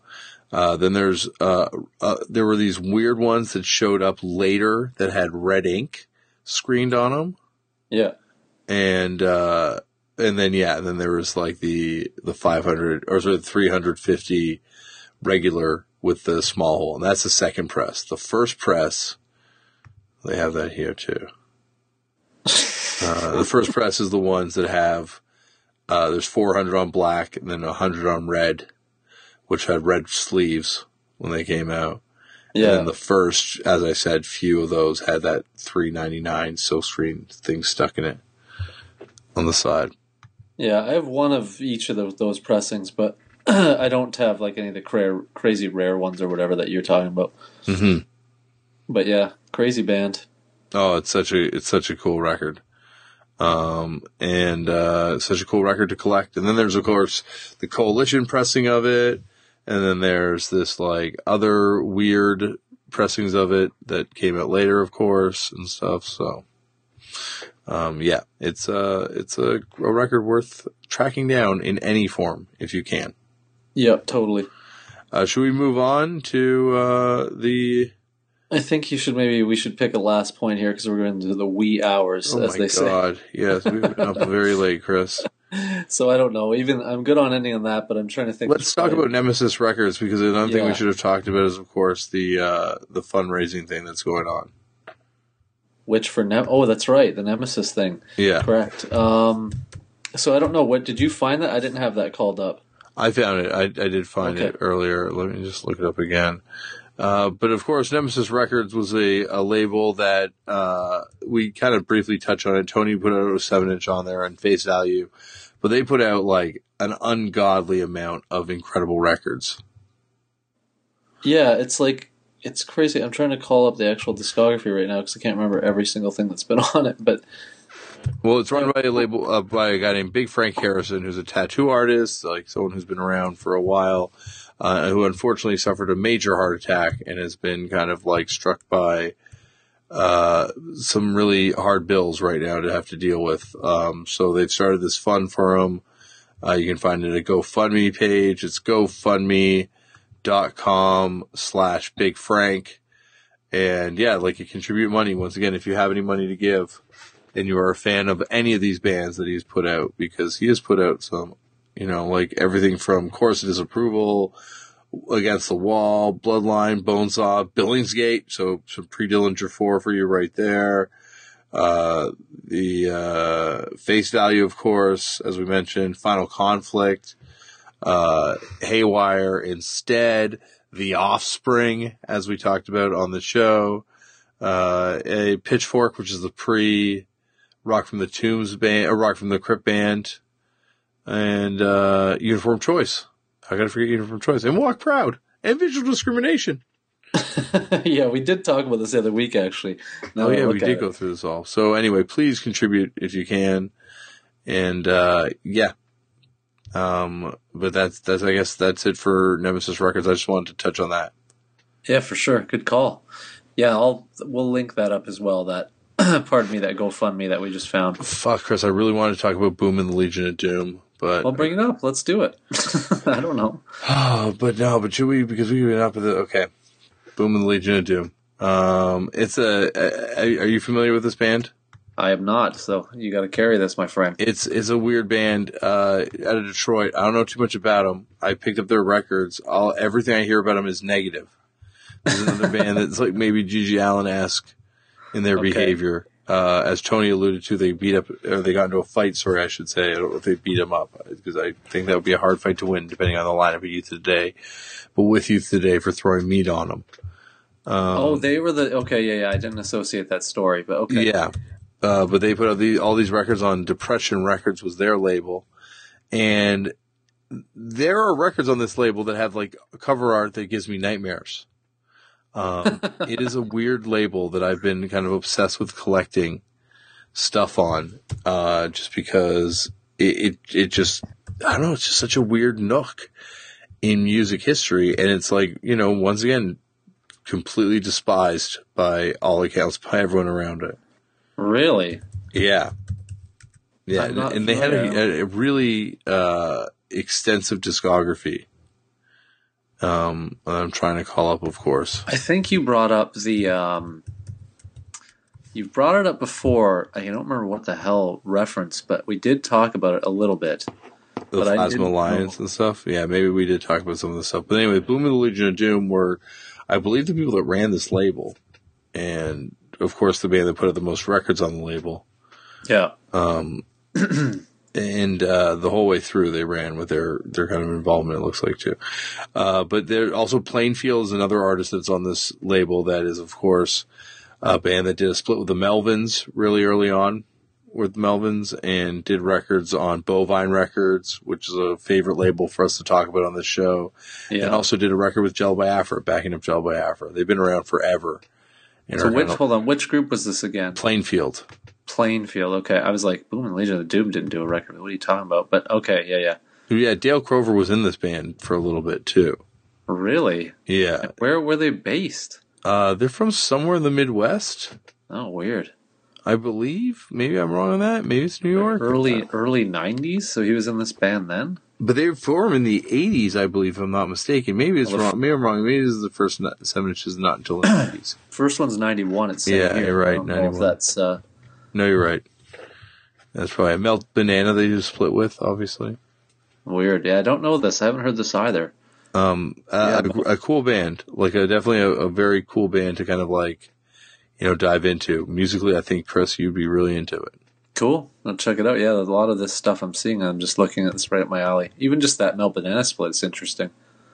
Uh, then there's uh, uh, there were these weird ones that showed up later that had red ink screened on them,
yeah.
and uh, and then yeah, and then there was like the the 500 or sorry, the 350 regular with the small hole, and that's the second press. The first press, they have that here too. Uh, the first press is the ones that have uh, there's 400 on black and then 100 on red, which had red sleeves when they came out. And
Yeah,
then the first, as I said, few of those had that 399 silkscreen thing stuck in it on the side.
Yeah. I have one of each of those, those pressings, but I don't have like any of the cra- crazy rare ones or whatever that you're talking about.
hmm
But yeah, crazy band.
Oh, it's such a it's such a cool record, um, and uh, such a cool record to collect. And then there's of course the coalition pressing of it, and then there's this like other weird pressings of it that came out later, of course, and stuff. So, um, yeah, it's a it's a, a record worth tracking down in any form if you can.
Yep, totally.
Uh, should we move on to uh, the?
I think you should maybe we should pick a last point here because we're going to the wee hours,
Oh
as they say.
god! Yes, we've been up very late, Chris.
so I don't know. Even I'm good on ending on that, but I'm trying to think.
Let's talk about Nemesis Records because another thing we should have talked about is, of course, the uh, the fundraising thing that's going on.
Which for Nem. Oh, that's right, the Nemesis thing.
Yeah,
Correct. Um, so I don't know. What did you find that? I didn't have that called up.
I found it. I, I did find
Okay.
it earlier. Let me just look it up again. Uh, but of course, Nemesis Records was a, a label that uh, we kind of briefly touched on it. Tony put out a seven inch on there and face value, but they put out like an ungodly amount of incredible records.
Yeah, it's like it's crazy. I'm trying to call up the actual discography right now because I can't remember every single thing that's been on it. But
Well, it's run by a label uh, by a guy named Big Frank Harrison, who's a tattoo artist, like someone who's been around for a while, uh, who unfortunately suffered a major heart attack and has been kind of like struck by uh, some really hard bills right now to have to deal with. Um, so they've started this fund for him. Uh, you can find it at GoFundMe page. It's GoFundMe.com slash Big Frank. And yeah, like you contribute money. Once again, if you have any money to give, and you are a fan of any of these bands that he's put out because he has put out some, you know, like everything from Chorus of Disapproval, Against the Wall, Bloodline, Bonesaw, Billingsgate, so some pre Dillinger 4 for you right there. Uh, the uh, Face Value, of course, as we mentioned, Final Conflict, uh, Haywire instead, The Offspring, as we talked about on the show, uh, a Pitchfork, which is the pre Rocket from the Tombs band, or Rocket from the Crypt band, and uh, Uniform Choice. I gotta forget Uniform Choice and Walk Proud and Visual Discrimination.
yeah, we did talk about this the other week actually. Now
oh yeah, we did
it.
go through this all. So anyway, please contribute if you can, and uh, yeah. Um, but that's that's I guess that's it for Nemesis Records. I just wanted to touch on that.
Yeah, for sure. Good call. Yeah, I'll we'll link that up as well. That pardon me, that GoFundMe that we just found.
Fuck, Chris, I really wanted to talk about Boom and the Legion of Doom, but
I'll bring it up. Let's do it. I don't know.
Oh, but no, but should we? Because we've been up with it. Okay, Boom and the Legion of Doom. Um, it's a. a- Are you familiar with this band?
I am not. So you got to carry this, my friend.
It's it's a weird band uh, out of Detroit. I don't know too much about them. I picked up their records. All everything I hear about them is negative. There's another band that's like maybe GG Allin esque in their
Okay.
behavior. Uh, as Tony alluded to, they beat up or they got into a fight. Sorry, I should say. I don't know if they beat him up because I think that would be a hard fight to win, depending on the lineup of Youth Today. But with Youth Today for throwing meat on them. Um,
oh, they were the okay. Yeah, yeah. I didn't associate that story, but okay.
Yeah. Uh, but they put out the, all these records on Depression Records was their label. And there are records on this label that have like cover art that gives me nightmares. Um, it is a weird label that I've been kind of obsessed with collecting stuff on, uh, just because it, it, it just, I don't know, it's just such a weird nook in music history. And it's like, you know, once again, completely despised by all accounts by everyone around it.
Really?
Yeah. Yeah, and, and they had a, a really uh, extensive discography. Um, I'm trying to call up, of course.
I think you brought up the. um You've brought it up before. I don't remember what the hell reference, but we did talk about it a little bit.
The
But
Plasma Alliance
know.
and stuff. Yeah, maybe we did talk about some of the stuff. But anyway, Boom and the Legion of Doom were, I believe, the people that ran this label, and of course, the band that put out the most records on the label.
Yeah.
Um, and uh, the whole way through they ran with their their kind of involvement. It looks like too. Uh, but there also Plainfield is another artist that's on this label that is, of course, a band that did a split with the Melvins really early on with Melvins and did records on Bovine Records, which is a favorite label for us to talk about on this show.
Yeah.
And also did a record with Jello Biafra, backing up Jello Biafra. They've been around forever.
So which hold on, which group was this again?
Plainfield.
Plainfield. Okay, I was like, Boom and Legion of the Doom didn't do a record. What are you talking about? But okay, yeah, yeah.
Yeah, Dale Crover was in this band for a little bit too.
Really?
Yeah.
Where were they based?
Uh, they're from somewhere in the Midwest,
Oh, weird.
I believe. Maybe I'm wrong on that. Maybe it's New York.
Early early '90s. So he was in this band then.
But they formed in the 80s, I believe, if I'm not mistaken. Maybe it's
Well,
wrong. Maybe I'm wrong. Maybe this is the first seven inches, not until the 90s.
First one's '91. It's
Yeah,
here.
you're right,
I don't know if
91.
that's uh,
No, you're right. That's probably a Melt Banana they just split with, obviously.
Weird. Yeah, I don't know this. I haven't heard this either.
Um, uh,
Yeah.
a, a cool band, like a definitely a, a very cool band to kind of like, you know, dive into musically. I think Chris, you'd be really into it.
Cool. I'll check it out. Yeah, a lot of this stuff I'm seeing, I'm just looking at this right up my alley. Even just that Melt Banana split is interesting.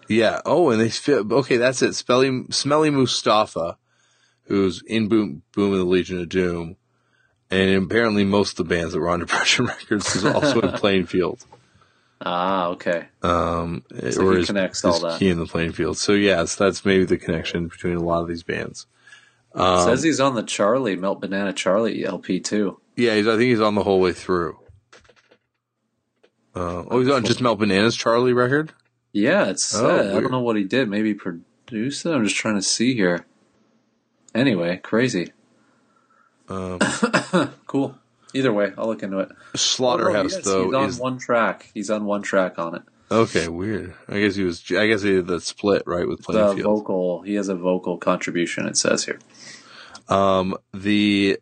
Yeah. Oh, and they feel okay. That's it. Smelly, Smelly Mustafa, who's in Boom, Boom and the Legion of Doom, and apparently most of the bands that were on Depression Records is also in Plainfield.
Ah, okay.
Um,
So he connects all that.
key in the Plainfield. So yes, that's maybe the connection between a lot of these bands. Um,
Says he's on the Charlie Melt Banana Charlie LP too.
Yeah, he's, I think he's on the whole way through. Uh, oh, he's on just Melt Bananas Charlie record.
Yeah, it's.
Oh,
uh, I don't know what he did. Maybe produced it. I'm just trying to see here. Anyway, crazy.
Um,
Cool. Either way, I'll look into it.
Slaughterhouse
Oh, yes,
though
he's on
is
one track. He's on one track on it.
okay. Weird. I guess he was. I guess he did the split right with
The
Plainfield.
vocal. He has a vocal contribution. It says here.
Um, the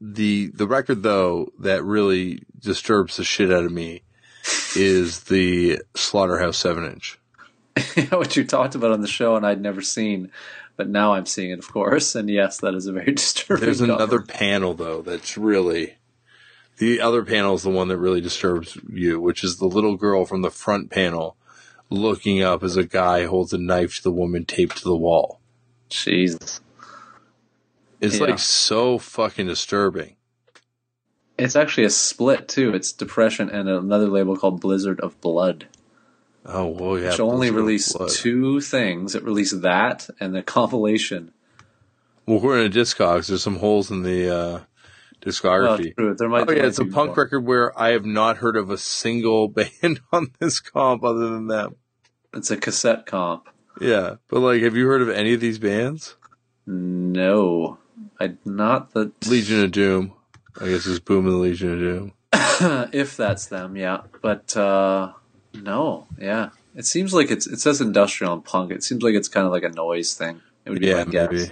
the the record though that really disturbs the shit out of me is the Slaughterhouse seven inch.
what you talked about on the show, and I'd never seen, but now I'm seeing it, of course. And yes, that is a very disturbing.
There's
cover.
another panel though that's really the other panel is the one that really disturbs you, which is the little girl from the front panel looking up as a guy holds a knife to the woman taped to the wall.
Jesus.
It's
Yeah.
like so fucking disturbing.
It's actually a split too. It's Depression and another label called Blizzard of Blood,
Oh well, yeah.
which only released two things. It released that and the compilation.
Well, we're in a Discogs. There's some holes in the uh, discography.
true. There might
Oh yeah, it's a punk
more.
record where I have not heard of a single band on this comp other than them.
It's a cassette comp.
Yeah, but like, have you heard of any of these bands?
No, I not the
Legion of Doom. I guess it's Boom and the Legion of Doom.
if that's them, yeah. But uh no, yeah. It seems like it's it says industrial and punk. It seems like it's kind of like a noise thing. It would be
Yeah,
my guess.
maybe.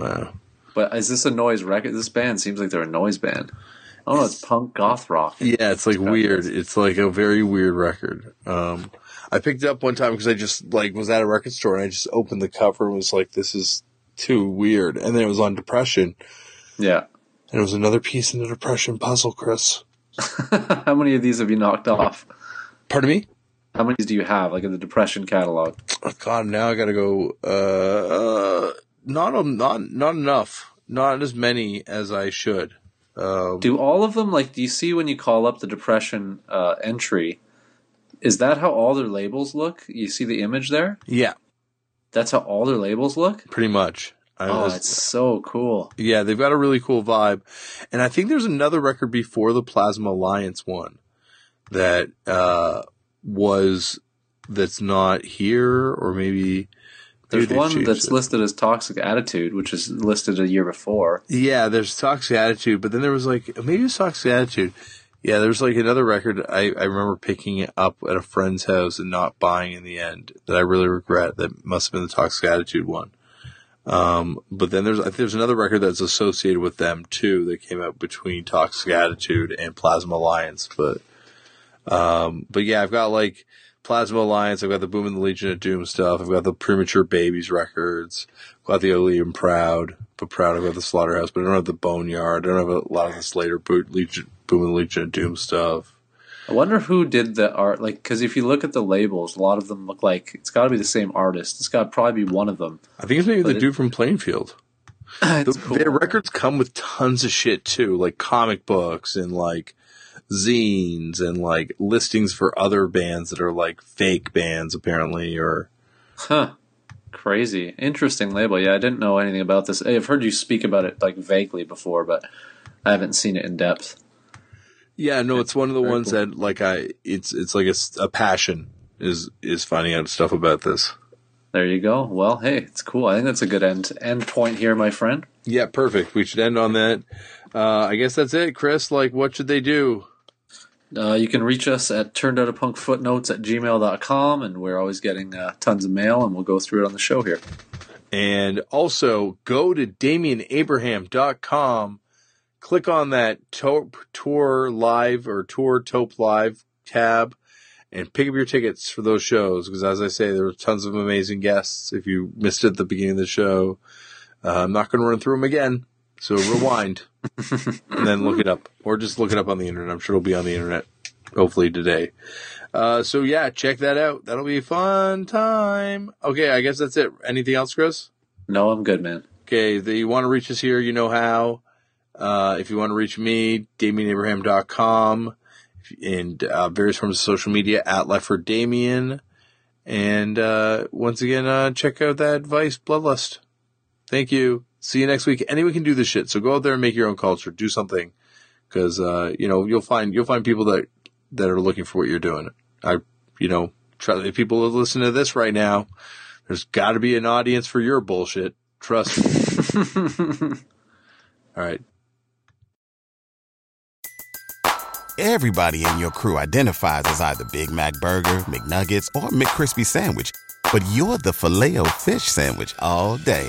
Wow.
But is this a noise record? This band seems like they're a noise band. Oh no, it's punk goth rock.
Yeah, it's like weird. It's like a very weird record. Um, I picked it up one time because I just like was at a record store and I just opened the cover and was like, "This is too weird." And then it was on Depression,
Yeah.
and it was another piece in the Depression puzzle. Chris,
How many of these have you knocked off?
pardon me.
How many do you have, like in the depression catalog?
Oh, God, now I gotta go. Uh, uh not not not enough. Not as many as I should. Um,
Do all of them like? Do you see when you call up the depression uh, entry? Is that how all their labels look? You see the image there?
yeah,
That's how all their labels look.
pretty much. I
Oh,
was-
it's so cool.
Yeah, they've got a really cool vibe. And I think there's another record before the Plasma Alliance one that uh was that's not here or maybe
There's one that's
it.
listed as Toxic Attitude, which is listed a year before.
Yeah, there's Toxic Attitude, but then there was like maybe it's Toxic Attitude. Yeah, there's like another record I, I remember picking it up at a friend's house and not buying in the end that I really regret. That must have been the Toxic Attitude one. Um, but then there's I think there's another record that's associated with them too that came out between Toxic Attitude and Plasma Alliance. But um, but yeah, I've got like Plasma Alliance. I've got the Boom and the Legion of Doom stuff. I've got the Premature Babies records. I've got the and Proud, but Proud. I've the Slaughterhouse, but I don't have the Boneyard. I don't have a lot of this later Bo- Legion, Boom and Legion of Doom stuff.
I wonder who did the art. Like, because if you look at the labels, a lot of them look like it's got to be the same artist. It's got to probably be one of them.
I think it's maybe
But
the
it-
dude from Plainfield. The,
cool.
Their records come with tons of shit too, like comic books and like zines and like listings for other bands that are like fake bands apparently or
Huh. Crazy. Interesting label. Yeah, I didn't know anything about this. I've heard you speak about it like vaguely before, but I haven't seen it in depth.
Yeah, no, it's one of the ones
cool.
that like I it's it's like a passion is is finding out stuff about this.
There you go. Well, hey, it's cool. I think that's a good end end point here, my friend.
Yeah, perfect. We should end on that. Uh, I guess that's it, Chris. Like, what should they do?
Uh, you can reach us at turned out a punk footnotes at gmail.com, and we're always getting uh, tons of mail, and we'll go through it on the show here.
And also go to DamianAbraham.com click on that Tour Live or Tour TOAP Live tab and pick up your tickets for those shows. Because as I say, there are tons of amazing guests. If you missed it at the beginning of the show, uh, I'm not going to run through them again. So rewind and then look it up or just look it up on the internet. I'm sure it'll be on the internet hopefully today. Uh, so yeah, check that out. That'll be a fun time. Okay. I guess that's it. Anything else, Chris?
No, I'm good, man.
Okay. If you want to reach us here, you know how. Uh, if you want to reach me, DamianAbraham.com and uh, various forms of social media at Lefford Damien. And uh, once again, uh, check out that Vice Bloodlust. Thank you. See you next week. Anyone can do this shit. So go out there and make your own culture. Do something. Cause, uh, you know, you'll find, you'll find people that, that are looking for what you're doing. I, you know, try, if people that listen to this right now, there's got to be an audience for your bullshit. Trust me. All right.
Everybody in your crew identifies as either Big Mac Burger, McNuggets, or McCrispy Sandwich. But you're the filet fish Sandwich all day.